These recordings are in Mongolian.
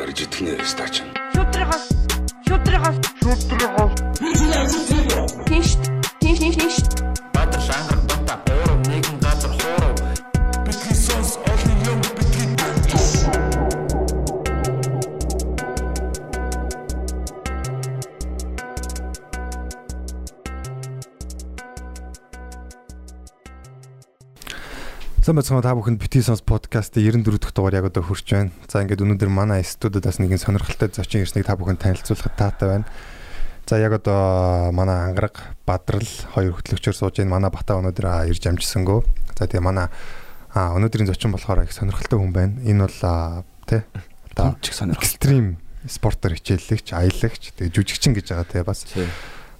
Арж итгэнэ стач. Шүтрихос. Шүтрихос. Шүтрихос. Сайн байцгаана та бүхэнд Petissons podcast-ийн 94 дахь дугаар яг одоо хүрч байна. За ингээд өнөөдөр манай студиуд бас нэгэн сонирхолтой зочин ирснийг та бүхэнд танилцуулахад таатай байна. За яг одоо манай ангараг Бадрал хоёр хөтлөгчөөр сууж байна. Манай Бата өнөөдөр ирж амжсангүй. За тэгээ манай өнөөдрийн зочин болохоор их сонирхолтой хүн байна. Энэ бол тэ одоо чих сонирхол. экстрим спортоор хичээллэгч, аялагч, тэгээ жүжигчин гэж байгаа тэгээ бас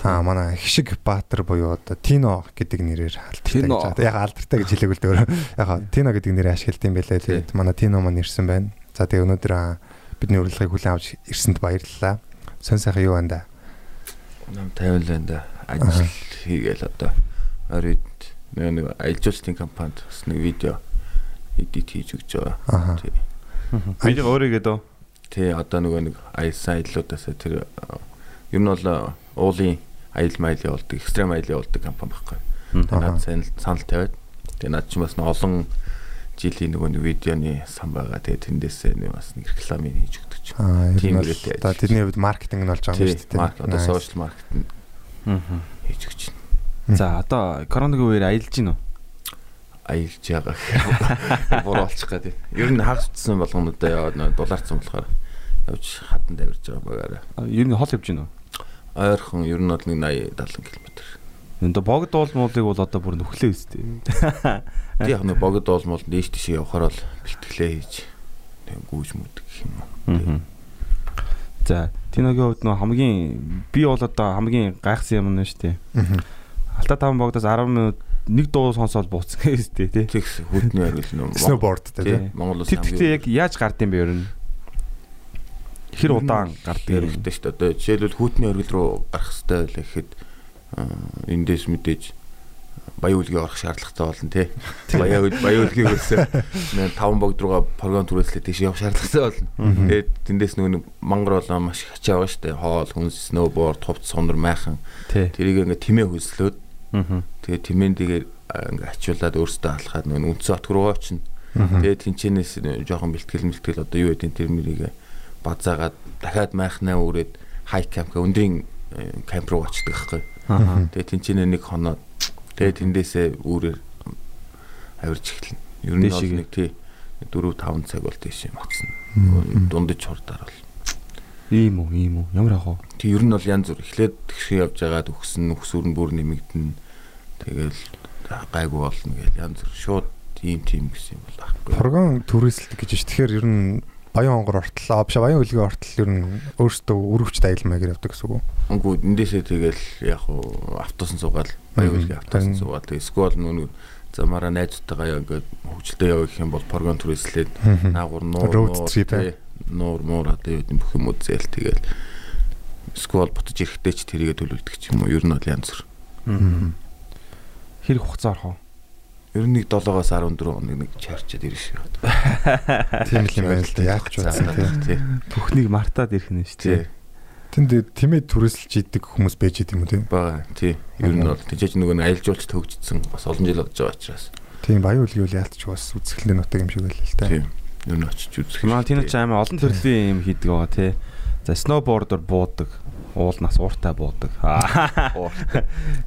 Аа манай хишиг Баатар буюу одоо Тино гэдэг нэрээр алдартай гэж байгаа. Яг алдартай гэж хэлээгүүл дээ өөрөө. Яг Тино гэдэг нэрээр ашигладаг юм байлаа. Тэгээд манай Тино маань ирсэн байна. За тэгээ өнөөдөр бидний урилгыг хүлээн авч ирсэнд баярлалаа. Сон сайхан юу байна да? Нам 50 л байна да. Ажил хийгээл одоо оройд нэг нэг аялжуулалтын компанид бас нэг видео эдит хийж өгч байгаа. Аха. Тий. Видео өөрөө гэдэг. Тий одоо нөгөө нэг аялсан аяллуудаас тэр ер нь бол уулын аял майл явуулдаг, экстрем аял явуулдаг компани байхгүй. Тэгээ Аха. над санал санал тавиад тэгээ над ч бас олон жилийн нөгөө нэг видеоны сан байгаа. Тэгээ тэндээсээ нэг бас нэг рекламыг хийж өгдөг ч. Аа Тийм үү. Одоо тэдний хувьд маркетинг нь болж байгаа юм шүү дээ. Марк одоо сошиал маркетинг хийж өгч байна. За одоо коронавигийн үеэр аялж гин үү? аялж байгаа гэх буруу олчих гэдэг. Ер нь хагасдсан болгонуудаа яваад нөө дулаарсан болохоор явж хатан давирж байгаа багаараа. Ер нь хол явж гин үү? Ойрхон ер нь бол нэг 80 70 км. Энэ богд уулмуулыг бол одоо бүр нөхлөө үстэй. Тэг яг нэг богд олмол дээш тийш явахаар бол бэлтгэлээ хийж гүйж мүдэг гэх юм уу. За Тиногийн хувьд нөө хамгийн би бол одоо хамгийн гайхсан юм нь шүү дээ. Алта 5 богдоос 10 минут нэг дуу сонсоод бууцсан гэжтэй тий. Тэгс хөдний оргил нөө Snowboard Тий. тий. Монгол улс Тэр тэгтээ яг яаж гардыг бэ ер нь? Хэр удаан нь? хэрэгтэй шүү дээ. Жишээлбэл хүүтний оргил руу гарах хэрэгтэй байлаа гэхэд эндээс мэдээж баян үлгийн орох шаардлагатай болно тий. Баян үл баян үлгийн нэг таван богд руугаа програм түрээслээ тийш явах шаардлагатай болно. Тэгээд тэндээс нөгөө мангар болоо маш их ачаа байгаа шүү дээ. Хоол, хүнс, сноуборд, хувц, сонор, майхан. Тэрийг ингээ тэмээ хөлслөөд тэгээд тэмээнтэйгээр ингээ ачуулаад өөртөө алхаад нөгөө үндсэн отг руугаа очино. Тэгээд тэнчэнээс нөө жоохон бэлтгэл мэлтгэл одоо юу гэдэг тэр мэрийг базаагаад дахиад майхнаа үрээд хай камп өндрийн э, камп руу очдөг байхгүй. Аа. Тэгээд тэнчэнэ нэг хоноод тэгээд тэндээсээ үүрээр авирж эхэлнэ. Ер нь бол нэг тий 4 5 цаг бол тийш моцсон. Дундаж хурдаар бол. Ийм үү, ийм үү. Ямар ах вэ? Тэг ер нь бол янз бүр эхлээд тэгшээ явж байгаад өгсөн өксүр нь бүр нэмэгдэнэ. Тэгэл гайгүй болно гэл янз бүр шууд тийм тийм гэсэн юм бол ахгүй. Програм түрээсэлдэг гэж байна. Тэгэхээр ер нь баян онгор ортол, биш баян үлгийн ортол ер нь өөрөөсөө өрөвчт аялмаагаар явдаг гэсэн үг? Өнгөө эндээсээ тэгэл яг уу автобусан суугаад баян үлгийн автобусан суугаад тэг сквал нүг замаараа найзтайгаа ингээд хөвчлөлтөө явах юм бол програм түрээслээд наагур нуур нуур, муур одоо юу бүх юм үзэл тэгэл сквал бутаж ирэхдээ ч тэрийгэ төлөвлөдөг ч юм уу. Ер нь бол янз бүр. Хэр их хугацаа орох вэ? Ер нь нэг 7-оос 14 хоног нэг чарчаад ирэх шиг байна. Тийм л юм байна л да. Яаж ч байсан тий. тий. Бүхнийг мартаад ирэх нь шүү дээ. Тэнд тэмээ түрээсэлж идэг хүмүүс байж идэм юм уу тий? Бага тий. Ер нь бол тийч нөгөө нэг аялжуулалт хөгжсөн бас олон жил болж байгаа учраас. Тийм баян үлгийн үл яалтч бас үзэсгэлэн нутаг юм шиг байлаа л та. Тийм. Ер нь очиж үзэх. Манай Тино ч амар олон төрлийн юм хийдэг байгаа тий. За сноубордоор буудаг. Уулнаас ууртай буудаг.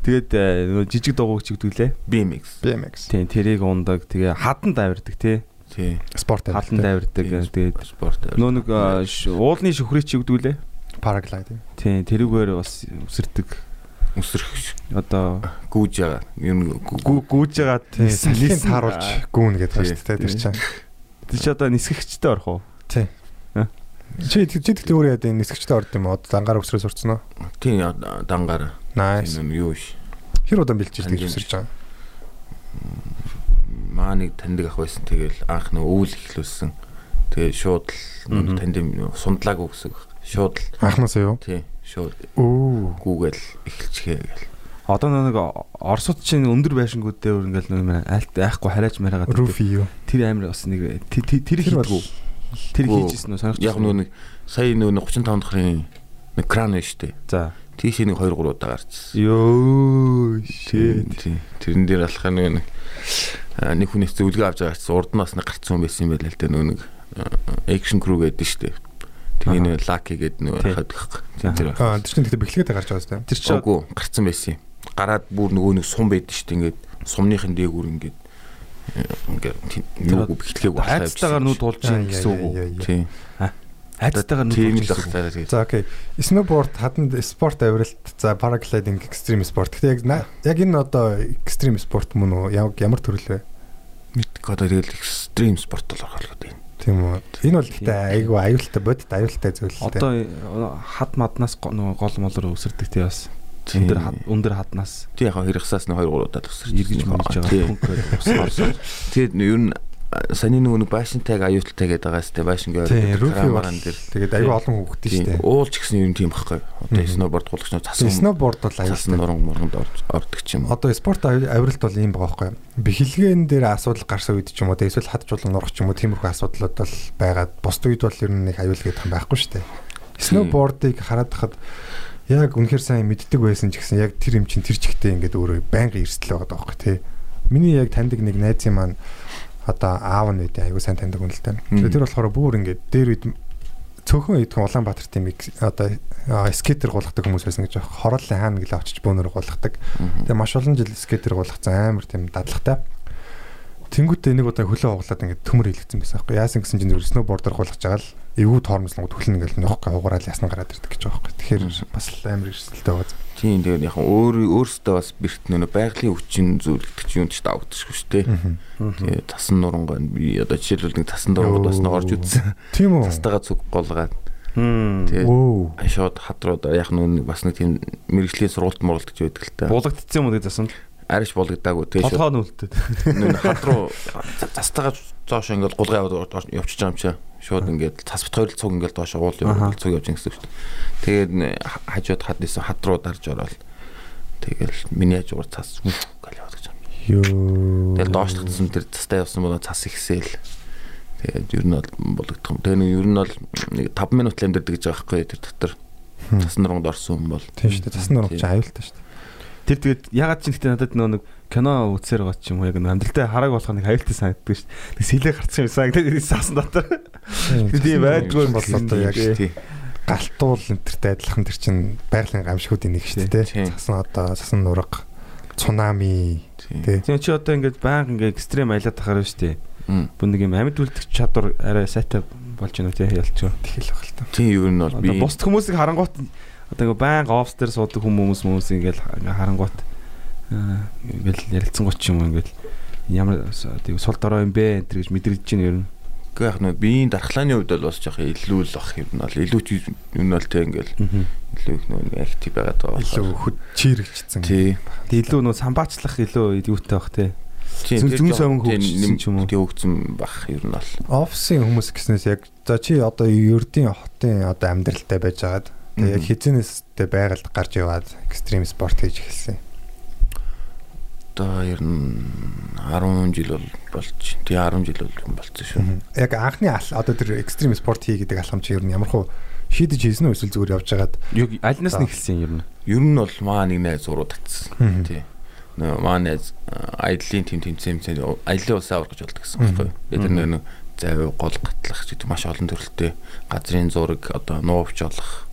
Тэгээд э, нөгөө жижиг дуугч гэдэг лээ. BMX. BMX. Тийм, тэрийг ундаг. Тэгээ хадан давирдаг тий. Тий. Спорт Хадан давирдаг. Тэгээд спорт. нөө нэг э, уулны шүхрийг ч гэдэг лээ. Paragliding. Тийм, тэрүүгээр бас өсөрдөг. өсрөх Одоо гүүж байгаа. Ер нь гүү гүүж байгаа Тийм лисэн- тааруулж гүүн гэдэг Тий. байна шүү дээ тэр чинь. Тэр чи одоо нисгэгчтэй орох уу? Тий. Чи чи тэгтээ өөрөө яа нисгчтэй орд юм уу? Дангаар өсрөө сурцсан уу? тий дангаар. Nice. Энэ юу ш. Хэр удаан бэлж ирдэг Хамгийн өсөрж байгаа. Маа нэг таньдаг ах байсан. Тэгэл анх нэг өвөл эхлүүлсэн. Тэгээ шууд л танд сундлаагүй гэсэн. Шууд л Анхнаасаа юу? тий шууд Оо. гүүгээл эхэлчихээ гэл. Одоо нэг Оросууд чинь өндөр байшингууд дээр ингээл нэг альт айхгүй хараач мараагаад Руфи юу? тэр амир бас нэг тэр хийдгүү. Тэр хийжсэн үү сонирхож Яг нөгөө нэг сая нөгөө нэг 35 дахрын нэг кран шүү дээ. За. Тийшээ нэг 2 3 удаа гарчсан. Йоо shit. Тэрэн дээр алхах нөгөө нэг нэг хүнээс зөвлөгөө авч чинь урд нь бас нэг гарцсан хүн байсан юм байл л дээ нөгөө нэг экшн крүү гэдэг. Тэгээ Аха. нэг лаки гэдэг нөгөө Тий. хаад гэх. Тэр чинь тэгтээ бэхлэгээд гарч байгаа зү. Тэр чинь Үгүй гарцсан байсан юм. Гараад бүр нөгөө нэг сум байдаг шүү дээ ингээд сумныхын дээгүүр ингээд э, тийм юу бэхлэгээг айцтайгаар нүд тулж ийн гэсэн үг үү? Тийм. Айцтайгаар нүд Тийм тулж л тийм. За окей. Snowboard хатанд спорт авиралт за paragliding extreme sport. Гэтэ яг яг энэ одоо extreme sport мөн үү? Яг ямар төрөл вэ? Мэдгүй одоо тэгэл экстрим спорт бол орхолгод байна. Тийм үү. Энэ бол гэтээ айгүй аюултай бодит аюултай зүйл л дээ. Одоо э, хад маднаас нөгөө гол молор өсөрдөг тий бас. Өндөр өндөр хаднаас Тий яг хэрэгсаас нэг 2 3 удаа тусарч эргэж Тий. байгаа. Тэгээд ер нь саний нөгөө нэг баашинтайг аюултай гэдэг байгаас тэ бол маран дээр тэгээд айгүй олон хүүхдтэй шүү дээ. уулч гэсэн юм тийм байхгүй. Одоо сноуборд гулгч нь цасан Snowboard бол аюултай. нуран моргонд орж- ордог ч юм уу. Одоо спорт авиралт бол ийм байгаа байхгүй. Бэхлэгэн дээр асуудал гарсан үед ч юм уу эсвэл хаджуулан нурах ч юм уу тиймэрхүү асуудлууд бол байгаад бусд үед бол ер нь нэг аюул гэдэг юм байхгүй шүү дээ. Snowboard-ыг хараад хахад яг үнэхэр сайн мэддэг байсан ч гэсэн яг тэр юм чин тэр чигтээ ингээд өөрөө байнга эрсдэл байгаа байхгүй тий. Миний яг таньдаг нэг найзын маань одоо аав нь үүдээ аюу сайн таньдаг хүн л тань. Тэр болохоор бүр ингээд дээр үед цөөхөн идэх Улаанбаатар тийм их- одоо скейтер гулгадаг хүмүүс байсан гэж байна. Хорооллын хаана гэлээ очиж бөөнөр гулгадаг. Тэгээ маш олон жил скейтер гулгацсан амар тийм дадлагтай. Тэнгүүтээ нэг удаа хөлөө углаад ингээд төмөр хэлгэсэн байсан байхгүй. Яасан гэсэн чинь зүгээр сноубордоор гулгаж байгаа л эвгүй тоормослонгод хөлн ингээл нөхгүй угаараа ясна гараад ирдэг гэж байгаа байхгүй. Тэгэхээр бас л амар эрсдэлтэй байгаа. Тийм тэгээд яг өөр өөрөөсөө бас бэрт нөө байгалийн хүчин зүйл гэдэг чинь юм ч давагдчихгүй шүү дээ. Тэгээд тасан нурангой би одоо жишээлбэл нэг тасан нурангууд бас нэг орж үзсэн. Тийм үү? Тастагаа цуг голгаад тэгээд Оо. шууд хадрууд яг нүүн бас нэг тийм мэрэгжлийн сургалт муралт гэж байдаг л та. Булагдцсан юм уу гэдэг засан. Ариш болгодаагүй тэгээд шууд Толгоо нүлтэд. нүүн хад руу тастагаа цааш ингээд гулгаа явчихж байгаа юм чи. Шууд ингээд цас бит хоёр цуг ингээд доош уул юм цуг явж гэсэн шүү дээ. Тэгээд хажууд хад нисэн хад руу дарж ороод тэгэл миний хажуугаар цас гэл яваад гэж байна. Йоо. Тэгэл доошлогдсон тэр цастай явсан бол цас ихсээл. Тэгээд ер нь бол болгодох юм. Тэгээ нэг ер нь бол нэг 5 минут л амьдэрдэг гэж байгаа байхгүй тэр дотор. Цас нурганд орсон юм бол. Тийм шүү дээ. Тасны нурах чи аюултай шүү дээ. Тэр тэгээд ягаад ч ихтэй надад нөө нэг кино үзсээр байгаа ч юм уу яг нэг амьдралтай харааг болох нэг хайлттай санагддаг шүү дээ. Нэг сэлээ гарчих юм санагдаад саасан дотор. Тийм байдгүй бол одоо яг тий. галтуул энтертэй адилхан тэр чин байгалийн гамшигуудын нэг шүү дээ. Тийм. Цасан одоо цасан нурга цунами тий. тий. Тийм чи одоо ингээд баян ингээд экстрем аялаад тахаар шүү дээ. Бүр нэг юм амьд үлдэх чадвар арай сайтай болж байна үү тий ялч. Тэгэл баг л та. Тийм ер нь бол би бусд хүмүүсийг харангуут одоо ингээ баян офс дээр суудаг хүмүүс хүмүүс ингээл ингээ харангуут аа, ингээл ярилцсан гоч юм ингээл ямар тийм сул дорой юм бэ энэ гэж мэдрэж чинь ер нь Гэхдээ яг нэг биеийн дархлааны хувьд бол бас жоох илүү л бах юм бол илүү юм бол тэг ингээл илүү их нэг актив байгаад байгаа. Илүү хөд чирэгчсэн. тий. Тэгээ илүү нөө самбаачлах илүү юутай бах тий жоох- совин хөгжсөн ч юм уу? тий хөгжсөн бах ер нь бол. Офисын хүмүүс гэснээс яг за чи одоо ердийн хотын одоо амьдралтай байж байгаад тэгээ яг хизэнэстэй байгалд гарч яваад экстрим спорт хийж эхэлсэн. Одоо ер нь 10 жил бол болж тий 10 жил бол болцсон шүү. Яг анхны одоо тэр экстрим спорт хий гэдэг алхам чи ер нь ямар хуу шийдэж хийсэн үү эсвэл зүгээр явж байгаад юу альнаас нь эхэлсэн ер нь Ер нь бол маа нэг найз уруу татсан. Тий. Нөө маа найз а, аяллаа тим тим тэмцээн аяллаа улсаа гэж болдог гэсэн байхгүй. Тэр нөө завь гол гатлах гэдэг маш олон төрөлтэй газрын зураг одоо нуувч олох.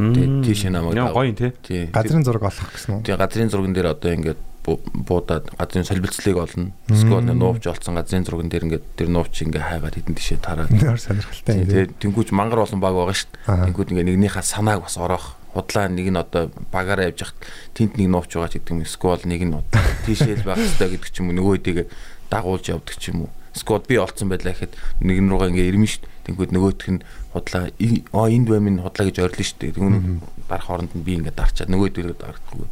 Тэгээд тийш намайг яа гоё тий Тий. газрын зураг олох гэсэн үү? Тэгээ газрын зурган дээр одоо ингээд бу- буудаад газрын солилцлыг олно. Эсвэл нуувч олцсон газрын зурган дээр ингээд тэр нуувч ингээ хайгаад хідэн тишээ тараад. Нэр сонирхолтой юм. Тэгээ тэнгүүч мангар олон баг байгаа шүү дээ. Тэнгүүд ингээ нэгнийхээ санааг бас ороох. Худлаа нэг нь одоо багаараа явж хахад тент нэг нуувч байгаа ч гэдэг юм. Эсвэл нэг нь одоо тийшээл байх хэрэгтэй гэдэг ч юм уу. Нөгөө хэдийгээ дагуулж явдаг ч юм уу. Эсвэл би олцсон байлаа гэхэд нэг нь руугаа ингээ ирмэн дээ. Тэнгүүд нөгөөх нь худлаа «И- аа энд баймын худлаа гэж шүү дээ. Тэгүн барах хооронд нь би ингээ дарчаад нөгөө хэдийгээ дарахгүй.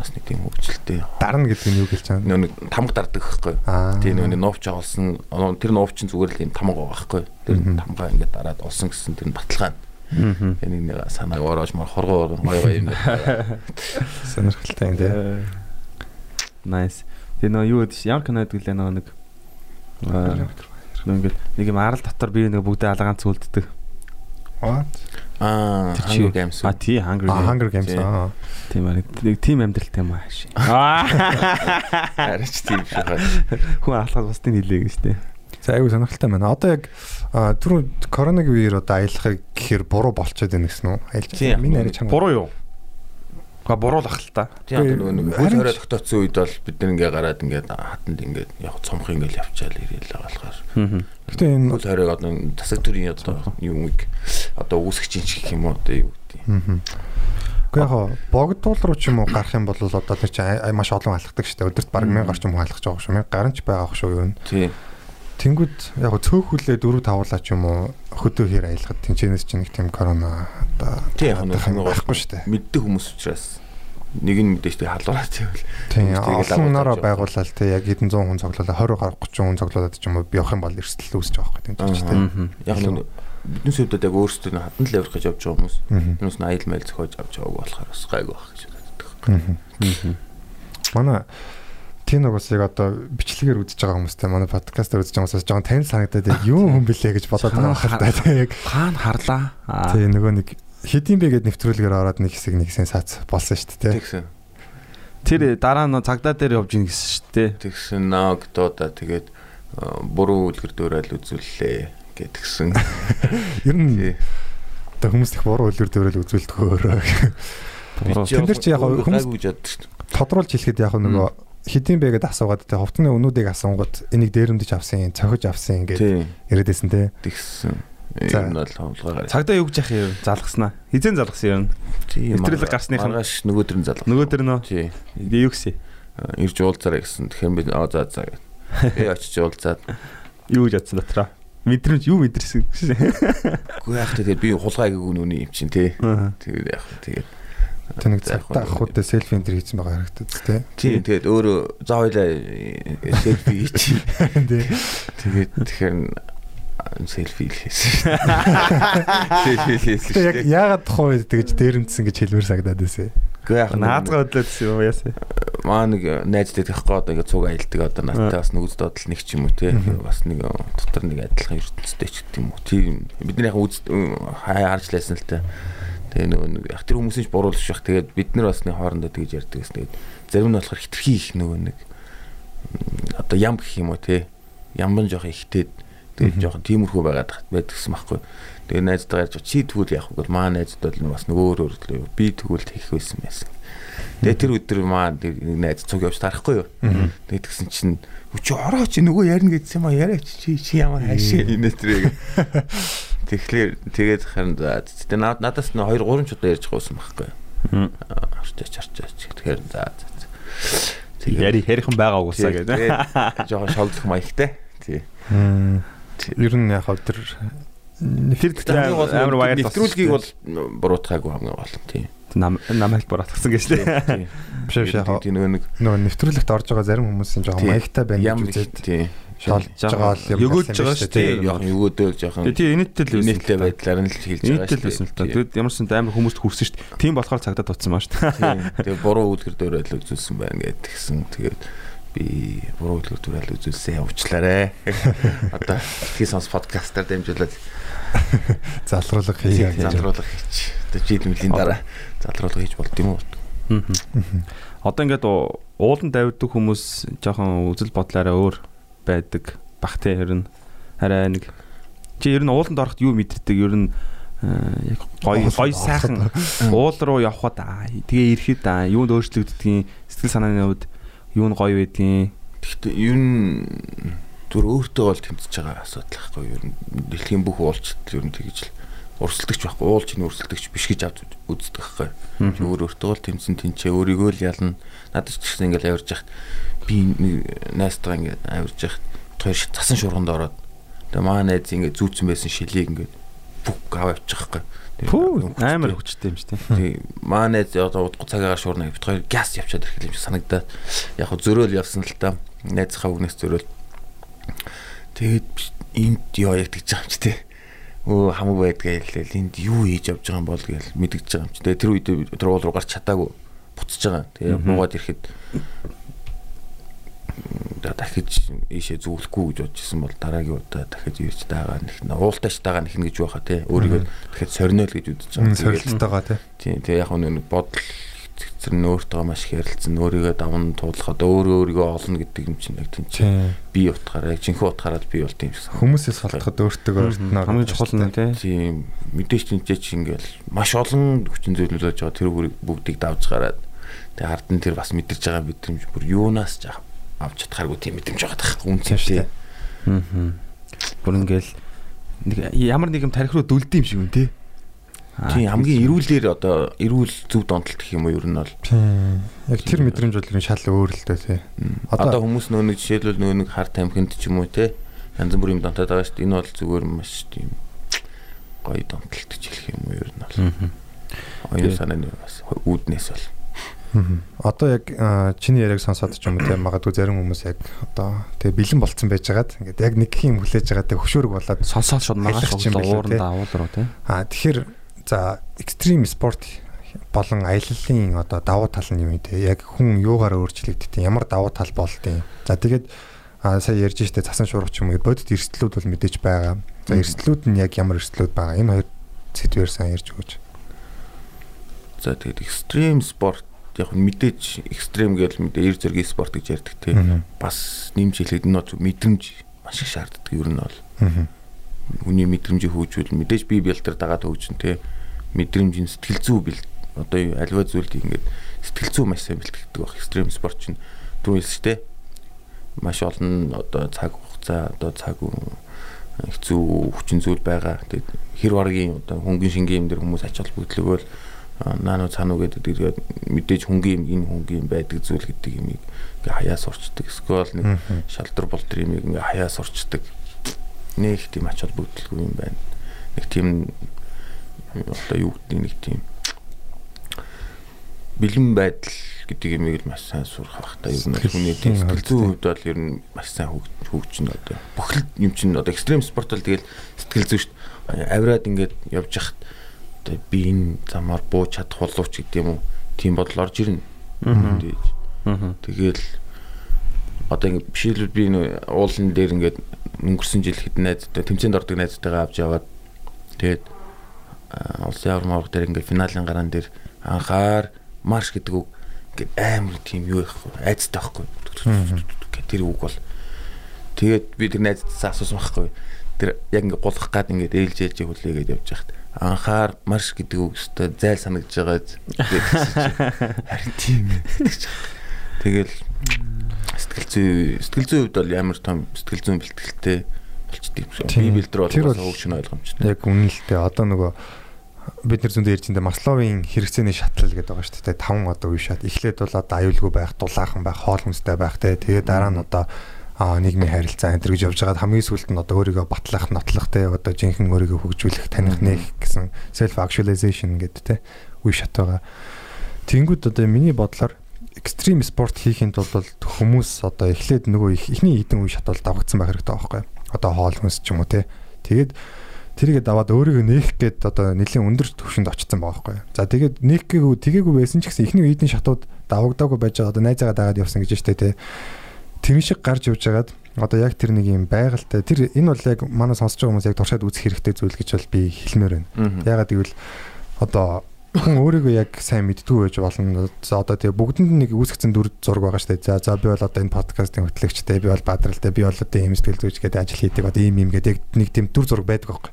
Бас нэг тийм хөвгчлөлтэй. Дарна гэдэг нь юу гэлж? Нөө нэг тамга. Аа. Тэгээ нөө нэг нуувч олсон. Тэр нуувч нь зүгээр л юм тамга байгаа байхгүй. Тэр тамга ингээд дараад олсон гэсэн тэр нь баталгаа. Тэгээ нэг нэг санааг ороож мар хоргоо гоё юм. Сонирхолтой юм тий. Nice. Тэгээ нөө юу гэдэг ямар кино гэдэг лээ нөгөө нэг аа, Ингээд нэг юм арал дотор би нэг бүгдээ алгаанц үлддэг. What? Аа, Hunger Games. А тий Hunger А Games. Hunger Games аа. Тийм аа. Нэг тим амьдралтай юм аа. Аа. Арич тийм шиг. Хүн алхаад бусдын хэлээ гэж тий. За айгу сонирхолтой байна. Одоо яг түрүү коронавиг үеэр одоо аялахыг гэхээр буруу болчиход байна гэсэн үү? Аялж Тийм. миний арай чанга. Буруу юу? Га буруулах л та. Тийм нэг хөл хорой тогтооцсон үед бол бид нар ингээ гараад ингээ хатанд ингээ яг цомх ингээ явчаал ирээл байгаа болохоор. Гэтэ энэ хөл хоройг одоо тасаг төрийн одоо юмыг одоо үүсгэж ин гэх юм уу одоо юу гэдэг. Гэхдээ яг богдуул руу ч юм уу гарах юм бол одоо тэр чинь маш олон алхдаг шүү дээ. Өдөрт баг 1000 гарч юм уу алхаж байгаа шүү. 1000 гарч байгаа шүү юу. Тийм. Тэнгүүд яг цөөхүлээ 4 5 ч юм уу хөдөө хэр аялахад тэнцэнэс чинь нэг тийм корона одоо Тийм байхгүй шүү дээ. Мэддэг хүмүүс учраас нэг нь мэдээж тэг халуураад байвал Тийм Хүмүүс олон байгаа. байгуулаад те яг хэдэн 100 хүн цоглуулаад 20 гаруй 30 хүн цоглуулаад ч юм уу явах юм бол эрсдэл үүсэж байгаа байхгүй тийм ч тийм. Яг нэг бидний сүдэд яг өөрсдөө хатан л явах гэж явж байгаа хүмүүс. Юунаас нь аял майл зохиож авч байгааг болохоор бас гайгүй байх гэж боддог. Манай бас яг одоо бичлэгээр үзэж байгаа хүмүүстэй манай подкастаар үзэж байгаа хүмүүсээс жоон танил санагдаад яг юу хүн блэ гэж бодоод байгаа хэл та яг Хаана харлаа? Аа. тийм нөгөө нэг хэдийн бэ гэд нэвтрүүлгээр ороод нэг хэсэг нэг хэсэг сац болсон шүү дээ. Тэгсэн. Тэр дараа нь цагдаа дээр явж ийн гэсэн шүү дээ. Тэгсэн наагдода тэгээд э, буруу үлгэр дуурайл үзүүллээ гэдгсэн. Ер нь одоо хүмүүс их буруу үлгэр дөрөл үзүүлдэг өөрөө. Тэн дээр чи яг хүмүүс- гайгүй гэж боддог шүү дээ. Тодруулж хэлэхэд яг нөгөө хэдийн бэ гэд асуугаад те хувцсны өнүүдийг асуунгууд энийг дээрэмдэж авсан, цохиж авсан гэж Тий. яриадсэн те. Тэгсэн. За. Юм бол хавлгаагаар. Цагдаа юу гэж яах юм? Залгаснаа. Хизэн залгасан юм. Тийм. нэвтрүүлэг гарсных нь- Маргааш нөгөөдөр нь залгав. Нөгөө тэр нөө Тий. юу гэсэн? Э, Ирж уулзаарай гэсэн. Тэгэхээр би аа за за. гэв. Би очиж уулзаад. Юу гэж бодсон дотроо? Мэдрэмж юу мэдэрсэн гэсэн. Үгүй яах тэгээд би хулгайг өгнөний юм чинь тий. Аа. Тэгээд яах вэ тэгээд. Тэ нэг цагтаа ахуудтай селфи энэ төр хийсэн байгаа харагдаад те. Тийм тэгээд өөрөө за хоёлаа селфи хийчих. Тий. Тэгээд тэгэхээр селфи хийсэн. Селфи хийсэн. Яг яагаад тухайн үед тэгж дээрэмдсэн гэж хэлмээр сагдаад байсан. Гэхдээ яг Наазгаа хөдлөөдсөн юм яасан. маа нэг найзтай тэгэхгүй одоо ингээ цуг аялдаг одоо надтай бас нүгз додол нэг ч юм уу те бас нэг дотор нэг адилхан ертөнцтэй ч гэдэг юм уу тийм бидний яг харж лайсан л та тэгээ нөгөө нэг яг тэр хүмүүсийн ч буруулж байх тэгээд бид нар бас нэг хоорондоо тэгж ярьдаг гэсэн. Тэгээд зарим нь болохоор хитрхи их нөгөө нэг одоо ям гэх юм уу те ямбан жоох ихтэй тэгээд жоох тиймэрхүү байгаад байдаг гэсэн байхгүй. Тэгээ найзтайгаа ярьж чи тэгвэл яах вэ? Гэвэл маа найзд бол бас нөгөө өөр өөр би тэгвэл хийх байсан байсан. Тэгээ тэр өдөр маа нэг найз цуг явж тарахгүй юу. Тэгээд тэгсэн чинь чи ороо чи нөгөө ярина гэдсэн юм а яриач чи чи ямар хайшаа инэ тэрэг. Тэгэхээр тэгээд харин за тэгээ над надаас нь 2 3 ч удаа ярьж гоосон байхгүй юу. Арчаач арчаач. Тэгэхээр за за. Тэгээд- Яри ярихан байгаа уусаа гэдэг. Тэгээд жоохон шогдох маягтай. Тий. Ер нь яг тэр бол амар баяр нэвтрүүлгийг бол буруутгаагүй хамгийн гол нь тий. нам нам хэлбэр батгсан гэж. Тий. биш биш яг нэг нөгөө нэвтрүүлэгт орж байгаа зарим хүмүүсийн жоохон тий. маягтай байна гэж үзээд шолж байгаа л юм Өгөөж байгаа шүү шүү дээ. дээ. Жоохон өгөөдөөл жоохон Тэгээ инээдтэй л байсан. инээдтэй байдлаар нь л хэлж байгаа Инээдтэй л байсан л та. Тэгэд ямар ч сан амар хүмүүст хүрсэн шүү дээ. Тийм болохоор цагдаа тутсан маа шүү дээ. Тийм. Тэгээ буруу үлгэр дуурайл үзүүлсэн байна гэдэг тэгсэн. Тэгээд би буруу үлгэр дуурайл үзүүлсэн явуучлаарэ. Одоо тхий сонс подкастаар дамжуулаад залруулга хийе залруулга хийч. Одоо жил мөлийн дараа залруулга хийж болд юм уу? Одоо ингээд уу- ууланд давиддаг хүмүүс жоохон үзэл бодлаараа өөр байдаг. Бах те ер нь хараа нэг чи ер нь ууланд ороход юу мэдэрдэг? Ер нь э, яг гоё гоё сайхан уул руу явхад тэгээ ирэхэд юунд өөрчлөгддгийг сэтгэл санааны хувьд юу нь гоё байдгийг? Гэхдээ ер нь зүр өөртөө бол тэмцэж байгаа асуудал байхгүй? Ер нь дэлхийн бүх уулчд ер нь тэгж л урсгалдагч байхгүй уулч нь урсгалдагч биш гэж авч үздэг байхгүй? Чи өөр өөртөө бол тэмцэн тэнцээ өөрийгөө л ялна. Надад ч гэсэн ингээл авирж яхад би нэг найстайгаа ингээд авирж яхад хоёр ш- цасан шуурганд ороод тэгээ маа найз ингээд зүүцэн байсан шилийг ингээд бүх гав авчих байхгүй юу? Тэгээ Пүү амар хүчтэй юм шүү дээ. Тий. Маа найз одоо удахгүй цагаагаар шуурна бит хоёр газ явчаад ирэх юм шиг санагдаад яг хөө зөрөөл явсан л та. Найзхаа үгнээс зөрөөл. Тэгээд энд яа яг тэгж байгаа юм чи тий. Өө хамаг байдгаа хэлээл энд юу хийж явж байгаа юм бол гэж мэдгэж байгаа юм чи. Тэгээд тэр үед тэр уул руу гарч чадаагүй буцаж байгаа. Тэгээ буугаад ирэхэд дахиж ийшээ зүглэхгүй гэж бодож исэн бол дараагийн удаа дахиж ирж дагаа нэг уултаач дагаа нэхнэ гэж байхаа тий өөрийгөө дахиж сорниол гэж үзэж байгаа. Сорилттойгоо тий. Тийм тэгээ яг нэг бодол хэцэр нь өөртөө маш их ярилцсан өөрийгөө даван туулахад өөрөө өөрийгөө олно гэдэг юм чинь яг тийм чинь би утгаараа яг жинхэнэ утгаараа би бол тийм гэсэн. Хүмүүсээс халтахад өөртөө өөртнөө хамгийн чухал нь тий. Тийм мэдээж тэнцээ чи ингээл маш олон хүчин зүйлүүлж байгаа тэр бүгдийг давж гараад тэгээ ард нь тэр бас мэдэрч байгаа мэдрэмж бүр юунаас ч авч чадхааргүй тийм мэдрэмж байгаа дах үнцэнтэй. Аа. Бүр ингээл нэг ямар нэгэн тарих руу дүлдэм шиг юм тий. Тийм хамгийн эрүүлэр одоо эрүүл зөв донтолт гэх юм уу ер нь бол. Тийм. Яг тэр мэдрэмж бол ер нь шал өөр л дээ тий. Одоо хүмүүс нөө нэг жишээлбэл нөө нэг хар тамхинд ч юм уу тий. Янз бүрийн донтоод байгаа шүү дээ. Энэ бол зүгээр маш тийм гоё донтолт гэж хэлэх юм уу ер нь бол. Оюун санааны бас үүднээс бол. Одоо яг чиний яриаг сонсоод ч юм уу те магадгүй зарим хүмүүс яг одоо тэгээ бэлэн болцсон байжгаад ингээд яг нэг юм хүлээж байгаа те хөшөөрөг болоод сонсоод шууд магаш ууранд авуул руу те. Аа тэгэхээр за экстрим спорт болон аяллалын одоо давуу тал нь юм те яг хүн юугаараа өөрчлөгддөг ямар давуу тал болдیں۔ За тэгээд сая ярьж штэ цасан шуургач юм бодит эрсдлүүд бол мэдээж байгаа. За эрсдлүүд нь яг ямар эрсдлүүд байгаа энэ хоёр сэдвээр сайн ярьж өгөөч. За тэгээд экстрим спорт яг мэдээж экстрем гэж мэдээ эр зэргийн спорт гэж ярьдаг те. Бас нэмж хэлээд бол мэдрэмж маш их шаарддаг ер нь бол. Үний мэдрэмжийг хөгжүүл мэдээж би бэлтэр дагаад хөгжин те. Мэдрэмжийн сэтгэл зүй бэл одоо альва зүйлд ингээд сэтгэл зүй маш сайн бэлтгэдэг баг экстрем спорт чинь түрүүлс те. Маш олон одоо цаг хугацаа одоо цаг хэцүү хүчин зүйл байгаа. Тэгээд хэр баргийн одоо хөнгөн шингийн юм дээр хүмүүс ач холбогдлого бол наано цаануу гэдэг мэдээж хөнгөн юм энэ хөнгөн юм байдаг зүйл гэдэг юм ингээ хаяа сурчдаг. Эсвэл нэг шалдар болтер юм ингээ хаяа сурчдаг. Нэг тийм ач холбогдолгүй юм байна. Нэг тийм одоо юу гэдэг нэг тийм бэлэн байдал гэдэг юмыг л маш сайн сурах байх та ер нь хүний тийм сэтгэл зүйн хувьд бол ер нь маш сайн хөгжин одоо бүх юм чинь одоо экстрем спорт бол тэгэл сэтгэл зүй шүү дээ. Авираад ингээд явж хахад одоо би энэ замаар бууж чадах болов ч гэдэг юм уу? Тийм бодол орж ирнэ. Тэгэл одоо ингээд бишээлбэл би уулын дээр ингээд өнгөрсөн жил хэд найзтай тэмцээнд ордог найзтайгаа авч яваад тэгээд улсын аврам авраг дээр ингээд финалийн гараан дээр анхаар марш гэдэг үг ингээд амар тийм юу их айцтай байхгүй. Тэр үг бол. Тэгээд би тэр найзтайсаа асуусан байхгүй. Тэр яг ингээд гулах гад ингээд ээлж ээлж хүлээгээд явж байхад анхаар марш гэдэг үг өстой зайл санагдж байгаа харин тийм тэгэл сэтгэл зүй сэтгэл зүйн хувьд бол ямар том сэтгэл зүйн бэлтгэлтэй болчтой юм шиг би бэлдэр бол хөгжин ойлгомжтой яг үнэн л дээ одоо нөгөө бид нар зөндөө ярьж байгаа Масловын хэрэгцээний шатлал гэдэг байгаа шүү дээ. Таван одоо үе шат. Эхлээд бол одоо аюулгүй байх, дулаахан байх, хоол хүнстэй байх те. Тэгээд дараа нь одоо нийгмийн харилцаа энэ гэж явж байгаад хамгийн сүүлд нь одоо өөрийгөө батлах, нотлох те. Одоо жинхэнэ өөрийгөө хөгжүүлэх, таних нэх гэсэн self actualization гэдэг те. Үе шат байгаа. Тэнгүүд одоо миний бодлоор экстрим спорт хийхэд бол хүмүүс одоо эхлээд нөгөө ихний хідэн үе шат бол давагдсан байх хэрэгтэй байхгүй. Одоо хоол хүнс ч юм уу те. Тэгээд тэрийгээ даваад өөрийгөө нээх гээд одоо нэлийн өндөр төвшөнд очсон байгаа байхгүй. За тэгээд нээх гээгүй тэгээгүй байсан ч гэсэн ихний үеийн шатууд давагдаагүй байж байгаа одоо найзаагаа дагаад явсан гэж штэ тэ. Тэр шиг гарч явж байгаад одоо яг тэр нэг юм байгальтай тэр энэ бол яг манай сонсож байгаа хүмүүс яг туршаад үзэх хэрэгтэй зүйл гэж бол би хэлмээр байна. Ягаад гэвэл одоо хүн өөрийгөө яг сайн мэддгүй байж болно. За одоо тэгээ бүгдэнд нэг үүсгэсэн дүр зураг байгаа шүү дээ. За за би бол одоо энэ подкастын хөтлөгчтэй, би бол бадралтай, би бол одоо ийм сэтгэл зүйч гэдэг ажил хийдэг. Одоо ийм ийм гэдэг нэг тийм дүр зураг байдаг байхгүй.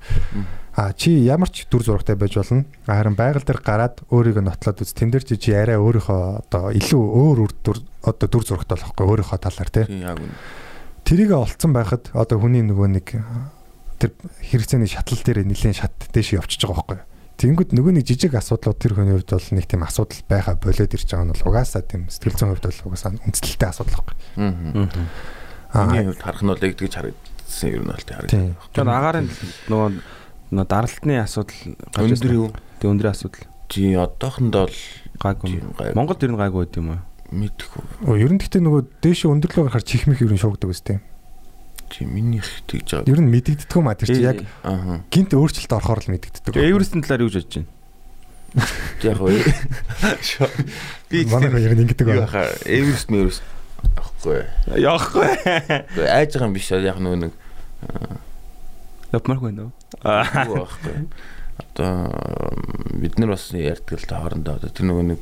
А чи ямар ч дүр зурагтай байж болно. Харин байгаль дээр гараад өөрийгөө нотлоод үз. Тэн дээр чи чи арай өөрийнхөө одоо илүү өөр үр дүр одоо дүр зурагтай болохгүй өөрийнхөө талаар тий. Тэрийг олцсон байхад одоо хүний нөгөө нэг тэр хэрэгцээний шатлал дээр нэлийн шат дэше явчихж байгаа байхгүй. Тэнгүүд нөгөө нэг жижиг асуудлууд тэр хүний хувьд бол нэг тийм асуудал байха болоод ирж байгаа нь бол угаасаа тийм сэтгэл зүйн хувьд бол угаасаа үндэслэлтэй асуудал байхгүй. Аа. Миний хувьд харах нь бол эгдэж харагдсан юм бол тийм. Тэгэхээр агарын нөгөө нөгөө даралтны асуудал гарч ирсэн юу? Тэг өндрийн асуудал. Жи одоохондоо л гайгүй. Монголд ер нь гайгүй байд юм уу? Мэдхгүй. Оо ер нь гэхдээ нөгөө дээшээ өндөрлөө гарахаар чихмих ер нь шуугдаг үстэй чи минийх тэгж байгаа. Ер нь мэдэгддэг юм а тэр чи яг гинт өөрчлөлт орохоор л мэдэгддэг. Эверестийн талаар юу гэж бодож байна? Яг уу. Би манай хоёр ингэдэг байна. Эверест Эверест явахгүй. Яахгүй. Гэхдээ айж байгаа юм биш яг нөө нэг Явмаргүй нөө. байхгүй. Одоо бид нар бас ярьдаг л та хоорондоо тэр нөгөө нэг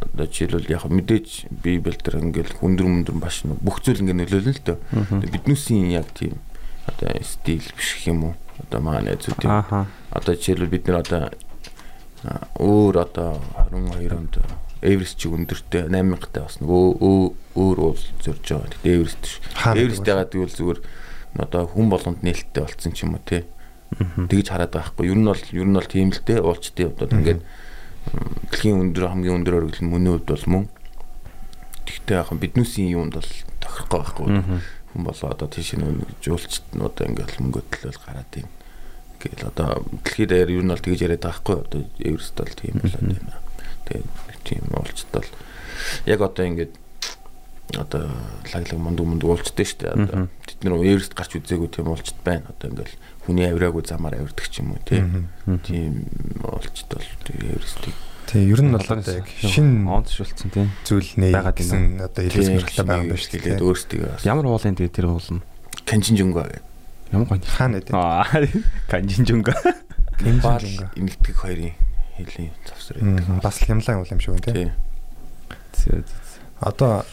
одоо жишээлбэл яг мэдээж библ дээр ингээл хүндэр мөндөр баш бүх зүйл ингээ нөлөөлнө л дөө. Биднүүсийн яг тийм одоо стил биш юм уу? Одоо маань зүйл тийм. Одоо жишээлбэл бид нар одоо өөр одоо 22 онд Эверест чи өндөртэй 8000 тай бас нөгөө өө- өөр уул зорж байгаа. Тэгтээ Эверест ш. Эверест ягаад гэвэл зүгээр одоо хүн болгонд нээлттэй болцсон ч юм уу те. Тэгж хараад байгаа хгүй. Ер нь бол ер нь бол тийм л те уулчтай одоо ингээд м, дэлхийн өндөр хамгийн өндөр нь мөний хувьд бол мөн. Тэгтээ яг биднүүсийн юунд бол тохирохгүй байхгүй. Хүн болоо одоо тийш нэг жуулчт нь одоо ингээд мөнгө төлөөл гараад юм. Ингээл одоо дэлхийд даяар ер нь бол тэгж яриад байгаа хгүй. Одоо Эверест бол тийм болоод байна. Тэгээд тийм уулчт бол яг одоо ингээд одоо лаглаг мундаг мундаг уулчтай шүү дээ. Одоо тэд нар Эверест гарч үзээгүй тийм уулчт байна. Одоо ингээл хүний авираагүй замаар авирдаг ч юм уу тийм. Тийм уулчт бол Эверестийг тий ер нь бол яг шин онцшулцсан тийм. зүйл нэ байгаад байна. гэсэн одоо илээс мэрхлээ байгаа юм байна шүү дээ. өөрсдөө Ямар уулын тэгээ тэр уул нь. Канжинжунга гэдэг. Ямар гоё. Хаана гэдэг? Аа. Канжинжунга. Баал Канжинжунга. энэтхэг хоёрын хэлийн завсар. Мгм. Бас л хямлан уул юм шиг тий. Тийм. Одоо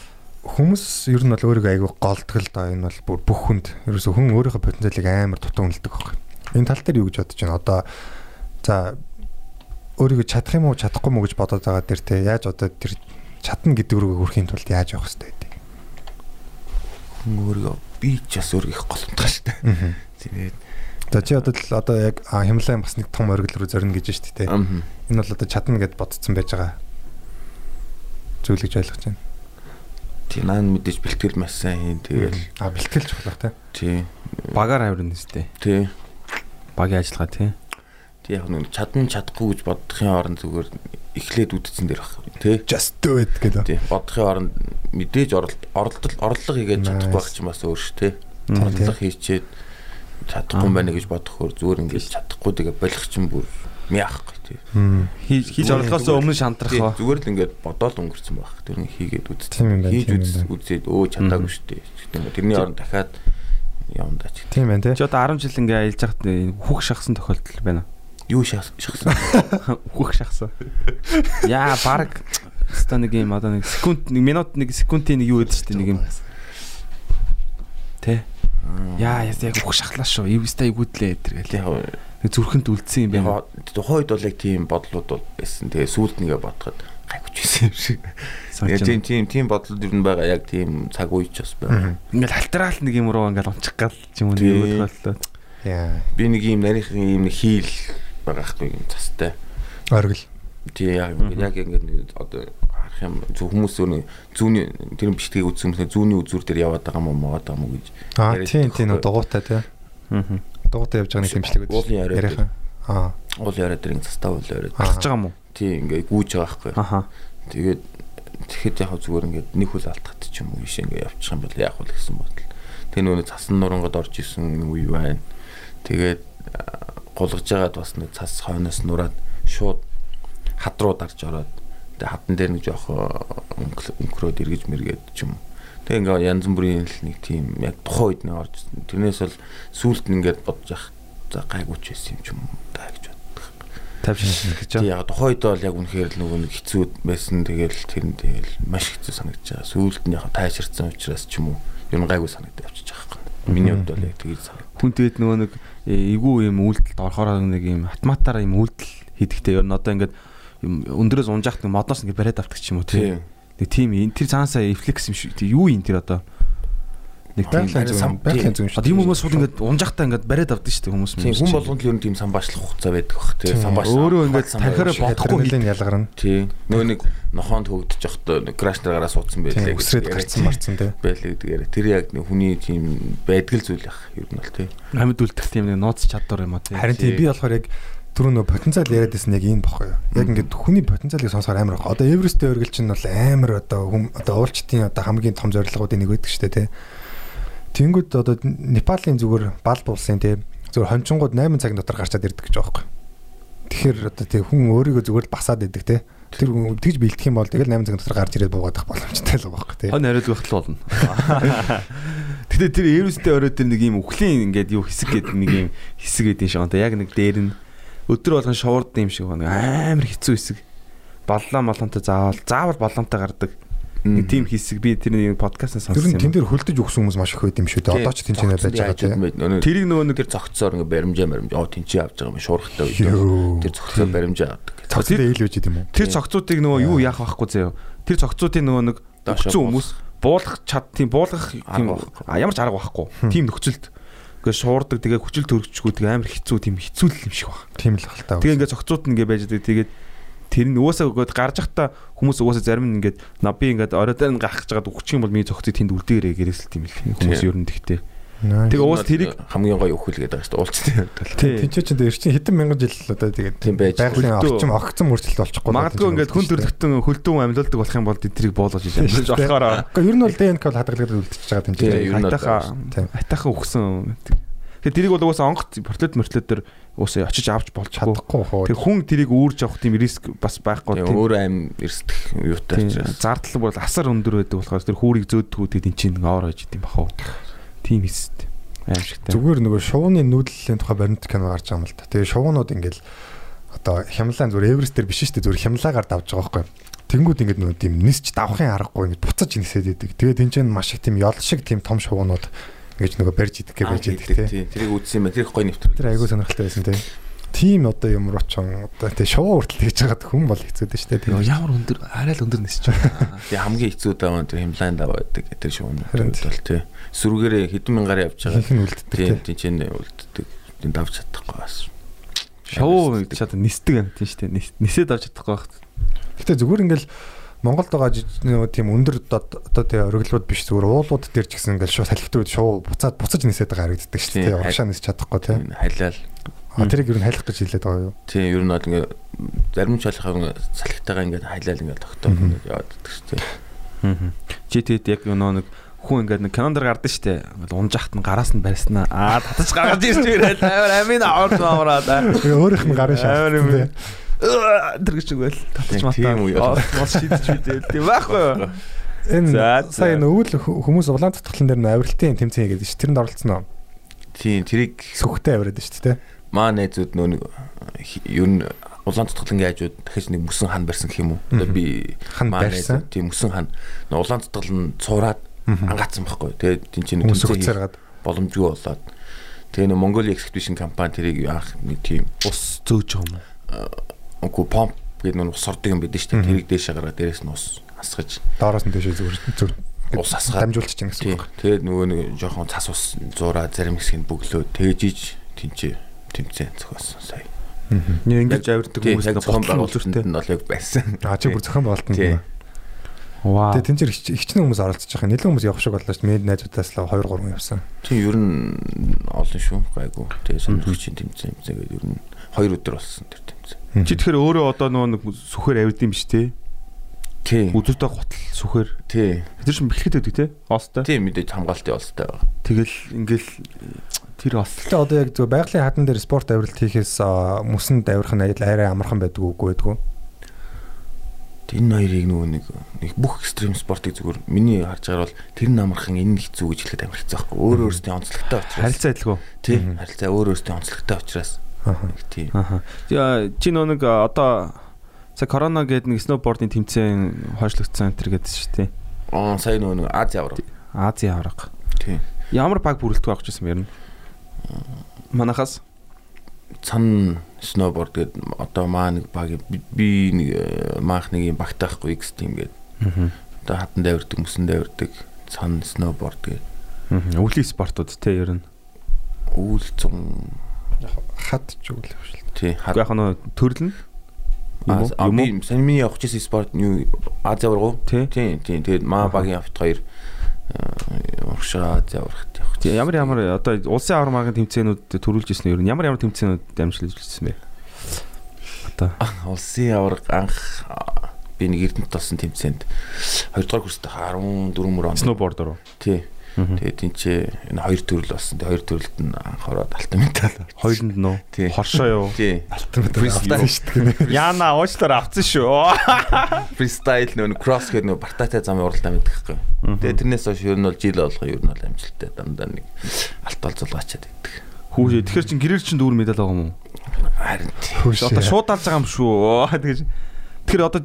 хүмүүс ер нь бол өөрийгөө айгүй голдгол доо энэ бол бүр бүх хүнд ерөөсө хүн өөрийнхөө потенциалыг амар дутуу үнэлдэг байхгүй. Энэ тал дээр юу гэж бодож байна? Одоо за өөрийгөө чадах юм уу чадахгүй мүү гэж бодоод байгаа дэр те яаж одоо тэр чадна гэдэг рүү хүрэхийн тулд яаж явах хэрэгтэй гэдэг. Хүн өөрийгөө би ч бас өөрийгөө их голомтгоо шүү дээ. Тэгээд За чи одоо л одоо яг а, хямлан бас нэг том оргил руу зорино гэж байна шүү дээ Энэ бол одоо чадна гэд бодсон байж байгаа. Зүйл гэж ойлгож байна. Тийм наан мэдээж бэлтгэл маш сайн хийн тэгэл. А бэлтгэлж болох те. тий. Багаар авирна сте. тий. Багийн ажиллагаа тий. тий яг нэг чадна чадахгүй гэж бодохын оронд зүгээр эхлээд үдцэн дээр баг. Тий. Just do it гэдэг. тий бодохын оронд мэдээж оролдол орлого хийгээд чадахгүй байх ч юм бас өөр ш тий. Орлого хийчээд чадахгүй юм байна гэж бодохоор зүгээр ингээд чадахгүй тэгээ болох чинь бүр мяахгүй тий. Хийж орлохоос өмнө шантрах Тий, ба. зүгээр л ингээд бодоол өнгөрцөн баг. Тэр нь хийгээд байна, Хийж үзээд өө чадаагүй шүү дээ. Тэгтээ. Тэрний оронд дахиад явандаа ч. Тийм байна те. Чи одоо 10 жил ингээ аялж хахад хүүх шахсан тохиолдол байна. Юу шахсан? Хүүх шахсан. Яа, баг ста нэг юм одоо нэг секунд нэг минут нэг секундын нэг юу гэдэг чинь нэг юм. Тэ. Яа, яг хүүх шахлаа шүү. Эвстэй игүүдлээ тэр Тий. Нэг зүрхэнд үлдсэн юм байна. үед бол яг тийм бодлууд бол байсан. Тэгээ сүулт нэгэ бодоход гайхаж байсан юм шиг. Яг тийм тийм тийм бодлууд ер нь байгаа. Яг тийм цаг үеч бас байгаа. Ингээл халтраал нэг юм руу ингээл унчих гал юм уу нэг Тий. юу боллоо. Яа. Би нэг юм нарийнхан юм хийл байгаа хгүй юм цастай. Оргил. Тий яг яг ингээд одоо харах юм зөв хүмүүс өөр зүүнний тэр бичлэгийг үзсэн хүмүүс зүүнний үзүүр дээр яваад байгаа юм уу байгаа юм уу гэж. Аа тийм байхгүй. дугуйтай те. Аа. Дугуйтай явж байгаа нэг тэмцлэг үү? Уулын Яриахан. Аа. Уул яриад тэр ингэ цастаа уул яриад. Алхаж байгаа юм уу? Тий ингээ гүүж байгаа байхгүй. Аха. Тэгээд тэгэхэд яг зүгээр ингээд нэг хүл алдахад ч юм уу ийш ингээ явчих юм бол яг хөл гэсэн бодол. Тэр нөө цасан нурангад орж исэн үе байна. Тэгээд гулгаж байгаад бас нэг цас хойноос нураад шууд хад руу дарж ороод тэгээд хатан дээр нэг жоох өнгө- өнгөрөөд эргэж мэргээд ч юм уу. Тэгээ ингээ янз бүрийн л нэг тийм яг тухайн үед нэг орж. Тэрнээс бол сүулт нь ингээд бодож явах за гайгууч байсан юм ч юм уу та гэж боддог. Тавь шинж гэж байна. яг тухайн үед бол яг үнэхээр л нөгөө нэг хэцүү байсан. Тэгэл тэр нь тэгэл маш хэцүү санагдаж байгаа. Сүүлд нь яг тайширсан учраас ч юм уу ер нь гайгүй санагдаж авчиж байгаа юм. Миний хувьд бол яг тэгж санагдав. Хүн тэгээд нөгөө нэг э, эвгүй юм үйлдэлд орохоор нэг юм автоматаар юм үйлдэл хийдэгтэй. Ер нь одоо ингээд юм өндөрөөс унжаахт нэг модноос ингээд бариад ч юм уу Тий. Нэг тийм энэ тэр цаанасаа рефлекс юм шиг тий, юу юм тэр одоо нэг тийм. Байгалийн зүг шүү. Одоо юм хүмүүс шууд ингээд унжаахтаа ингээд бариад авдаг шүү дээ хүмүүс Тийм хүн болгонд л ер нь тийм самбаачлах хугацаа байдаг бах тий. Тийм. Самбаачлах. Өөрөө ингээд шиг. бодохгүй Адреналин ялгарна. Тий. Нөө нэг нохоонд хөвгдөж явахдаа нэг краш дараагаараа суудсан байлээ. Тийм яриад гарцсан марцсан те. байлээ гэдэг яриа. Тэр яг нэг хүний тийм байдгал зүйл ах ер нь бол тий. амьд үлдэх тийм нэг нууц чадвар юм а тий. Харин тийм би болохоор яг түрүү нөө потенциал яриад байсан яг энэ юу. Яг ингээд хүний потенциалыг сонсохоор амар ах. Одоо Эверестийн өргөл чинь бол амар одоо хүм одоо уулчтын одоо хамгийн том зорилгоудын нэг байдаг шүү дээ те. Тэнгүүд одоо Непалийн зүгээр бал булсын те. Зүгээр хончингууд 8 цагийн дотор гарчаад ирдэг гэж байгаа байхгүй. Тэгэхээр одоо тийм хүн өөрийгөө зүгээр л басаад идэг те. Тэр хүн тэгж бэлдэх юм бол тэгэл 8 цаг дотор гарч ирээд буугаадах боломжтой л байгаа байхгүй тий. Хонь хариуд байх л болно. Гэтэ тэр эрүүстэй орой тэр нэг юм үхлийн ингээд юу хэсэг гэдэг нэг юм хэсэг гэдэг шиг байна. Яг нэг дээр нь өдөр болгон шуурд юм шиг байна. Амар хэцүү хэсэг. Боллоо молонтой заавал заавал болонтой гардаг. Нэг тийм хэсэг би тэрний подкастнаас Тэр сонссон нь тэн юм. дээр хөлдөж өгсөн хүмүүс маш их байд юм шүү дээ. Одоо ч тэнцэнэ байж байгаа тий. Тэрийг нөгөө нэг тэр зогцоор ингээ баримжаа баримжаа оо тэнцээ авч байгаа юм шуурхтай үед тэр зогцоор баримжаа авдаг. Цогцтой ээл байж юм уу? тэр цогцуудыг нөгөө юу яах байхгүй заяа. Тэр цогцуудын нөгөө нэг өгцөн хүмүүс буулгах чад тийм буулгах тийм ямар ч арга байхгүй. Тийм нөхцөлд ингээ шуурдаг тэгээ хүчил төрөгчгүй тэгээ амар хэцүү тийм хэцүү л юм шиг байна. Тийм л хальтаа. Тэгээ ингээ цогцууд нь ингээ байж байгаа. Тэгээд тэр нь угаасаа өгөөд гарч явахдаа хүмүүс угаасаа зарим нь ингээд нав би ингээд орой дээр нь гарах гэж байгаа үхчих юм бол миний цогцыг тэнд үлдээгээрээ гэрээсэлт юм л хүмүүс ер нь тэгтээ. Тэгээ Тэгээ уус тэрийг хамгийн гоё өхөл гэдэг байгаа шүү дээ. Уулцтай. Тинч чинь дээр чинь хэдэн мянган жил л одоо тэгээд байгалийн орчим огцон мөрчлөлт болчихгүй. Магадгүй ингээд хүн төрлөختөн хөлтөн амьлуулдаг болох юм бол тэрийг буулгаж хийж амьлуулж болохоор Гэхдээ ер нь бол ДНК бол хадгалагдаад үлдчихэж байгаа юм чинь. Тийм. хайтахан өгсөн. Тэгэхээр тэрийг бол угаасаа онгоц портлет мөртлөдөр угаасаа очиж авч болчихгүй. чадахгүй. Тэр хүн тэрийг үүрж авах тийм риск бас байхгүй Тийм тийм. өөрөө аим эрсдэх юутай учраас. Зардал бол асар өндөр байдаг болохоор тэр хүүрийг зөөдгүү тэд эн чинь оор байж идэм бахав. Тийм хэсэт. Аимшигтай. Зүгээр нөгөө шувууны нүүдлийн тухай баримт кино гарч байгаа юм л да. Тэгээ шувуунууд ингээл одоо хямлаан зүгээр Эверест дээр биш шүү дээ. Зүгээр хямлагаар давж байгаа байхгүй. Тэнгүүд ингээд нөгөө тийм нисч давхын аргагүй ингээд буцаж нисээд идэг. Тэгээд энэ чинь маш их тийм ёл шиг тийм том шувуунууд ингэж нөгөө барьж идэх гэж байж идэг тий. Тийм тэрийг үзсэн юм байна. Тэр их гоё нэвтрэл. Тэр айгүй сонирхолтой байсан тий. Тийм одоо юм руу ч одоо тий шувуу хүртэл хийж байгаад хүн бол хэцүү дээ шүү дээ. Тий. ямар өндөр арай л өндөр нисэж байна. Тэгээ хамгийн хэцүү даваа тэр химлайн даваа байдаг. Тэр шуун Харин бол тий. Сүргээрээ хэдэн мянгаар явж байгаа. Үлддэг Тийм тий. тийм чинь үлддэг. Тийм давж чадахгүй бас. Шоу чад нисдэг юм тийм шүү дээ. Нисээд авч чадахгүй байх. Гэтэ зүгээр ингээл Монголд байгаа нөгөө тийм өндөр одоо одоо тий оргилууд биш зүгээр уулууд дээр ч гэсэн ингээл шууд салхитууд шуу буцаад буцаж нисээд байгаа харагддаг шүү Тийм, дээ. Урагшаа нисэж чадахгүй тий. Тийм халиал. А тэрийг ер нь хайлах гэж хэлээд байгаа юу? Тийм ер нь бол ингээ зарим ч болохоо ингээ салхитайгаа ингээ халиал ингээ тогтоох яваад байдаг шүү дээ. Чи тэгэд яг нөө нэг хүн ингээд нэг кинонд гардаг штэ. Ингээд унжахт нь гараас нь барьснаа. Аа татаж гаргаж ирж ирээд амар амин аваад. Тэгээ өөрийнх нь гарын тий. Тэр гэж үгэл татаж матаа. тийм үе бол. Мос шидэж бидэл тийм байхгүй? Энэ сая хө- хүмүүс улаан татгалан дээр нь авиралтын тэмцээн хийгээд шүү. Тэрэнд оролцсон уу? Тийм тэрийг Сүхтэй авираад шүү дээ. маа найзууд нөө ер нь улаан цутгалангийн хажууд дахиж нэг мөсөн хан барьсан гэх юм уу. Одоо би Хан барьсан. тийм мөсөн хан улаан цутгалан цуураад Мгм. Ангаацсан байхгүй. Тэгээд хийх гад. боломжгүй болоод тэгээ нөө Mongolia Exhibition компани тэрийг анх нэг тийм Ус зөөж юм уу? үгүй помп гэдэг нөө ус ордог юм бидэн шүү дээ. Тэрийг дээшээ гараад дээрээс нь ус асгаж Доороос нь зүгээр зүг ус асгаад дамжуулчих чинь гэсэн үг. Тэгээд нөгөө нэг жоохон цас ус зураа зарим хэсгийг бөглөө тэгж иж тэнцээ тэмцээн зохиосон сая. Нэг ингэж авирдаг хүмүүс нэг зохион байгуулалтанд нь бол яг байсан. А чи бүр зохион байгуулалт нь. Тэгээ тэн чинь хичнээн хүмүүс оролцож байгаа. Нэлээд хүмүүс явах шиг боллоо шүү. Мэд найзуудаас л 2 3 явсан. Тийм ер нь олон шүү гайгүй. Тэгээ сонирхчийн тэмцээн тэмцээгээд ер нь 2 өдөр болсон тэр тэмцээн. Чи тэгэхээр өөрөө одоо нэг сүхээр авирд юм биш те? Тийм. Үзүүтэй гутал сүхээр. Тийм. Тэр чинь бэлгэхэд байдаг те? Остой. Тийм мэдээж хамгаалтын олстой байгаа. Тэгэл ингээл тэр Гэтэ одоо яг зөв байгалийн хатан дээр спорт авиралт хийхээс мөсөнд авирах нь арай амархан байдаг үгүй байдгүй. Энэ хоёрыг нөгөө нэг нэг бүх экстрим спортыг зүгээр миний харж байгаа бол тэр нь амархан энэ хэцүү гэж хэлэхэд амар хэцүү байхгүй. Өөр өөрсдийн онцлогтой учраас. харилцаа адилгүй. Тийм. Харилцаа өөр өөрсдийн онцлогтой учраас. Тийм. Чи нөгөө нэг одоо за корона гэдэг нэг сноубордын тэмцээн хойшлогдсон энэ гэдэг шүү дээ. Аа сая нөгөө нэг Ази авраг. Азийн авраг. Тийм. Ямар баг бүрэлдэхүүн авах гэсэн юм ер нь? Манахаас цан сноуборд гээд одоо маа нэг баг би- нэг э, маах нэг юм багтаахгүй X team гээд одоо хатан давирдаг мөсөн давирдаг цан сноуборд гээд өвлийн спортууд те ер нь. үүл зун Хад ч үгүй л шүү. тий Уу яг нөө төрөл нь? Юм уу? сайн миний явах гэсэн спорт юу Ази Тий. тий тий тэгээд маа багийн авт хоёр аврагт явах Тий, Ямар ямар одоо улсын авар маргын тэмцээнүүд төрүүлж ирсэн нь ямар ямар тэмцээнүүд дамжуулж ирсэн бэ? Одоо. Улсын авраг анх би нэг эрдэнэт болсон тэмцээнд. 2 дугаар курст 14 мөр он сноубордоор уу? тий Тэгээд тэнцээ энэ хоёр төрөл болсон. Тэгээд хоёр төрөлд нь анх ороод алтан медаль. Хоёуланд нөө Тий. хоршоо юу. Алтан Freestyle. мэдээ шүү дээ. Яна уучлаар авцсан шүү. Freestyle нөө кросс гэдэг нөө бартатай замын уралдаа мэдэх байхгүй. Тэгээд тэрнээс хойш ер нь бол жил болго ер нь бол амжилттай дандаа нэг алт бол зулгаачаад идэг. Хүүшээ тэгэхээр чин гэрэр чин дүүр медаль байгаа юм уу? Харин тий. Чи одоо шууд алж байгаа юм шүү. Тэгэж. Тэгэхээр одоо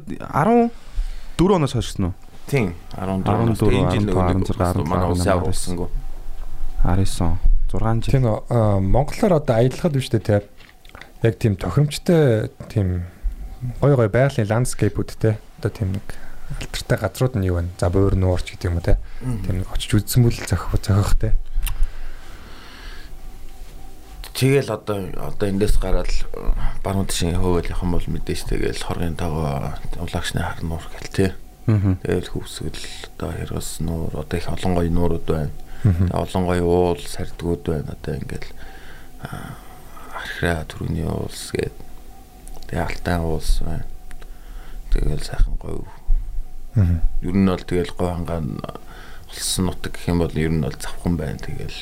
14 оноос хойшсон уу? Тийм 14 14, оноос энэ жил 15, 16, манай улсын 17, авар болсонгүй. 19 6 жил. Тийм монголоор одоо аялахад биш үү те. Яг тийм тохиромжтой тийм гой гой байгалийн ландскейпүүд те. Одоо тийм нэг алтартай газрууд нь юу вэ? За буур нуурч гэдэг юм уу те. Тийм нэг очиж үзсэн бүл зохих зохих те. Тэгэл одоо одоо эндээс гараад баруун тишин хөөгөл явах юм бол мэдээж тэгэл хоргийн тоогоо улагчны хар нуур гэл тий. Тэгэл хөвсгөл одоо хэрэгс нуур одоо их олон гоё нуурууд байна. Тэгээ олон гоё уул сардгууд байна. Одоо ингээл архира төрөний уулс гээд тэгээ алтан уулс байна. Тэгэл сайхан гоё. Ер нь бол тэгэл гоё хангаан олсон нутаг гэх юм бол ер нь бол завхан байна. Тэгэл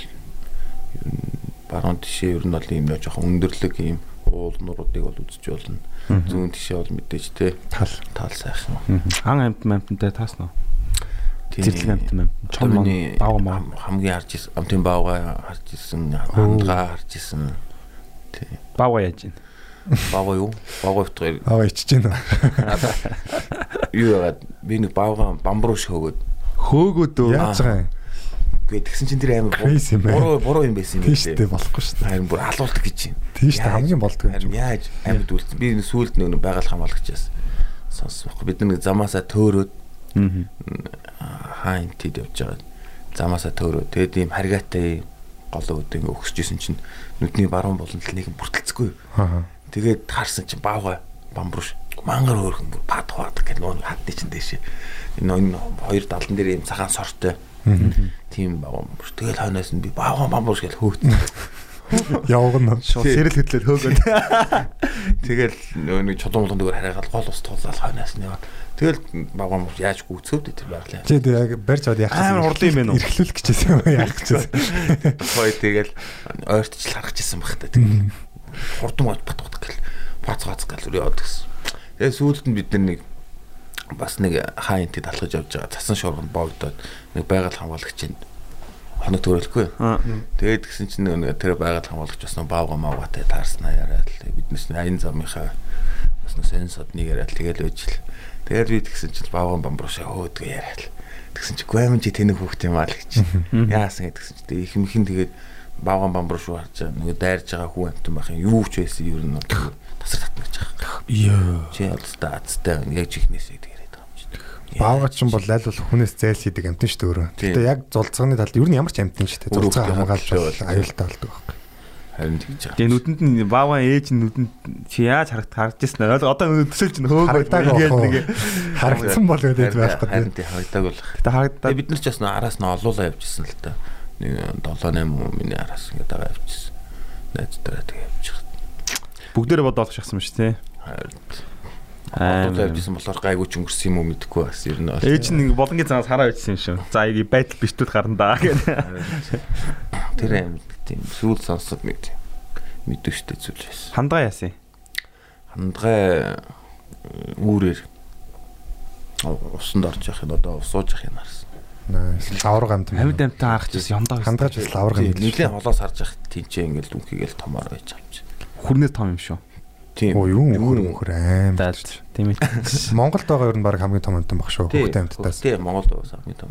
ер нь баруун тишээ ер нь бол ийм нэг жоохон өндөрлөг ийм уул нуруудыг бол үзэж болно. Зүүн тишээ бол мэдээж те Тал. тал сайхан. Хан амт амттай тааснаа. Зэрлэг амт амт. Чон баага маа. хам- хамгийн харж ирсэн амтын баага харж ирсэн хандгаа харж ирсэн тий Баага яаж ийн. баага юу баага утгаар Аа ичж үү? юу яагаад би нэг баага бамбруу шиг өгөөд Хөөгөөд өө. Яаж байгаа юм? Гээ тэгсэн чинь тэр амар буруу буруу юм байсан юм шүү дээ болохгүй шүү дээ. харин бүр алуулдаг гэж юм Яаж- хамгийн болдгоо юм. харин яаж амьд үлдсэн би нэг сүулт нэг байгаль хамгаалагчаас сонсохгүй бид нэг замаасаа төөрөөд хаан тэд явж байгаа. Замаасаа төөрөө. Тэгээд ийм харгаатай голоо өдөө ингээ өгсөжсэн чинь нүдний баруун болонд л нэг бүртэлцэхгүй. Аа. Тэгээд харсан чинь баага бамбруш мангар хөөрхөн бүр бад хаадаг гэх нөө хадны чинь дэше. Энэ энэ хоёр далан дээр ийм цагаан сортой. Тийм бамбруш. Тэгэл хойноос нь би баага бамбруш гэж хөөцсөн. Явган. Шууд Тий. сэрэл хөдлөд хөөгөөд. Тэгэл нэг чулуун молон дээр хараагаад гол ус тулаад хойноос нь яваад. Тэгэл баага бамбруш яаж гүцөөд тэр байгалаа. Чи яг барьж аваад яах Амар хурдан юм байна уу? Ирхлүүлэх гэжсэн юм? Яах гэжсэн. Хой тэгэл ойртчл харах гэсэн баг та тэгэл. Хурдан бат бат гэл бац бац гэл үр яваад гэсэн. Тэгээ сүүлд нь бид нар нэг бас нэг хаан тэд алхаж явж байгаа цасан шуурганд боогдоод нэг байгаль хамгаалагчийн хоног төрөлхгүй. Тэгээд гисэн чинь нэг тэр байгаль хамгаалагч бас нэг баага маагатай таарснаа яриад л биднес аян замынхаа бас нэг сэн содныг яриад тэгэл байж л. Тэгээд би тэгсэн чинь баага бамбруушаа хөөдгөө яриад л. Тэгсэн чинь гуйман чи тэнэг хөөхт юм аа л гэж. Яасан гэдгсэн чинь их мхэн тэгээд баага бамбруш уу харж байгаа нэг дайрж байгаа хүн амтан байх юм юу ч байсан ер нь тасар татна гэж байгаа. Йоо. Чи алстаа азтай яг чихнээсээ гэдэг яриад байгаа юм чинь. Баага ч юм бол аль болох хүнээс зайлсхийдэг амтэн шүү дээ өөрөө. Гэтэ яг зулцганы талд ер нь ямар ч амтэн шүү дээ. Зулцгаа хамгаалж аюултай болдог байхгүй. Харин тэгж байгаа. Тэгээ нүдэнд нь баава ээж нь нүдэнд чи яаж харагд харж ирсэн аа. Одоо төсөлж нь хөөгөөд уу? нэг. Харагдсан бол гэдэг байхгүй. Харин тий харагдаг бол. Гэтэ харагдаад Тэгээ бид нар ч бас араас нь олуулаа явжсэн л та. Нэг 7 8 миний араас ингээд байгаа явжсэн. Найзтайгаа тэгээ явчих. бүгдээрээ бодоолох шахсан юм шүү тий. Харин Аа. олуулаа явжсэн болохоор гайгүй ч өнгөрсөн юм уу мэдэхгүй бас ер нь бол. Ээж нь нэг болонгийн цагаас хараа байжсэн юм шүү. За ийг байтал биштүүд гарна даа гэх. Тэр аим тийм сүүл сонсоод тийм мэдвэштэй зүйл байсан. Хандгаа яасан. Хандгай үүрээр усанд орж явах юм одоо усууж явах юм харсан. Авраг амт. Амьд амьтаа харах чинь ёндоо хандгаж бас авраг амт. Нилийн холоос харж явах тэнцээ ингээл дүнхийгээл томоор байж авч. Хүрнээс том юм шүү. Тийм. Оо юу мөхөр мөхөр аим. Дайлж. Тийм ээ. Монголд байгаа ер нь баг хамгийн том амтан баг шүү. Хөхтэй амттаас. Тийм Монголд бас хамгийн том.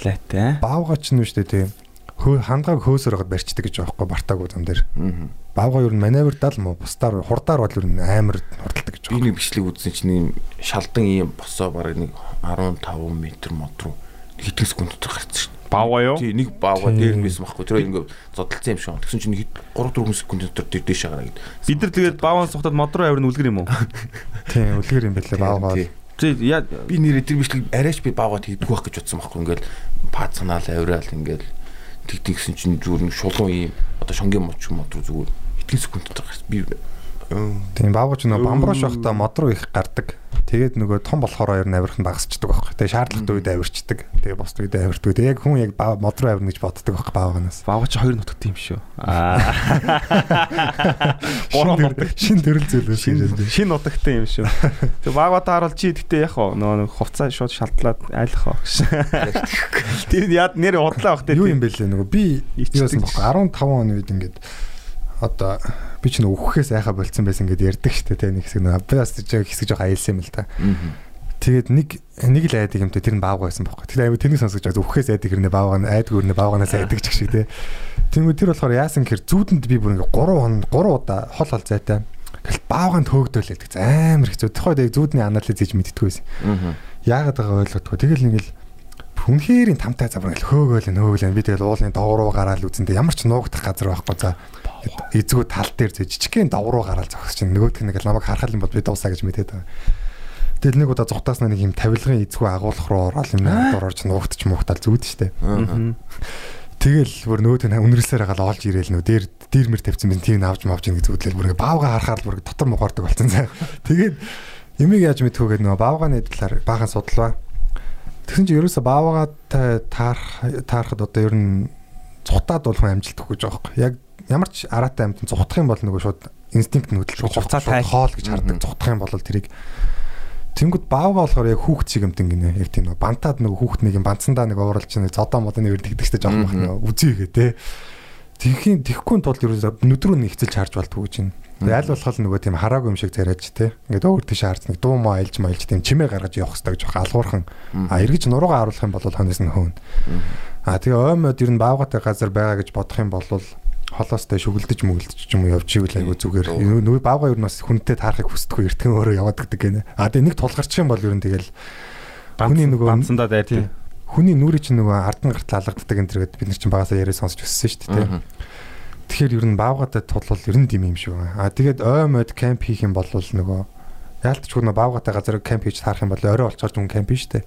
Лайтай. Баавга ч нь шүү дээ тийм. Хөө хангааг хөөсөр гад барьчдаг гэж байгаа байхгүй бартаагүй зам дээр. Аа. Баавга ер нь маневрдал мó бусдаар хурдаар бол ер нь амар хурддаг гэж байгаа. нэг бичлэг үзсэн чинь ийм шалдан ийм босоо бараг нэг 15 м мод руу хитгэн секунд дотор гарцсан шин. Баава юу? Тий нэг Тийм. дээр байсан байхгүй. Тэр ингээ зодтолцсон юм шиг. Тэгсэн чинь 3 4 секунд дотор тэр дээш гараа гэд. Бид нар тэгээд бааван сухтад мод руу авир нь үлгэр юм уу? Тийм үлгэр юм байлаа баавга. Тий. Тий яа Би нэрээ тэр бичлэг арайч би баага тэгдэх байх гэж бодсон байхгүй. Ингээл пацанаал авираал ингээл тэгтэн гэсэн чинь зүгээр нэг шулуун ийм одоо шонгийн мод руу зүгээр хитгэн секунд дотор би Тийм баавууч нөгөө бамбрууш байхдаа мод руу их гардаг. Тэгээд нөгөө том болохоор ер нь авирах нь багасчдаг байхгүй. Тэгээд шаардлагатай үед авирчдаг. Тэгээд бос үед авиртдаг. Тэгээд яг хүн яг мод руу авирна гэж боддог байхгүй баавганаас. Баавч хоёр нутагт юм шүү. Аа. Гурван нутаг. Шин төрөл зүйлээ Шин шин. нутагтай юм шүү. Тэг баагуудаа харуул чи гэхдээ яг нөгөө хувцас шууд шалтлаад айлах аа гэж. Тэр яд нэр удлаа бах Юу юм бэ лээ нөгөө би Ичдэг юусан бохоо 15 оны үед ингээд одоо би ч үхэхээс айха болцсон байсан гэдээ ярьдаг штэ тэ нэг хэсэг би бас хэсэг жоох аялсан юм л та. Тэгээд нэг нэг л айдаг юмтай тэр нь баавга байсан бохоо. Тэгэхээр аюу тэнийг сонсож байгаа үхэхээс айдаг хэрнээ баавга нь айдаг хэрнээ баавганаас айдаг ч шиг тэ. Тэнгүү тэр болохоор яасан гэхээр зүудэнд би бүр ингээд 3 хон 3 удаа хол хол зайтай. Гэхдээ баавганд хөөгдөөл байдаг. Амар хэцүү. Тухайд яг зүудний анализ хийж мэдтгүү байсан. Яагаад байгаа ойлгодгоо. Тэгэл нэг л хүнхээрийн тамтай ингээл хөөгөөл нөөгөл би тэгэл уулын дов руу гараал үзэндээ ямар ч нуугдах газар байхгүй за эзгүү тал дээр зөө жижигхэн дов руу гараал зогсож чинь нөгөөдх нэг намайг харахад юм бол би дуусаа гэж мэдээд байгаа. Тэгэл нэг удаа зугтааснаа нэг юм тавилгын эзгүү агуулах руу ороод юм надад орж нуугдчих муухтал зүуд штэ. Тэгэл бүр нөгөөд нь үнэрлсээр хагаал олж ирээл нөө дээр дээр мэр тавьсан bin тийм авч мавж ин гэж зүудлээ бүр баавга харахаар бүр дотор мухаардаг болсон заа. Тэгээд ямиг яаж мэдхүү гэдэг нөгөө баавганы талаар баахан судлаа. Тэгсэн чинь ерөөсө баавгатай таарах таарахад одоо ер нь цутаад бол хүн амжилт өгөх гэж байгаа юм. Яг ямар ч араатай амьтан цутах юм бол нөгөө шууд инстинкт нь хөдөлж Хугацаа тайл. хоол гэж хардаг. Цутах юм бол тэрийг Тэнгүүд баавга болохоор яг хүүхд шиг юмтан гинэ. Яг тийм нөгөө бантаад нөгөө хүүхд нэг юм банцсандаа нэг ууралж нэг зодоо модны нэр тэгдэгтэй жоох мах нэг үзээгээ те. Тэгхийн тэхгүй тул ерөөсө нүдрүү нь ихцэлж харж байна. Тэгээ аль болох нөгөө тийм хараагүй юм шиг царайж те. Ингээд өөр тийш харж нэг дуу маа айлж маялж тийм чимээ гаргаж явах хэрэгтэй гэж алгуурхан. А эргэж нуруугаа харуулах юм бол хонос нь хөөн. А тэгээ оймод ер нь баавгатай газар байгаа гэж бодох юм бол холоостой шүгэлдэж мүгэлдэж ч юм уу явж ивэл айгу зүгээр. Нөгөө баавга ер нь бас хүнтэй таарахыг хүсдэггүй эртгэн өөрөө яваад гэдэг гэнэ. А тэгээ нэг тулгарчих юм бол ер нь тэгэл Хүний нөгөө- банцсандаа дайрдаг. хүний нүрий чинь нөгөө ардан гартал алгаддаг энэ төргээд бид нар чинь багасаа яриа сонсч өссөн шүү дээ. тэ. Тэгэхээр ер нь баавгатай тулвал ер нь дим юм шиг байна. А тэгээд ой мод кемп хийх юм бол нөгөө яалтч хүн баавгатай газар кемп хийж таарах юм бол орой олцоорч хүн кемп шүү дээ.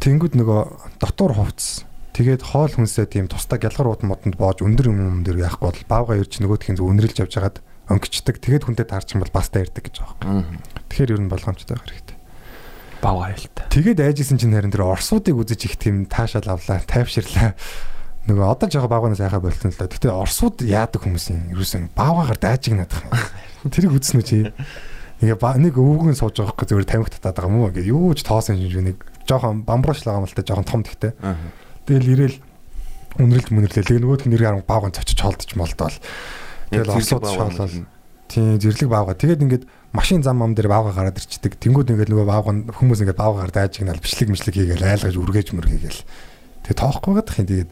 Тэнгүүд нөгөө дотор хувцс тэгээд хоол хүнсээ тийм тусдаа гялгар ууд модонд боож өндөр юм юм дээр яахгүй бол баавга ирж нөгөөдхийн зүг өнөрлж явж хагаад өнгөчдөг. Тэгээд хүнтэй таарч юм бол бас таардаг гэж байгаа юм. Тэгэхээр ер нь болгоомжтой байх хэрэгтэй. Бав айлтай. Тэгээд айжсэн чинь харин тэр орсуудыг үзэж их тийм таашаал авлаа, тайвширлаа. Нөгөө одоо жоо бааганаас айхаа болтон л да. Гэтэ орсууд яадаг хүмүүс юм. Юусэн баагаар даажиг надах. Тэрийг үзсэн үү чи? Ингээ нэг өвгөн сууж байгаа хөөх зүгээр тамхи татаад байгаа мó ингээ юу ч тоосон юм нэг жоохон бамбруулш лагаам л та жоохон том тэгтэй. Тэгэл ирээл үнэрлж мөнөрлээ. Тэгээ нөгөөх нь нэр харан баагаан цочиж холдож молдоол. Тэгэл орсууд шоолол. Тийм зэрлэг баавга. Тэгээд ингээд машин зам ам дээр баавга гараад ирчдэг. Тэнгүүд ингээд нөгөө баавга нь хүмүүс ингээд баавгаар даажигнал бичлэг мишлэг хийгээл айлгаж үргэж мөргийгээл. Тэгээ тоохгүй гадах юм. Тэгээд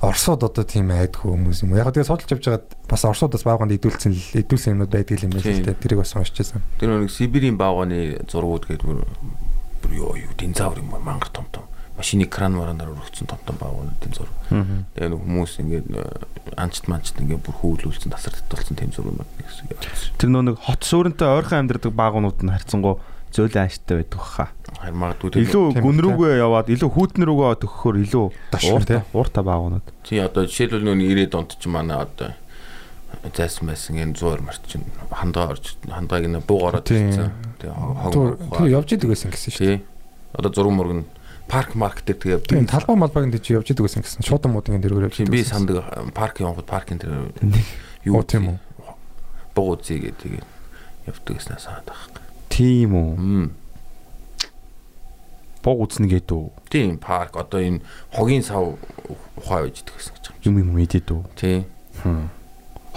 Оросууд одоо тийм айдгүй хүмүүс юм. Яг тэгээ судалж явж байгаад бас Оросуудаас баавганд идүүлсэн л идүүлсэн юмнууд байдаг юм байна л дээ. Тэрийг бас уншижсэн. Тэр нэг Сибирийн баавганы зургууд гэдэг бүр ёо юу динозавр юм мангар том том машины кран маранаар өргөцсөн том том баавгуудын зураг. Тэгээ нэг хүмүүс ингээд анчт манчт ингээд бүр хөвлүүлсэн тасар татуулсан тийм зураг байна гэсэн явуулсан. Тэр нөө нэг хот сууринтай ойрхон амьдардаг баагуунууд нь харьцангуй зөөлөн ааштай байдаг хаа. Харин магадгүй тэр Илүү гүн үү, рүүгээ яваад илүү хүүтэн рүүгээ төгөхөөр илүү ууртай баагуунууд. тий одоо жишээлбэл нөө 90-ад онд ч манай одоо зайсан байсан энэ 100 март чинь хандгаа орж хандгааг нь буугаар ороод ирсэн. Тэгээ Тэр тэр явж идэг байсан гэсэн шүү дээ. тий. Одоо зураг мөрг нь парк марк дээр тэгээ Тийм талбай малбайг энэ чи явж идэг байсан гэсэн. Шуудан муудын дэргээр явж Тийм идэг. би сандаг паркийн явахад паркийн дээр Оо, тийм үү? Буу үзье гэдэг явдаг гэснээр санаад байгаа. Тийм үү. Бог үзнэ гэдэг үү? Тийм парк одоо энэ хогийн сав ухаа байж идэг гэсэн гэж. Юм юм идэд үү? Тийм.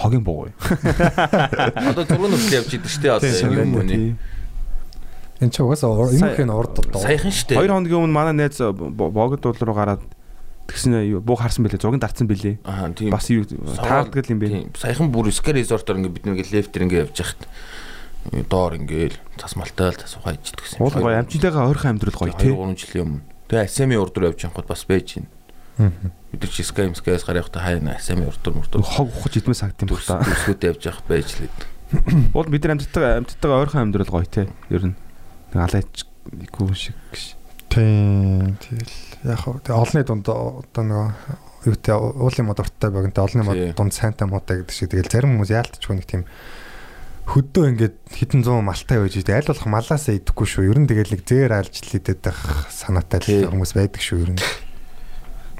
Хогийн бог уу? Одоо зураг нүртэл явж идэг штэ одоо Тийм, юм Энэ ч угаасаа ор- юм хэн урд доо. Саяхан штэ. Хоёр хоногийн өмнө манай найз богд уул руу гараад тэгснэ буу харсан бэлээ. Зургийг дарцсан бэлээ. Аа тийм. Бас юу таарддаг юм бэ? Саяхан бүр ска резортоор ингээ бид нэг лефтер ингээ явж яхад доор ингээл цас малтаал цас ухаа ичдэг гэсэн. Уул гоё амжилтайгаа ойрхон амьдрал гоё тий. 2 3 жилийн өмнө. Тэгээ Асами урд руу явж явахад бас байж гин. Бид нар чи скайм скайс гарах та хайна Асами урд руу мурд. Хог ухаж идмээ сагт юм та. Дүрсгүүтэй явж явах байж лээд. Уул бид нар амжилтайгаа амжилтайгаа ойрхон амьдрал гоё тий. Ер нь гүн шиг гэж. Тийм тэгэл яг хөө тэг олонний дунд одоо нөгөө юутэй уулын мод урттай олонний Тий. мод дунд сайнтай модтай гэдэг шиг тэгэл зарим хүмүүс яалтчгүй нэг тийм хөдөө ингээд хитэн 100 малтай байж дээ аль болох малаасаа идэхгүй шүү. Ер нь тэгэл нэг зээр алж лидэд байх санаатай л хүмүүс байдаг шүү ер нь.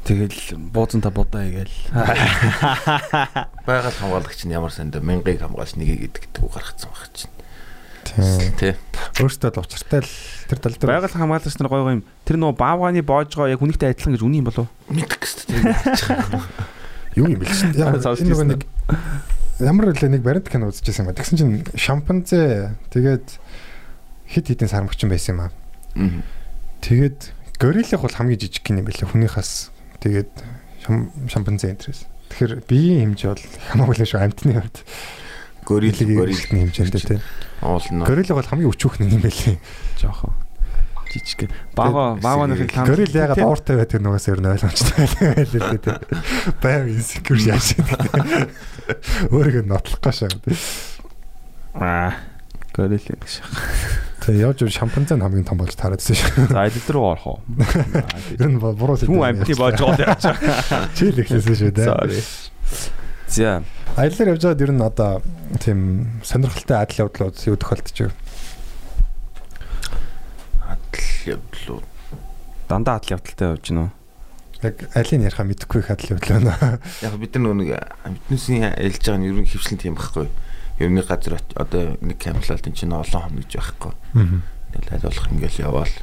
Тэгэл бууцанта будаа гээл. Байгаль хамгаалагч нь ямар санд мянгаыг хамгаалж нэгийг идэг гэдэг үг гаргацсан байх чинь. Тийм. Тэ. Өөртөө л учиртай л тэр тал дээр Байгаль хамгаалагч нар гой гой юм. Тэр нөө баавгааны боожгоо яг хүнийхтэй адилхан гэж үний юм болов? Мэдэх гэстэй. юу юм бэл чинь. Яг энэ нөгөө нэг ямар үлээ нэг баримт кино үзчихсэн юм ба. Тэгсэн чинь шампанзе тэгээд хит хитэн сармагчин байсан юм аа. Тэгээд гориллах бол хамгийн жижиг гин юм байлаа хүнийхээс. Тэгээд шам- шампанзе энтрээс. Тэгэхээр биеийн хэмжээ бол хамаагүй л шүү амтны хувьд. Горил горил гориллны хэмжээндээ тийм. уулна. Гориллах бол хамгийн өчүүхний юм байлээ. Жохон. Жижиг. Баава баавааныхыг тань. Горилл ягаад ууртай байдаг нугаас ер нь ойлгомжтой байлаа л дээ. Байв инсекюр яаж. Өөрийгөө нотлох гашаа. Аа. Горил гэж. Тэгээ явж явж шампанзе нь хамгийн том болж тараадсэн шүү. За эдэл рүү орох уу? Ер нь буруу Хүн амтны боожгоо яаж. Чийл ихлээсэн шүү дээ. Sorry. За. Аяллаар явж байгаад ер нь одоо тийм сонирхолтой адил явдлууд юу тохиолдож байна. Адал явдлуу. Дандаа адал явдалтай явж гинөө. Яг алийг яриха мэдэхгүй их адил явдал байна. Яг бид нар нэг амтнуусын ялж байгаа нь ер нь хөвшлэн тийм байхгүй. Ер нь газар одоо нэг камерлалт энэ чинь олон хоног гэж байхгүй. Тэгэл аль болох ингээл яваал.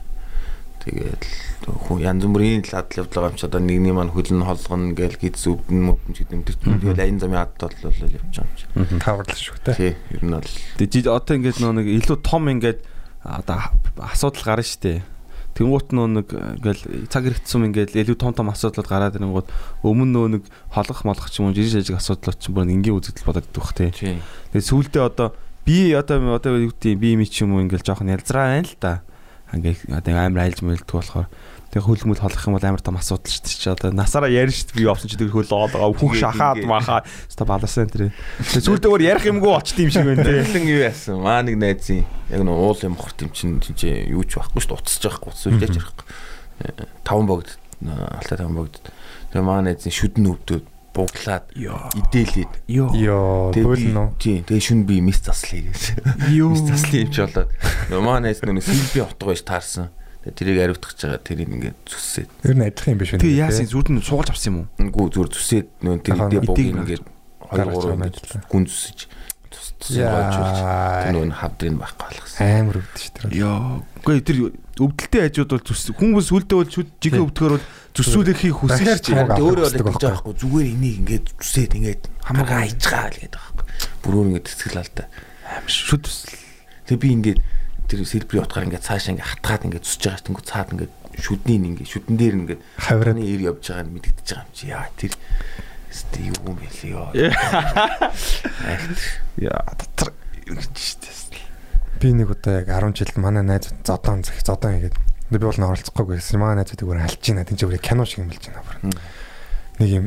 Тэгээд хүн янз бүрийн адал явдал байгаа юм чи одоо нэгний маань хөлн холгоно гээл гиз өвдөн мөвдөн ч гэдэг юм. Тэгэл аян замын адал бол явж байгаа юм чи. Таварлаа шүү дээ. Тий, ер нь бол Тэгээд одоо ингээд нөө нэг илүү том ингээд одоо асуудал гарна штэ. Тэнгуут нөө нэг ингээл цаг хэрэгцсэн ингээд илүү том том асуудлууд гараад ирэнгууд өмнө нөө нэг холгох молгох ч юм уу жижиг жижиг асуудлууд ч бүр энгийн үзэгдэл болоод идэх те. тий. Тэгээд сүүлдээ одоо би одоо одоо юу гэдэг би ми ч юм уу ингээл жоохон ялзраа байна л да. Ингээ одоо амар айлж мэлдэг болохоор тэг хөлмөл холох юм бол амар том асуудал шүү дээ. Одоо насаараа ярина шүү дээ. Би явсан чи тэр хөл оолгаа хүн Тэгээд шахаад махаа. Ста баласан тэр. Тэг сүүлдээ өөр ярих юмгүй очт юм шиг байна те. Тэгэлэн юу яасан? Маа нэг найзын яг нэг уул юм хорт юм чинь чинь юу ч байхгүй шүү дээ. Утасч байхгүй, сүлдэж байхгүй. Э, Таван богд алтай таван богд. Тэгээ маа найзын шүдэн өвдөд буглаад идээлээд. Туйл би- нөө. тий, тэгээ шүн би мис. Юу. Мис заслая юм чи болоод. Найз нөгөө сэлби отгоо ш таарсан. Тэгээ тэрийг ариутгах гэж байгаа. Тэрийг ингээд зүссээд. Ер нь адилхан юм биш үү? Тэгээ яасан зүрд нь суулж авсан юм уу? Үгүй зүгээр зүсээд нөгөө тэр идээ эдийг ингээд гаргаж 2 байгаа 3 гүн зүсэж цусгоожуулж. Тэр Яа. нөгөө хавдрын байхгүй болгосон. Амар өвд шүү дээ. Йоо. Үгүй тэр өвдөлттэй хажууд бол зүс хүмүүс үлдээ бол жигээ өвдгөр бол зүсүүлэхийг хүсэж авах Өөрөө хүсдэг гэж байхгүй. байгаа зүгээр энийг ингээд зүсээд ингээд хамаагаа хайчгаа л гэдэг байхгүй. Бүрөөр ингээд цэцгэл алта. Шүд Тэг би ингээд тэр сэлбэрийн утгаар ингээд цаашаа ингээд хатгаад ингээд зүсэж байгаа тэнгүү цаад ингээд шүдний ингээд шүдэн дээр ингээд хаврын ир явж байгаа нь мэдэгдэж байгаа юм чи яа тэр Сте юу юм бэ ёо. яа дотор ингэж штэ. би нэг удаа яг 10 жил манай найз зодон зах зодон хийгээд би бол н оролцохгүйг гэсэн. Манай найзууд зүгээр алж байна. Тин ч өөр кино шиг юм болж байна. Нэг юм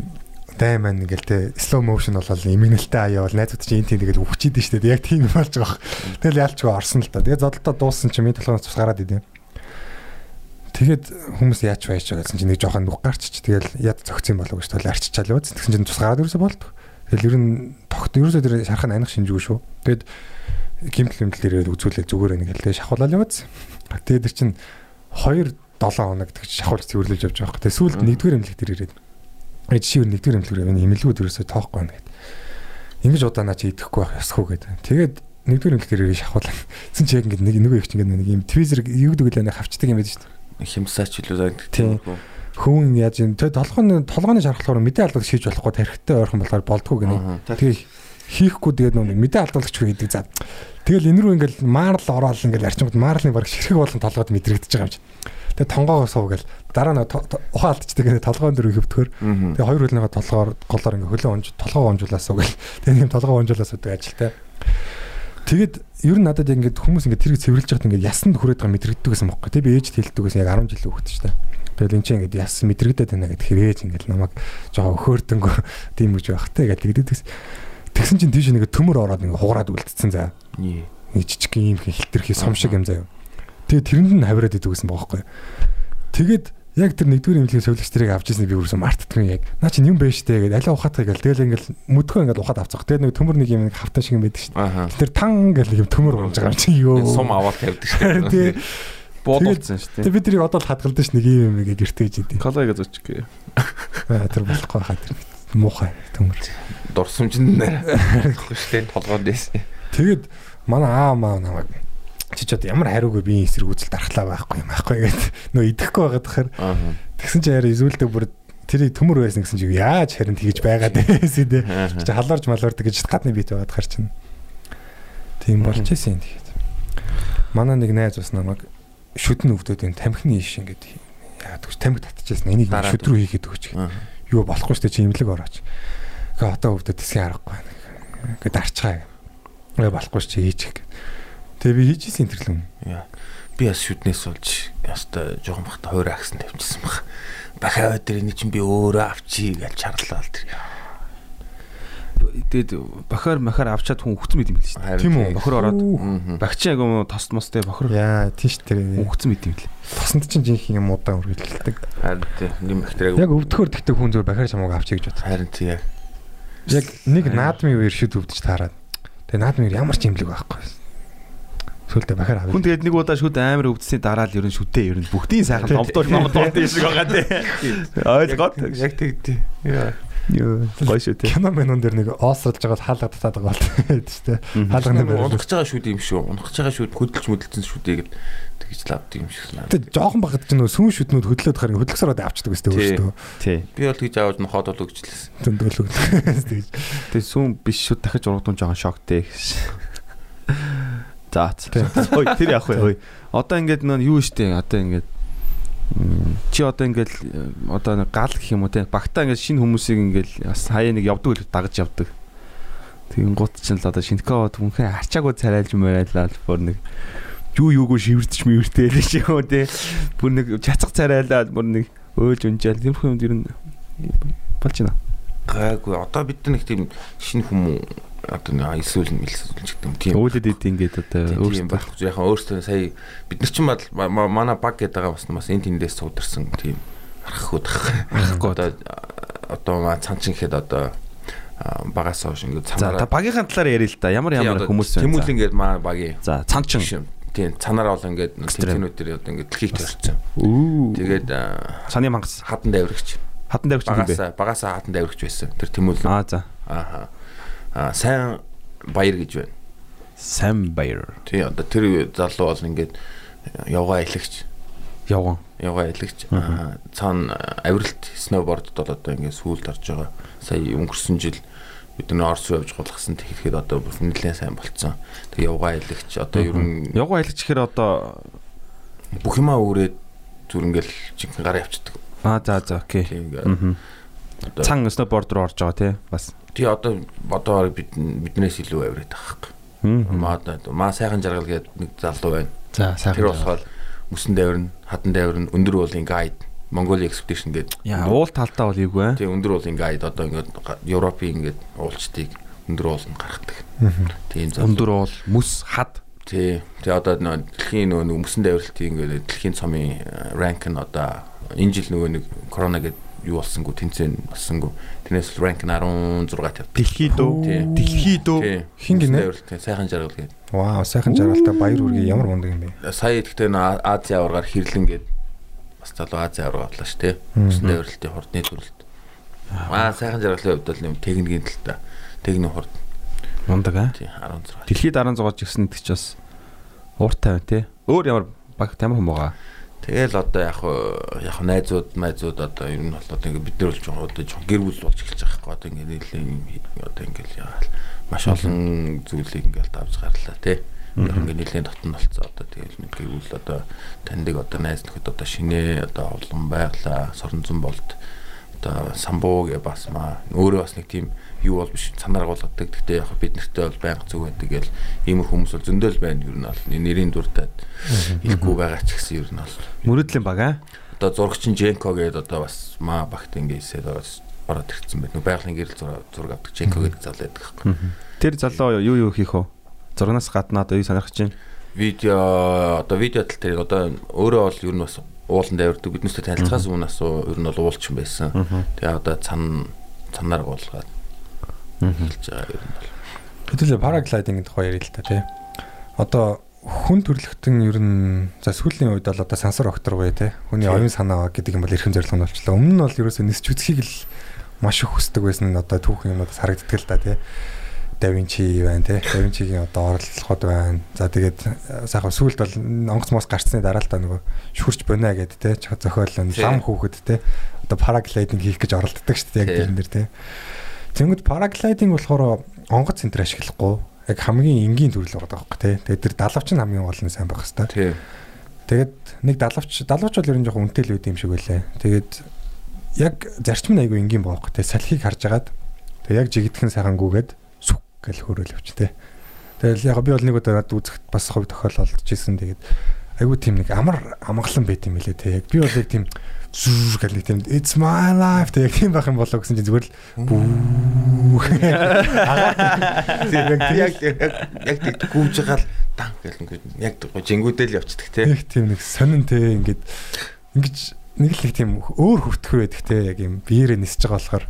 дайман ингээл те slow motion болол имгнэлтэй аяа бол найзууд чинь энэ тийм тэгэл өвчихэд штэ. Яг тийм болж байгаа. Тэгэл ялчгүй орсон л та. Тэгээ зодолтой дууссан чинь минь толгоноос цус гараад идэв. Тэгээд хүмүүс яач байж байгаа гэсэн чинь нэг жоохон нүх гарчиж тэгэл яд зөгцсөн болов гэж тол арчичаал яваад тэгсэн чинь цус гараад ерөөсө болдог. Тэгэл ер нь тогт ерөөсө тэр шарах нь аних шинжгүй шүү. Тэгэд гимтэл гимтэл ирээд үзүүлээд зүгээр нэг хэлээ шахуулаад яваадсан. Тэгээд тэр чинь 2 7 хоног тэгж шахуулж цэвэрлэж явж байгаа. Тэгээд сүүлд нэгдүгээр эмнэлэг тэр ирээд. Э жишээ нэгдүгээр эмнэлэг энэ эмнэлгүүд ерөөсө тоохгүй байна гэд. Ингэж удаанаа чи идэхгүй байх ёсгүй гэдэг. Тэгээд нэгдүгээр эмнэлэг ирээд шахуулаад. Цэн чи яг ингэ нэг нөгөө их ингэ нэг юм твизер юу гэдэг лээ хавчдаг юм байдаг шүү дээ. Хямсаач илүү Тийм. Хүн яаж юм тэ толгойн толгойн шархлахаар мэдээ алдах шийдэж болохгүй тархитай ойрхон болохоор болдгоо гинэ. Тэгээ хийхгүй тэгээд нэг мэдээ алдуулагч гэдэг за. Тэгэл энэ рүү ингээл маарл ороод ингээл арчимд маарлын баг ширхэг болон толгойд мэдрэгдэж байгаа юм чи. Тэгээ тонгоогоо суу гэл дараа нь ухаан алдчихдаг гэнэ толгойн дөрөв хөвтгөр. Тэгээ хоёр хөлнийхөө толгоор голоор ингээ хөлөө онж толгоо онжуулаасаа гэл. Тэгээ нэг толгоо онжуулаасаа гэдэг ажилтай. Тэгэд ер нь надад ингээд хүмүүс ингээд тэрийг цэвэрлж байхад ингээд ясанд хүрээд байгаа мэдрэгддэг гэсэн бохоо. Тэг би ээж хэлдэг гэсэн яг 10 жил өгөхд ч та. Тэгэл эн чинь ингээд яс мэдрэгдээд байна гэд хэрээж ингээд намайг жоо хөөртөнгөө тийм гэж байх те гэдэг тэгдэгс. Тэгсэн чинь тийш нэг төмөр ороод ингээд хугараад үлдсэн заа. Нэг жижиг юм хилтерхий сом шиг юм заяа. Тэгээ тэрэнд нь хавираад идэв гэсэн бохоо. Тэгэд Яг тэр нэгдүгээр имлэгийн сувлагч тэрийг авч ирснийг би үргэлж мартдаггүй яг. Наа чинь юм байж штэ гэдэг алиа ухаатгах гэл тэгэл ингээл мөдгөө ингээл ухаад авцгаа. Тэгээд нэг төмөр нэг юм нэг хавтан шиг юм байдаг штэ. Тэр тан нэг юм төмөр унж байгаа юм чи ёо. Сум аваад тавьдаг тий. дээ. Буудалцсан шүү Тэг дээ. би тэрийг одоо л хадгалдаг ш нэг юм ингээ гэртэж идэв. Зочих гээ. Аа тэр болохгүй хаа тэр муухай төмөр. Дурсамжинд нэрхгүй шүү дээ. Толгойд дэс. Тэгээд манай аа маа намайг чи ч одоо ямар хариугүй би эсрэг үзэл дархлаа байхгүй юм байхгүй гэд нөө идэхгүй байгаад Аа. тэгсэн чи яара изүүлдэг бүр тэрийг төмөр байсан гэсэн чи яаж харин тэгэж байгаад байсан. Аа. чи халуурж малуурдаг гэж гадны бит байгаад хар чинь. Тийм болж исэн тэгээд. Манай нэг найз бас намайг шүдэн өвдөд энэ тамхины иш ингээд яадаг ш тамхи татчихсан. Энийг шүд рүү хийгээд өгч. Юу болохгүй штэ чи имлэг орооч. Гэ одоо өвдөд тэсгийн аргагүй. Ингээд дарчгаа. Гэ болохгүй ч чи хийчих. Тэгээ би хийжсэн тэрлэн. Яа. Би бас шүднээс болж яста жоохон бахта хойроо агсан тавьчихсан баг. Бахаа өдөр энэ чинь би өөрөө авчий гэж чарлаа л тэр. Тэгээд бохоор махаар авчаад хүн өгцөн мэт юм л шүү дээ. Тийм үү? Бохор ороод багчин яг юм тост мостэй бохор Яа тийш тэр. өгцөн мэт юм л. Тосонд чинь жинхэнэ юм удаан үргэлжлэлдэг. Харин тийм нэг бактериаг Яг өвдөхөр тэгтээ хүн зөв бахаар чамааг авчиг гэж бод. харин тийм яг Яг нэг наадмын үеэр шүд өвдөж таарад. Тэгээ наадмын ямар ч имлэг байхгүй. Сүлдө бахаар Хүн авъя. тэгээд нэг удаа шүд амар өвдсөний дараа л ерөн шүдээ ерөн бүгдийн сайхан ломдоош момдоод тийм шиг байгаа тий. Ойлгоод. яг. Яа. Йоо гоё шүү тий. Кино мэнүүн дээр нэг оосролж байгаа хаалга татаад байгаа бол гэдэг шүү дээ. Хаалганы дээр. Унах байгаа шүүд юм шүү. Унах байгаа шүүд хөдөлж möдөлцөн шүдээ гэд тэгж лавд юм шиг санаа. Тэгээ жоохон багт ч нөө сүүн шүднүүд хөдлөөд харин одоо авчдаг өстэй Тий. өөртөө. Тий. Би бол тэгж аваад нохоод бол өгчлээсэн. Дөндөөлөг. Тэгж. Тэгээд сүүн биш шүд дахиж ургадун жоохон шоктэй гэж. За. Ой тэр явах? Ой. Одоо ингээд нөө юу штэ одоо ингээд чи одоо ингээд одоо нэг гал гэх юм уу те багтаа ингээд шинэ хүмүүсийг ингээд бас хаяа нэг явдаг л дагаж явдаг. Тэгин гут чинь л одоо шинэкавод хүнхэн арчаагүй царайлж мөрайлаа л бүр нэг юу юугүй шивэрдэж мивэртэй л шиг юм те. Бүр нэг чацах царайлаа бүр нэг өөлж унжаал тэр хүмүүс ер нь болж байна. Гайгүй. Одоо бид нар нэг тийм шинэ хүмүүс одоо эсвэл мэлсүүлж гэдэг юм тийм. Өвлөд ид ингээд одоо өөрсдөө байхгүй. Яхан өөртөө сая бид нар чинь манай баг гэдэг байгаа бас бас энэ тэндээс суударсан тийм архахуд Архахгүй. одоо одоо маа цан чин гэхэд одоо багаас хойш ингээд За цанараа багийнхаа талаар ярил л да. Ямар ямар хүмүүс байна. Тэмүүл ингээд маа багийн За цанчин. тийм цанараа бол ингээд Экстрем. тэмцэнүүд дээр одоо ингээд дэлхийг төрсөн. Үү. Тэгээд Цаны мангас. хадан даврагч Хатан давч юм бэ? багасаа багасаа хадан даврагч байсан. Тэр тэмүүл Аа за. ааха а сайн баяр гэж байна. Sam Bayer. Тий одоо тэр залуу бол ингээд явгаа илагч Явган. явгаа илагч аа, цаана авиралт сноубордд бол одоо ингээд сүүлд орж байгаа. Сая өнгөрсөн жил бид нар Орос руу явж голгосон тэгэхэд одоо бүр нэлээд сайн болцсон. Тэг явгаа илагч одоо ер нь Явган айлч гэхээр одоо бүх юмаа өөрөөд зүр ингээл жинхэнэ гараа явчихдаг. аа за за окей. Тийм ингээд Цан сноуборд руу орж байгаа тий. Бас. Тий одоо одоо бид биднээс илүү авираад байгаа хэрэг. Маа маа сайхан жаргал гэдэг нэг залуу байна. За сайхан. Тэр болохоор мөсөн дайвар нь, хадан дайвар нь, өндөр уулын гайд, Mongolia Expedition гэдэг. Яа, уул талтаа бол юу вэ? Тэгээ өндөр уулын гайд одоо ингээд Европын ингээд уулчдыг өндөр ууланд гаргадаг. Тийм зал. Өндөр уул, мүс, хад. Тий. Тэгээ одоо нөө дэлхийн нэг мөсөн дайварлтын ингээд дэлхийн цомын ранк нь одоо энэ жил нөгөө нэг корона гэдэг юу болсонгүй тэнцэн болсонгүй. Тэрнээс ранк нь 16 тавьдаг. Дэлхий дөө. Тий. Дэлхий дөө. Тий. Хин гинэ? Сайхан жаргал гэдэг. Вау, сайхан жаргалтай баяр үргээ ямар мундаг юм бэ? Сая нөө Ази аваргаар хэрлэн гээд бас залуу Ази аварга авлаа ш тий. Мөсөн дайварлтын хурдны төрөлд. Аа сайхан жаргалын хувьд бол юм техникийн талтай. Техникийн хурд Мундаг аа. тий 16. Дэлхий дараа зогож гисэн гэдэг чи бас ууртай байна тий. Өөр ямар баг тамир хүм байгаа. Тэгэл одоо яг яг найзууд майзууд одоо ер нь бол одоо ингээд бид нар бол жоохон одоо жоохон гэр бүл болж эхэлж байгаа байхгүй одоо ингээд нийлээ одоо ингээд яагаад маш олон зүйлийг ингээд авч гарлаа тий. Яг ингээд нийлээ дотн болцоо одоо тэгэл нэг гэр бүл одоо таньдаг одоо найз нөхөд одоо шинэ одоо олон байглаа соронзон болд одоо самбуу гэ бас маа өөрөө бас нэг тийм юу бол биш цанаар болгодог. Гэхдээ яг бид нартай бол байнга зүг байдаг гэл ийм хүмүүс бол зөндөл байна ер нь бол нэрийн дуртад хэлэхгүй байгаа ч гэсэн ер нь бол Мөрөдлийн баг аа. одоо зурагчин Женко гэдэг одоо бас маа багт ингээсээ ороод ирсэн байна. Байгалийн гэрэл зураг авдаг Женко гэдэг залуу байдаг байхгүй. Тэр залуу юу юу хийх вэ? Зурнаас гадна одоо юу сонирхож байна? Видео одоо видео тал дээр одоо өөрөө бол ер нь бас уулан дайрдаг биднээсээ танилцахаас өмнө асуу ер нь бол уулчин байсан. Тэгээ одоо цан цанаар уулгаад хэлж байгаа ер нь бол. Хэдүүлээ параглайдинг тухай ярил л та тий. Одоо хүн төрлөختөн ер нь за сүүлийн үед бол одоо сансар окторгоо тий. Хүний оюун санаа гэдэг юм бол эрхэм зорилго нь болчлаа. Өмнө нь бол ерөөсөө нисч үзхийг л маш их хүсдэг байсан нь одоо түүхэн юмудаас харагддаг л да тий. Давинчи байна тий. Давинчигийн одоо оролцоход байна. За тэгээд сайхан сүүлд бол онгоц мос гарцсны дараа л та нөгөө шүрч бониа гэдэг тий. Зохиол лам хүүхэд тий. Одоо параглайдинг хийх гэж оролддог шүү дээ яг тэрэн дээр тий. Тэнгүүд параглайдинг болохоор онгоц центр ашиглахгүй яг хамгийн энгийн төрөл байгаа байхгүй тий. Тэгээд тэр далавч нь хамгийн гол нь сайн байх хэвээр. Тий. Тэгээд нэг далавч далавч бол ер нь жоохон үнэтэй л үт юм шиг байлаа. Тэгээд яг зарчим нь айгүй энгийн байгаа байхгүй тий. Салхийг харж агаад тэг яг жигдхэн сайхан гүгээд гэл хөрөөл явч тий. Тэгэл яг би бол нэг удаа үзэхэд бас хов тохиол олдож исэн. Тэгээд айгүй тийм нэг амар амгалан байт юм лээ тий. Яг би бол яг тийм зүр гэл нэг тийм it's my life яг тийм байх юм болоо гэсэн чинь зүгээр л бүү. Яг яг тэг гүүж байгаа л дан гэл ингээд яг жингүүдэл явцдаг тий. Нэг тийм нэг сонин тий ингээд ингэж нэг л нэг тийм өөр хөвтгөр байдаг тий яг юм биеэрээ нисэж байгаа болохоор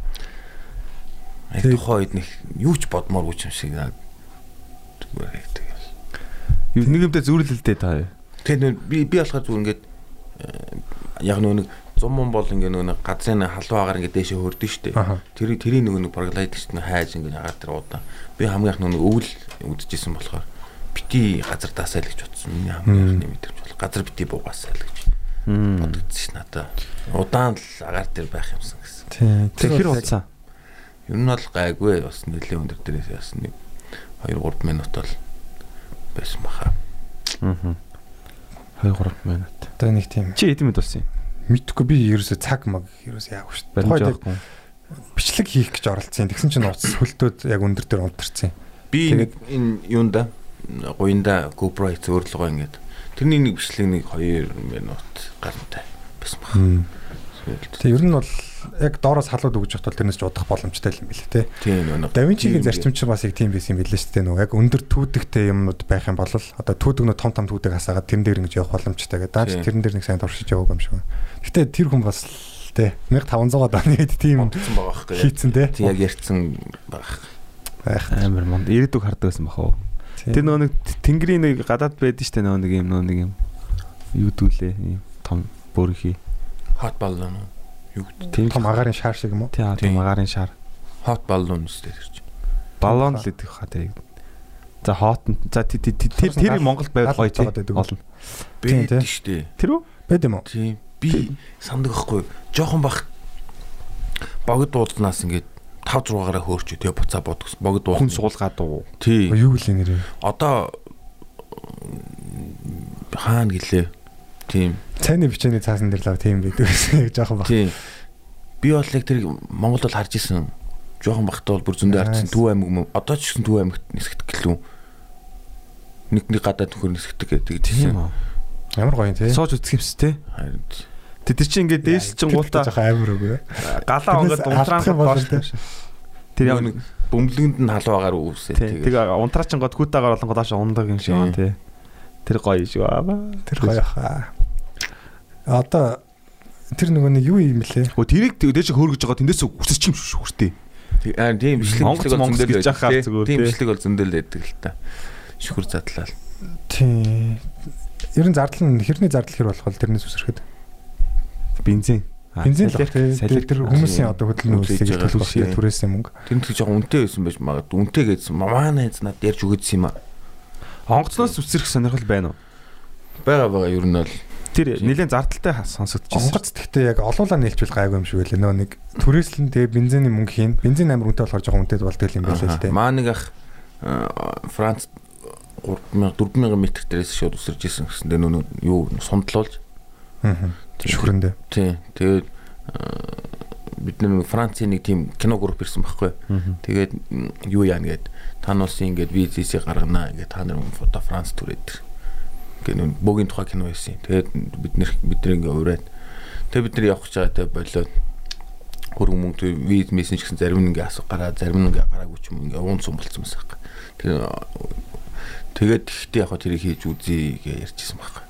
Яг тухайн үед нэг юу ч бодмооргүй юм шиг наа. Тэгэл. Юу нэг юмдээ зүрлэлтэй та. Тэгээ би би болохоор зүгээр ингээд яг нөгөө нэг 100 мөн бол ингээ нөгөө газрын халуугаар ингээ дээшээ хөрдөн штэ. Тэр тэрийн нөгөө нэг параглайдерт нь хайж ингээ агаар тэр удаа. Би хамгийн анх нөгөө өвөл үдчихсэн болохоор бити газар даасаа л гэж бодсон. Миний хамгийн анхны мэдэрч бол газар бити буугаасаа л гэж бодогдсон ш надаа. Удаан л агаар дээр байх юмсан гэсэн. Тэр утсан. Ер нь бол гайгүй бас нэлээд өндөр дээрээс яасан нэг 2 3 минут бол байсан баха. Аа. 2 3 минут. Одоо нэг тийм Чи хэдэн минут болсон юм? мэдхгүй би ерөөсөө цаг маг ерөөсөө яагүй шүү дээ. Тухайд бичлэг хийх гэж оролцсон. Тэгсэн чинь уц хөлтөөд яг өндөр дээр унтарсан. Би нэг энэ юунда гуйнда GoPro хийц өөрлөгөө ингээд тэрний нэг бичлэг нэг 2 минут гарантай байсан баха. Тэг ер нь бол яг доороос халууд өгж явах бол тэрнээс ч удах боломжтой юм билээ те. Тийм нэг Давинчигийн зарчим чинь бас яг тийм байсан юм билээ шүү дээ. Нөгөө яг өндөр түүдэгтэй юмнууд байх юм бол одоо түүдэгнөө том том түүдэг хасаагаад тэрэн дээр ингэж явах боломжтой гэдэг. Даач тэрэн дээр нэг сайн туршиж яваагүй юм шиг байна. Гэтэ тэр хүн бас л те 1500-аад оны хэд тийм бодсон байгаа байхгүй. хийцэн те. Тийм яг ярьсан байгаа. байх. Амар монд ирээдүг хардаг байсан бах уу. Тэр нөгөө нэг тэнгэрийн нэг гадаад байдаг штэ нөгөө нэг юм нөгөө нэг юм юу дүүлээ юм том бүрхий. Hot balloon уу? Юу гэдэг? Тийм том агаарын шаар шиг юм уу? тийм Тийм. агаарын шар. Hot balloon үстэй тэр чинь. Баллон л гэдэг хаа тэг. За хот нь за тэр тэр- тэр тэр Монголд байвал гоё тий. Галууд байдаг. Олон. Тийм, тийм. Бэд штэ. Тэр үү? Байд юм уу? Тийм. Би сандаг байхгүй. Жохон бах богд дуудлнаас ингээд 5 6-аараа хөөрч тэгээ буцаа бодгосон. Богд дуу. Хүн суулгаад уу. Тий. Юу гэлээ нэр? Одоо хаана гэлээ. Тийм. Цайны бичээний цаасан дээр лав тийм байдаг гэсэн яг жоохон баг. Тийм. Би бол яг тэр Монголд бол харж исэн. Жохон бахт бол бүр зөндөө Nice. харжсан Төв аймаг мөн. Одоо ч гэсэн Төв аймагт нисгдэг гэлүү. Нэг нэг гадаад нөхөр нисгдэг гэдэг Тийм тийм. үү. Ямар гоё юм те. Сууж үзэх юмс те. Харин Тэд нар чи ингээд дээш чин гутаа жоохон амар үгүй. галаа онгод унтраан алдах юм бол гоош. те. Тэр яг нэг бөмбөлгөнд нь халуугаар үүсээ. Тэг унтраа чин гот хүүтагаар болон годоош ундаг юм шиг байна те. Тэр гоё шүү аа. Тэр гоё хаа. Одоо тэр нөгөө нэг юу юм лээ? Хөө тэрийг дээш хөргөж байгаа тэндээс үсэж чим шүү хүртээ. Аа тийм бичлэг Монгол- бичлэг бол зөндөл байдаг. зүгээр, Тийм тий. бичлэг бол зөндөл байдаг л та. Шүхэр задлал. Тийм. Ер нь зардал нь хэрний зардал хэр болох вэ тэрнээс үсрэхэд? Бензин. Бензин л салхи. Тэр хүмүүсийн одоо хөдөлмөр үйлсийг тий. түрээсэн мөнгө. Тэр нь жоохон үнэтэй байсан байж магадгүй. Үнэтэй гэсэн манай хэз над ярьж өгөөдсөн юм аа. Онгоцноос үсрэх сонирхол байна уу? Бага бага ер нь бол Тэр нэлээд зардалтай сонсогдчихсэн. Онгоц гэхдээ яг олуулаа нээлжүүл гайгүй юм шиг байлаа. Нөө нэг түрээслэн тэгээ бензиний мөнгө хийн. Бензин амар үнэтэй болохоор жоохон үнэтэй болдог юм байлаа л тий. Маа нэг ах э, Франц 3000 4000 м дээрээс шууд үсэрж исэн гэсэн. Тэр нөө юу сундлуулж. Аа. Шүхэрэндээ. Тий. Тэгээд э, бид нэг Францын нэг тийм кино групп ирсэн байхгүй. Тэгээд юу яана гээд та нуусын ингээд визэсээ гаргана ингээд та нар фото Франц түрээд ингээд нөө бөгийн тухай кино байсан. Тэгээд бид нэр бид нэр ингээд ураад тэгээд бид нар явах гэж байгаа тэгээд болоод хөрөнгө мөнгө виз мессеж гэсэн зарим нь ингээд асуу гараа зарим нь ингээд гараагүй ч юм ингээд уун сум болцсон байсан хэрэг. Тэр тэгээд ихтэй яг тэрийг хийж үзье гэж ярьжсэн байхгүй.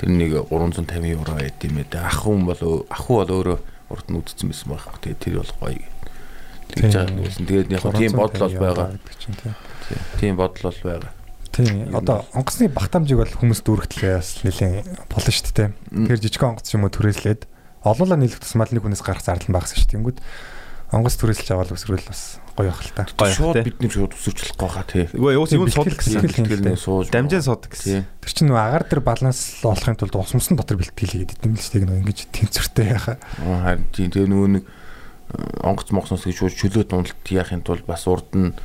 Тэр нэг 350 евро байд юм ээ. Ах хүн бол ах хүн бол өөрөө урд нь үдцсэн байсан байх. Тэгээ тэр бол гоё. Байгаа юм байсан. Тэгээд яг тийм бодол бол байгаа. тий. Тийм бодол бол байгаа. Тийм. Одоо онгоцны багтаамжийг бол хүмүүс дүүргтлээ бас нэлээд болно шүү дээ. Тэр жижигхэн онгоц юм уу түрээслээд олоолаа нийлэх тусмал нэг хүнээс гарах зардал нь багасна шүү дээ. Тэнгүүд онгоц түрээсэлж аваад өсрүүл бас гоё ах л та. Шууд бидний шууд өсөрч болохгүй хаа тий. Үгүй юу юм Бэлтгэл- гэсэн. бэлтгэл- нэг сууж Дамжин судаг тий. гэсэн. Тэр чинь нөгөө агаар дээр баланс олохын тулд усмсан дотор бэлтгэл хийгээд идэм л шүү дээ. Ингэж тэнцвэртэй яхаа. Аа, Харин тийм тэгээ нөгөө нэг онгоц монгоцноос гэж шууд чөлөө дундалт яахын тулд бас урд нь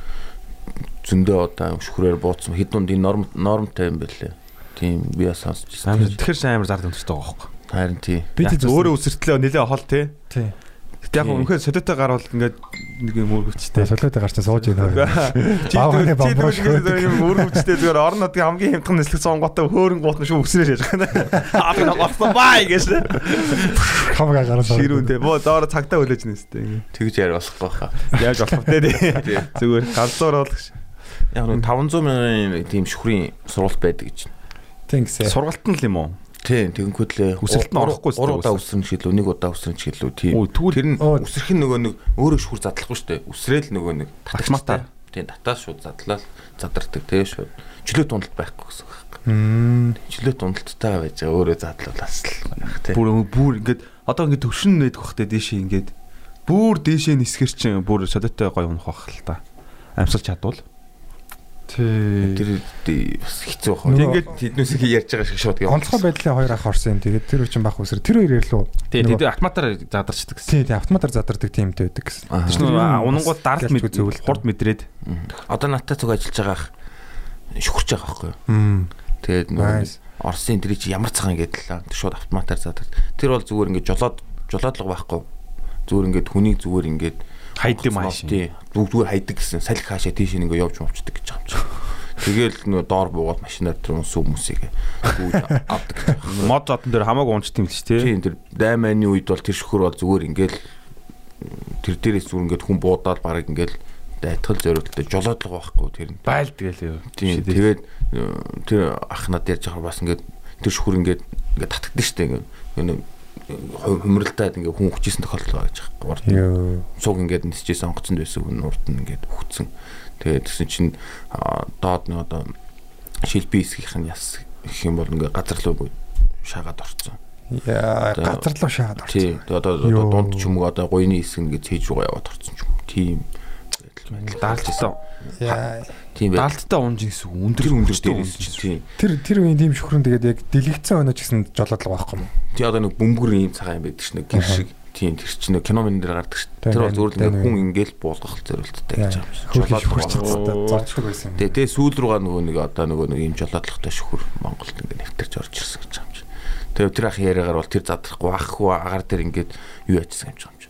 зөндөө одоо шүхрээр бууцсан хэд дунд энэ норм нормтой юм бэлээ. Тийм би бас сонсч Амар байсан. тэгэхээр амар зардал өндөртэй байгаа байхгүй. Харин тийм өөрөө өсөртлөө нэлээ хол тий. Гэтэ яг үнэхээр солиотой гарвал ингээд нэг юм өөргөвчтэй. Солиотой гарч сууж байна. Баавны чи бамбуу тэгвэл юм өөргөвчтэй зүгээр орон нутгийн хамгийн хямдхан нислэг сонготой хөөрөн гутна шүү өснөр яаж байна. Аа би гоцсон бай гэж. Хамгаа гараад Ширүүн те. Боо доороо цагтаа хүлээж нэстэй. Тэгж яар болохгүй хаа. Яг болох. Тий. Зүгээр галзуур бол гэж. Яг нэг 500 мянган тийм шүхрийн сургалт байдаг гэж. Гэсэн. Сургалт нь л юм уу? Тийм тэгэнхүүд лээ. Үсрэлт нь орохгүй шүү дээ, Уруу удаа өсрөн ч гэлөө нэг удаа өсрөн ч гэлөө тийм. Тэр нь үсрэх нь нөгөө нэг өөрөө шүхэр задлахгүй шүү дээ. Үсрээл нөгөө нэг Автоматар. Тийм татаас шууд задлал задардаг тийм шууд. Чөлөө тундалт байхгүй гэсэн үг. Мм. Чөлөө тундалттай байж байгаа өөрөө задлуулаас л байх тийм. бүр бүр ингээд одоо ингээд төвшин нээдэг бахтай дээшээ ингээд бүр дээшээ нисгэр чинь бүр солиотой гоё унах бах л та. Амьсгалж чадвал. Тий. Тэр тий, бас хэцүү байх. Ингээд тэднээс их ярьж байгаа шиг шууд. Онцгой байдлын хоёр ах орсон юм. Тэгээд тэр үчин бах үсэр. Тэр хоёр. Тэгээ Нөгөө- тэд автоматар задарчдаг гэсэн. Тий, тий автоматар задардаг тиймтэй байдаг гэсэн. Аа. Тэр чинь унангууд даралт мэд хурд мэдрээд Одоо надтай зүг ажиллаж байгаа ах шүхэрч байгаа байхгүй юу? Тэгээд. Оросын тэр чи ямар цагаан гэдэг л тэр шууд автоматар задаг. Тэр бол зүгээр ингээд жолоод жолоодлого байхгүй. Зүгээр ингээд хүнийг зүгээр ингээд хайд юм ааш. Тий. Зүгээр хайдаг гэсэн. Салхи хаашаа тийш ингээд явж мовчдаг гэж байгаа юм чи. Тэгэл нөгөө доор буугаад машинаар тэр унс хүмүүсийг гүйж авдаг. Мод зодон дээр хамаагүй л ч тий. Тийм тэр дайманы үед бол тэр шөхөр бол зүгээр ингээл тэр дээрээс зүгээр ингээд хүн буудаад бараг ингээл дайтгал зориултаа жолоодлого байхгүй тэр нь. Байл тэгэл юу. Тийм тэгээд тэр ах над ярьж байгаа бас ингээд тэр шөхөр ингээд ингээд татдаг штэ ингээд нэг хумралтаад ингээд хүн хүчээсэн тохиолдол гэж байгаа. Урд нь цуг ингээд нисчээс онгоцонд байсан хүн урд нь ингээд хөгцсөн. Тэгээд тэгсэн чинь доод нэг одоо шилби хэсгийнх нь яс гэх юм бол ингээд газар руу шаагаад орцсон. Яа, газар руу шаад орсон. Тий. Одоо дунд ч юм уу одоо гойны хэсэг ингээд цээж руугаа яваад орцсон ч юм. Тийм. Даалттай. Яа. Тийм байл. Даалттай унж гэсэн өндөр өндөр дээрээс чинь тийм. Тэр тэр үеийн тийм шөхрөн тэгээд яг дэлгэцсэн өнөө ч гэсэн жолоодлого байхгүй юм. Тий одоо нэг бөмбөр ийм цагаан байдаг ш нэг гэр шиг. Тийм тэр чинь кино мэн дээр гардаг ш. Тий, Тэр бол тий, тий, ингээд тий. хүн ингээл буулгах зориулттай гэж байгаа юм шиг. Хөрхи Жолоодлого шөхөрч байгаа. цацтай зорчхог байсан юм. Тэгээ тэгээ сүүл рүүгээ нөгөө нэг одоо нөгөө нэг ийм жолоодлоготой шөхөр Монголд ингээд нэвтэрч орж ирсэн гэж байгаа юм чи. Тэгээ тэр ах яриагаар бол тэр задрахгүй ахгүй агаар дээр ингээд юу яжсан юм чи.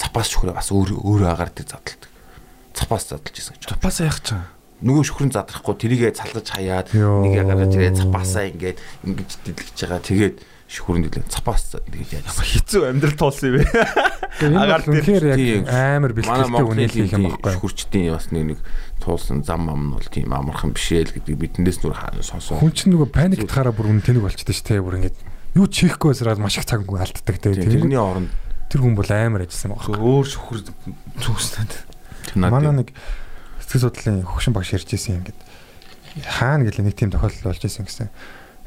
Цапаас шөхрөө бас өөр өөр агаар дээр задалдаг. Цапаас задалж ирсэн гэж. Тапасаа яах чам. Нөгөө шөхрөн задрахгүй тэрийгэ цалгаж хаяад Йоо. нэг агаар тэрээ цапаасаа ингээд ингэж дэлгэж байгаа. Тэгээд шөхрөн дэлгэн цапаас тэгж яаж. Хэцүү амьдрал туулсан юм бэ. Агаар яг амар бэлтгэлтэй Монголын үнэлэх юм баггүй. шөхөрчдийн бас нэг нэг туулсан зам ам нь бол тийм амархан биш ээ л гэдэг бидэндээс нүр хаана сонсон. Хүн чинь нөгөө паниктахаараа бүр үн тэнэг болчихдээ ш тэ бүр ингээд юу чихгүй сраад маш их цаг алддаг Тэр Тэрний оронд тэр хүн бол амар ажилласан байгаа. Өөр шөхөр зүгснээд. Манай нэг сэтгэл судлалын хөгшин багш ярьж ирсэн ингээд хаана гэлээ нэг тийм тохиолдол болж ирсэн гэсэн.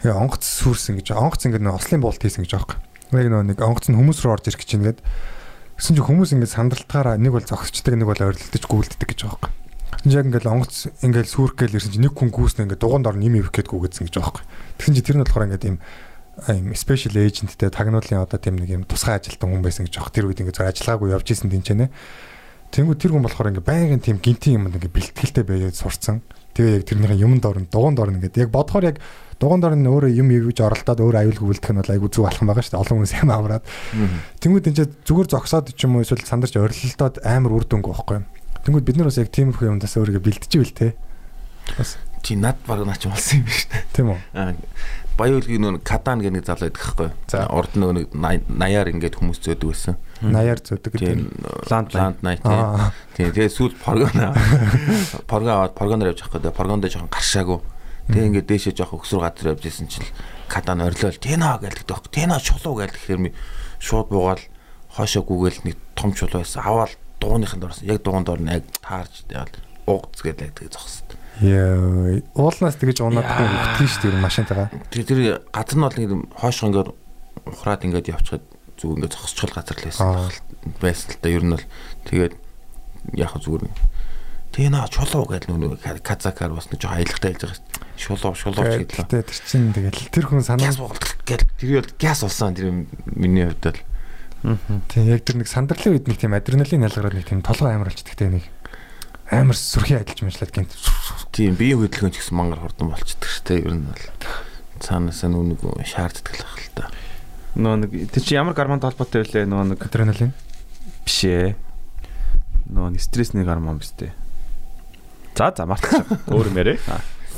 Тэгээ онгоц сүрсэн гэж онгоц ингээд нэг ослын буулт хийсэн гэж аахгүй. Яг нөгөө нэг онгоц нь хүмүүс рүү орж ирэх гэж ингээд гэсэн чинь хүмүүс ингээд сандралтаараа нэг бол зогсчдаг нэг бол ойрлолтож гүйлддэг гэж байхгүй. Тэгж яг ингээд онгоц ингээд сүрх гээл ирсэн чинь нэг хүн гүйснэ ингээд дугуун дор нэм ивэх гээд гүгэдсэн гэж байхгүй. Тэгсэн чинь тэр нь болохоор ингээд ийм ийм special agentтэй тагнуулын одоо тийм нэг юм тусгай ажилтан хүн байсан гэж байгаа. Тэр үед ингээд зөв ажиллагаагүй явж исэн тийм ч нэ. Тэнгүү тэр хүн болохоор ингээ байнгын тийм гинтийн юм ингээ бэлтгэлтэй байгаад сурцсан. Тэгээ яг тэрнийхэн юмд орно, дугуйнд орно гэдэг. Яг бодохоор яг дугуйнд орно өөрөө юм ивж оролдоод өөр аюулгүй үлдэх нь бол айгүй зүг алхам байгаа шүү дээ. Олон хүмүүс юм авраад. Тэнгүүд энэ зүгээр зогсоод ч юм уу эсвэл сандарч орилолдоод амар үр дүнг байхгүй юм. Тэнгүүд бид нар бас яг тиймэрхүү юмдаас өөрийгөө бэлтживэл те. Бас чи над баг наач болсон юм биш үү? тийм үү? Аа Баяулгийн нөө кадан гэх нэг зал байдаг байхгүй. За. Урд нөгөө нэг най- наяар ингээд хүмүүс зөөдөг байсан. 80-аар зөдөг гэдэг. Ланд ланд най тийм. Тэгээ сүүл поргоно. Порго аваад поргоноор явж байгаа байхгүй. Поргонд жоохон гаршаагүй. Тэгээ ингээд дээшээ жоохон өксөр газар явж исэн чинь кадан орилол тэнэ гэлдэг дөх. Тэнэ чулуу гээл тэгэхээр ми шууд буугаал хоошоо гүгээл нэг том чулуу байсан. Аваад дууныханд орсон. Яг дуунд орно яг таарч яагаад уугц гээл яг тэгээ зогссон. Яа, уулнаас тэгэж унаад үтгэн шүү дээ машинтайгаа. Тэр тэр газар нь бол ингэ хоошоо ингээд ухраад ингээд явчихад зүг ингээд зогсчихвол газар л байсан. Аа. байсан л та ер нь бол тэгээд яг зүгээр Тэна чулуу гэдэг нүг казакаар бас нэг жоо аялагтай хэлж байгаа шүү. Шулуу шулуу гэдэг. Гэтэ тэр чинь тэгэл тэр хүн санаа буулгах гэдэг тэр бол газ болсон тэр миний хувьд бол тийм яг тэр нэг сандарлын үед нэг тийм адреналин ялгараад нэг тийм толгой амар болчихдаг те нэг амар сүрхий адилж мэжлээд гинт. тийм биеийн хөдөлгөөн ч гэсэн мангар хурдан болчихдаг шүү дээ. Ер нь бол цаанаасаа нүг шаарддаг л ах л та. Нөө нэг тэр чи ямар гормонд холбоотой вэ? Нөө нэг Адреналин. биш ээ. Нөө нэг стрессний гормон биз дээ. За за мартчих. Өөр юм яриа.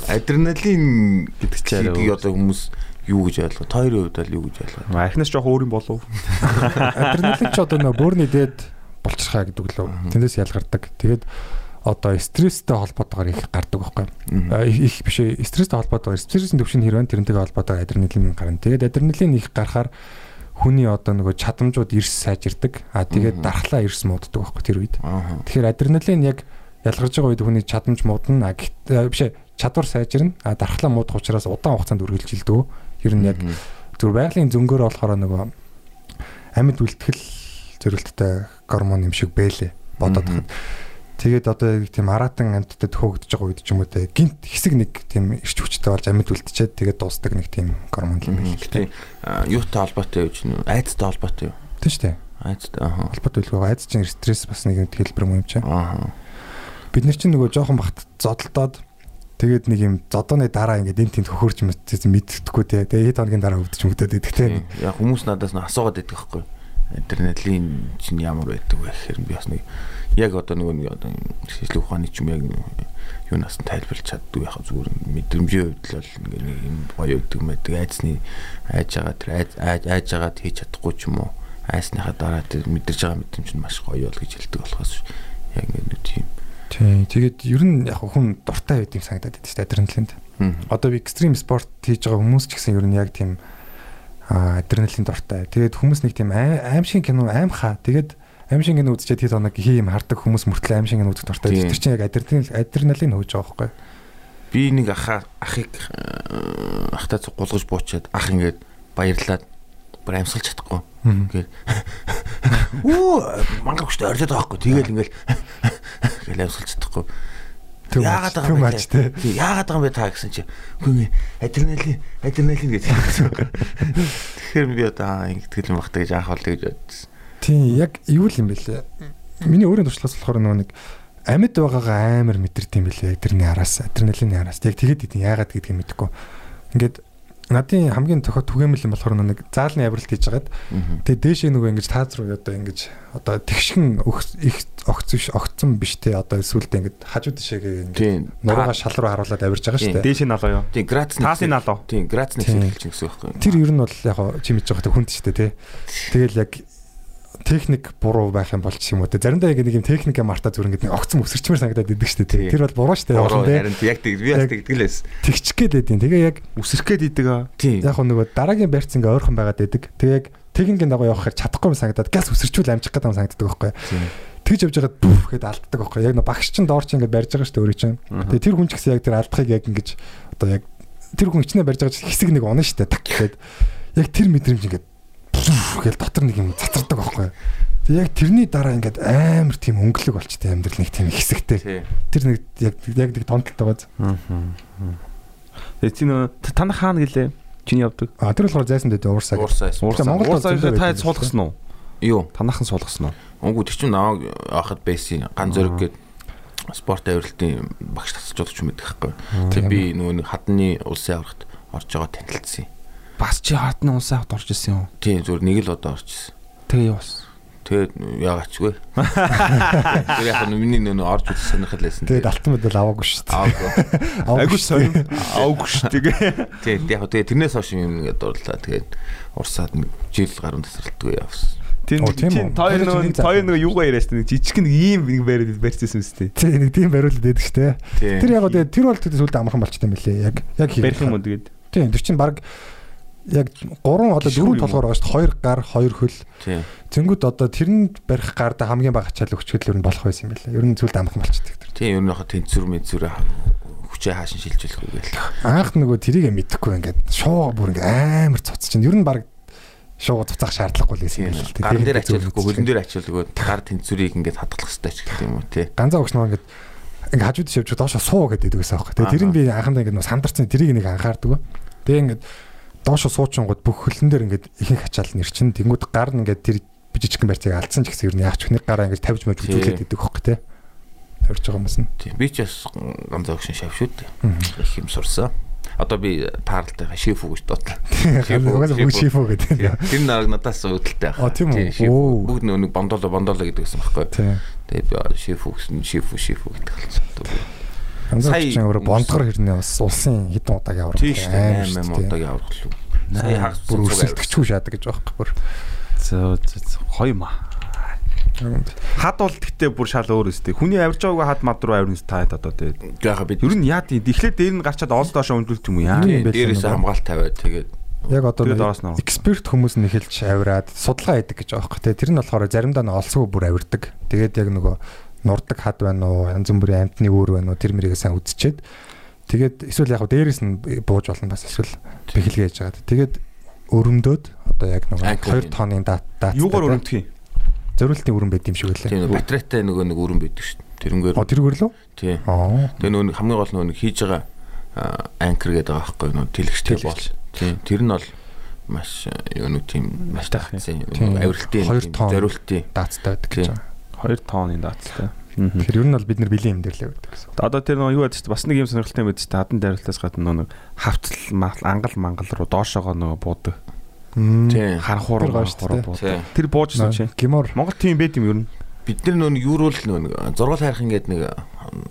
Адреналин гэдэг чи арай чигийг өөр. одоо хүмүүс юу гэж ойлгоо? Тойрын хувьд бол юу гэж ойлгоо? Архинаас жоох өөр юм болов. Адреналин ч одоо нөө бөөрний дээд болчиххаа гэдэг лөө. Тэндээс ялгардаг. Тэгээд одоо стресстэй холбоотойгоор их гардаг байхгүй. А, их биш ээ, стресстэй холбоотойгоор стрессийн төвшин хэрвэн тэрнтэйгээ холбоотойгоор адреналин гарна. Тэгээд адреналин их гарахаар хүний одоо нөгөө чадамжууд эрс сайжирдаг. А тэгээд дархлаа эрс мууддаг байхгүй тэр үед. Тэгэхээр адреналин яг ялгарч байгаа үед хүний чадамж муудна. А гэхдээ биш ээ, чадвар сайжирна. А дархлаа муудах учраас удаан хугацаанд үргэлжилдэг. Ер нь яг зөв байгалийн зөнгөөр болохоор нөгөө амьд үлтгэл зөрөлттэй гормон юм шиг бэлээ бодоод Мгм. тахад. Тэгээд одоо яг тийм аратан амьтдад хөөгдөж байгаа үед ч юм уу те гинт хэсэг нэг тийм ирч хүчтэй болж амьд үлдчихэд тэгээд дуустдаг нэг тийм гормон юм байна л Тийм. Юутай холбоотой юу ч нүү? Айцтай холбоотой юу? тийм шүү дээ. Айцтай. Аа. Холбоотой үлгөө айц чинь стресс бас нэг хэлбэр юм чинь. Аа. Бид нар чинь нөгөө жоохон бахт зодолдоод тэгээд нэг юм зодооны дараа ингээд энэ тэнд хөхөрч мэддэхгүй те. Тэгээд хэд хоногийн дараа өвдөж мөгдөд идэх те. Тийм. Яг хүмүүс надаас нь асуугаад байдаг байхгүй. Адреналин чинь ямар байдаг вэ гэхээр би бас нэг яг одоо нэг одоо шийдлэг ухааны ч юм яг юунаас нь тайлбарлаж чаддгүй яхаа зүгээр мэдрэмжийн хувьд л ингээ нэг юм гоё өгдөг мэдэг айцны айж байгаа тэр айж байгаад хийж чадахгүй ч юм уу айсныхаа дараа тэр мэдэрж байгаа мэдрэмж нь маш гоё бол гэж хэлдэг болохоос яг ингээ нэг тийм Тийм. Тэгээд ер нь яг хүн дуртай байд юм санагдаад байдаг шүү дээ адреналинд. Одоо би экстрим спорт хийж байгаа хүмүүс ч гэсэн ер нь яг тийм адреналин дуртай. Тэгээд хүмүүс нэг тийм аим шиг кино аимхаа. Тэгээд аим шиг кино үзчихэд хэд хоног хий юм хардаг хүмүүс мөртлөө аим шиг кино үзэх дуртай. Тэр чинь яг адреналин адреналин хөөж байгаа байхгүй. би нэг ахаа ахыг э, ахтай гулгаж буучаад ах ингээд баярлаад бүр амьсгалж чадахгүй. Ингээд Оо мангар хөштэй орилоод байгаа хгүй. Тэгэл ингээл гэл авсгалж чадахгүй. Яагаад байгаа юм бэ? Тий, яагаад байгаа юм бэ та гэсэн чи. Үгүй адреналин, адреналин гэж. Тэгэхээр би одоо ингэдэг юм багтаа гэж анх бол тэгж бодсон. Тийм яг юу л юм бэлээ. Миний өөрийн туршлагаас болохоор нөгөө нэг амьд байгаагаа амар мэдэрдэг юм бэлээ. Тэрний араас адреналины араас. Яг тэгэд идэв яагаад гэдгийг мэдэхгүй. Ингээд надын хамгийн тохиол түгээмэл юм болохоор нэг заалны авиралт хийж хагаад Тэгээ дээшээ нөгөө ингэж тааз руу одоо ингэж одоо тэгшгэн өгс- их огц биш огцсон биш те одоо эсвэл ингэж хажуу тишээгээ ингэж Тийм. нуруугаа шал руу харуулад авирж байгаа шүү дээ. Дээшээ налаа юу? Тийм, грацны Таасын налуу. Тийм, грацны Тийм. хэлж гэсэн үг байхгүй. Тэр ер нь бол яг хоо чи мэдж байгаа те хүнд шүү дээ те. Тэгэл яг техник буруу байх юм бол ч юм уу те. Заримдаа яг нэг юм техникээ мартаа зүр ингэж нэг огцсон өсөрчмөр санагдаад идэг шүү дээ. Тэр бол буруу шүү дээ. Явуулна, те. харин яг тэг би бас тэгдэг л байсан. Тэгчих гээд байдیں۔ Тэгээ яг Үсрэх гээд идэг аа. Яг нөгөө дараагийн байрц ингээ ойрхон байгаад байдаг. Тэгээ яг техникийн дагуу явахаар чадахгүй юм санагдаад газ өсөрчүүл амжих гэдэг юм санагддаг байхгүй. Тэгж явж байгаад бүф гэд алддаг байхгүй яг багш чинь доор чинь ингээд барьж байгаа шүү дээ өөрөө чинь тэгээ тэр хүн ч гэсэн яг тэр алдахыг яг ингэж одоо яг тэр хүн ичнээ барьж байгаа хэсэг нэг унаа шүү дээ так гэхэд яг тэр мэдрэмж ингээд гэл дотор нэг юм цацардаг байхгүй тэгээ яг тэрний дараа ингээд амар тийм өнгөлөг болчтой амьдрал нэг тийм хэсэгтэй тэр нэг яг яг нэг томтолтой байгааз Тэгээ чи нөө танах хаана гэлээ? Чиний явдаг. а тэр болохоор зайсан дээр уурсаа Уурсаа. Уурсаа зөндөө та суулгасан уу? Юу? Танахан суулгасан уу? Өнгө тэр чинь наваа авахд байсан ган зөрөг гээд спорт авиралтын багш тасалж ч юм мэдэх байхгүй. Тэгээ би нөгөө нэг хадны улсын аврагт орж байгаа танилцсан. юм. Бас чи хатны улсын авт орж исэн юм. Тийм зүгээр нэг л удаа орчихсон. Тэгээ юу бас? Тэгээд яагачгүй. Тэр яг нь миний нөө орж үзэх сонирхол байсан. тэгээд алтан медаль аваагүй шүү дээ Аагүй. Айгу сонир. Ауг ш тэгээ. Тийм яг тэгээ тэрнээс хойш юм ингээд дурлаа. Тэгээд урсаад нэг жил гаруй тасралтгүй явсан. Тийм тин тоо нэг тоо нөө юугаа яриаш тань жижиг нэг ийм нэг бариад барьчихсан юм сте. тий нэг тийм бариулаад байдаг шүү дээ Тийм. тэр яг одоо тэр бол тэр сүлд амархан болчтой юм билээ яг яг Барих юм уу тэгээд. Тийм тэр чинь баг яг гурван одоо Гишүүр дөрвөн юм толгоор байгаа шүү дээ. Хоёр гар, хоёр хөл. тий. Тэнгүүд одоо тэрэнд барих гарда хамгийн бага ачаал өгчгөл ер нь болох байсан юм байна. Ер нь зүйлд амхан болчихдаг тэр. Тий, ер нь хаа тэнцвэр мэдзүрэ хүчээ хаашин шилжүүлэх үг гээл. Анх нөгөө тэрийг мэдэхгүй ингээд шуу бүр ингээд амар цуц чинь. Ер нь баг шуу цуцах шаардлагагүй л байсан юм л Гар дээр ачаалахгүй, хөлн дээр ачаалгүй гар тэнцвэрийг ингээд хадгалах хэрэгтэй ч гэх юм уу тий. ганцаа өгч нөгөө ингээд ингээд хажууд шивж доошо суу гэдэг байсан аахгүй. Тэгээ тэр нь би анхандаа ингээд нөгөө сандарсан тэрийг нэг анхаардаг. Тэгээ ингээд доошо суучингууд бүх хөлн дээр ингээд ихэнх ачаал нэр чин тэнгууд гар нь ингээд тэр жижигхэн барьцыг алдсан ч гэсэн ер нь яач нэг гараа ингээд тавьж мэж үзүүлээд идэг аахгүй те. Тавьж байгаа юмсан. Тий. Би ч бас ганцаа өгшин шав шүү дээ. Их юм сурсан. Одоо би тааралтай шифүү гэж дуудлаа. Угаасаа шифүү гэдэг. Тэр нараг надаас үүдэлтэй А, тийм үү? Бүгд нэг бондоло бондоло гэдэг байсан байхгүй. Тийм. Тэгээд шифүү гэсэн шифүү шифүү гэдэг хэлсэн. Сая- бондгор хэрнээ бас улсын хитэн удааг явуулсан. Тийм шүү дээ. 8 удаагийн аврах л. Сая хагас бүр өрсөлдөгчгүй шаадаг гэж байхгүй бүр. зөө зөө хоёр маа. Хад бол гэхдээ бүр шал өөр өстэй. Хүний авирж байгаагүй хад мад руу авирнс та одоо тэгээд. Яга бид Ер нь яа тийм эхлээд дээр нь гарчаад оос доошоо өндлөлт юм яа. Юм дээрээс хамгаалт тавиад тэгээд Яг одоо эксперт хүмүүс нь эхэлж авираад судалгаа хийдэг гэж байгаа байхгүй. Тэр нь болохоор заримдаа нь олсгүй бүр авирдаг. Тэгээд яг нөгөө нурдаг хад байна уу, янз бүрийн амтны өөр байна уу, тэр мэрийг сайн үзчихэд тэгээд эсвэл яг дээрээс нь бууж болно бас эсвэл бэхэлгээ хийж байгаа. Тэгээд өрөмдөөд одоо яг Анкер 2 тонны дат дат Юугаар өрөмдөх юм? зориултын өрөм байд юм шиг үлээ. тийм нэг батарейтай нөгөө нэг өрөн байдаг шүү дээ. Тэрнгээр О тэргээр лөө? тий. Аа. Тэгээ нөгөө нэг хамгийн гол нөгөө нэг хийж байгаа анкер гэдэг байгаа байхгүй нөгөө тэлэгчтэй бол. Тий. Тэр нь бол маш юу нэг тийм маш тахсан Тийм. авиралтын Хоёр тийм зориултын Даацтай байдаг гэж Тийм. Байгаа. 2 тонны даацтай. Тэгэхээр ер нь бол бид нар дээр л байдаг гэсэн. Одоо тэр нөгөө юу чинь бас нэг юм сонирхолтой юм байдаг чинь хадан дайруултаас гадна нөгөө нэг хавцал мал ангал мангал руу доошоогоо нөгөө буудаг. тий. Харанхуур буудаг. Тэр буужсан чи. Гимор Монгол тийм байд юм ер нь. Бид нар нөгөө нэг юуруу л нөгөө зургал хайрхан гэдэг нэг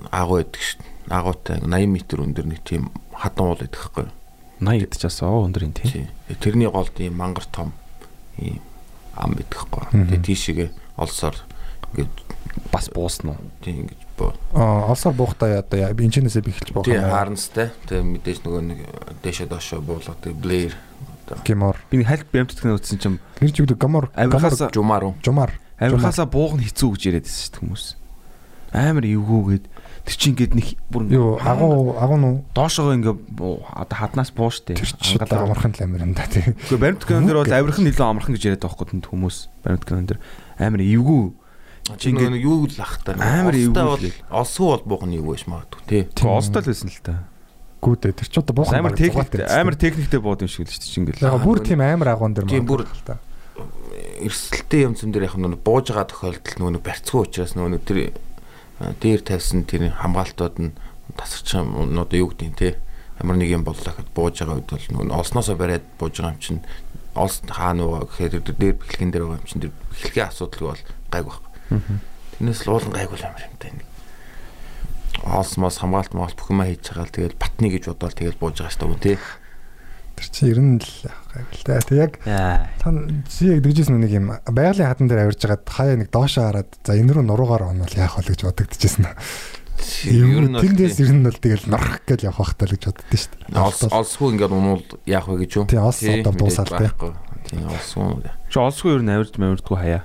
агуу байдаг шүү дээ. Агуутай 80 м өндөр нэг тийм хадан уул байдаг байхгүй. 80 идэж бас оо өндөр юм тий. Тий. Тэрний голд ийм мангар том ийм ам байдаг. Мгм. Тэгээ тийшээгээ олсоор ингээд Бас буусна уу? тийм ингэж боо. Аа олсоор буухтаа одоо яа энэчнээсээ бихэлж буух юм. аа. харанцтай. Тэгээ мэдээж нөгөө нэг дэшээ доошоо буулгаад тэгээ блэр Гимор. Би нэг хальт бямцтгэн үзсэн чинь Тэр жигдэг гамор. Авирахаас жумаар уу. жумар. авирахаасаа буух нь хэцүү гэж яриад байсан шүү дээ хүмүүс. Амар эвгүүгээд тэр чинь ингээд нэг бүр Юу агуу агуу нуу доошоогоо ингээ буу- одоо хаднаас буу штэ. тэр ч одоо амархан л амир юм да тий. Гэхдээ баримтган дээр бол авирах нь илүү амархан гэж яриад байгаа байхгүй хүмүүс. Баримтган дээр амар эвгүй. Чи нөгөө юу л ах та. Амар эвгүй олсгүй бол буух нь юу гэж магадгүй тий. Тэгээ олстой л байсан л та. Гүүдээ тэр ч одоо буух Амар техник амар техниктэй бууд юм шиг л шүү дээ чи ингээл. Яг бүр тийм амар агуун дэр Тийм, бүр- та. Эрсдэлтэй юм зам дээр яг нөгөө бууж байгаа тохиолдолд нөгөө нэг барьцгүй учраас нөгөө нэг тэр дээр тавьсан тэр хамгаалтууд нь тасарч одоо юу гэдэг нь тий. Ямар нэг юм боллоо гэхэд бууж байгаа үед бол нөгөө олсноосоо бариад бууж байгаа юм чинь олс хаана уу гэхээр тэр дээр бэхлэгэн дээр байгаа юм чинь тэр бэхлэгийн асуудал бол гайг баг. Тэрнээс л уулан гайг бол амар юм тань. Олс мос хамгаалт маалт бүх юмаа хийж байгаа л тэгэл батны гэж бодоод тэгэл бууж байгаа шүү дээ тий. Тэр чи ер нь л гайвал та. Тэг яг тань чи яг дэгжсэн нэг юм байгалийн хадан дээр авирж хагаад хаяа нэг доошоо хараад за энэ рүү нуруугаар онвол яах вэ гэж бодогдчихсэн. Ер нь тэндээс ер нь бол тэгэл норх гэж явах хэрэгтэй гэж боддоо шүү дээ. Олс олсгүй ингээд унуул яах вэ гэж юу? Тий, олс одоо дуусаад байхгүй. Тий, олсгүй. Чи олсгүй ер нь авирж мавирдгүй хаяа.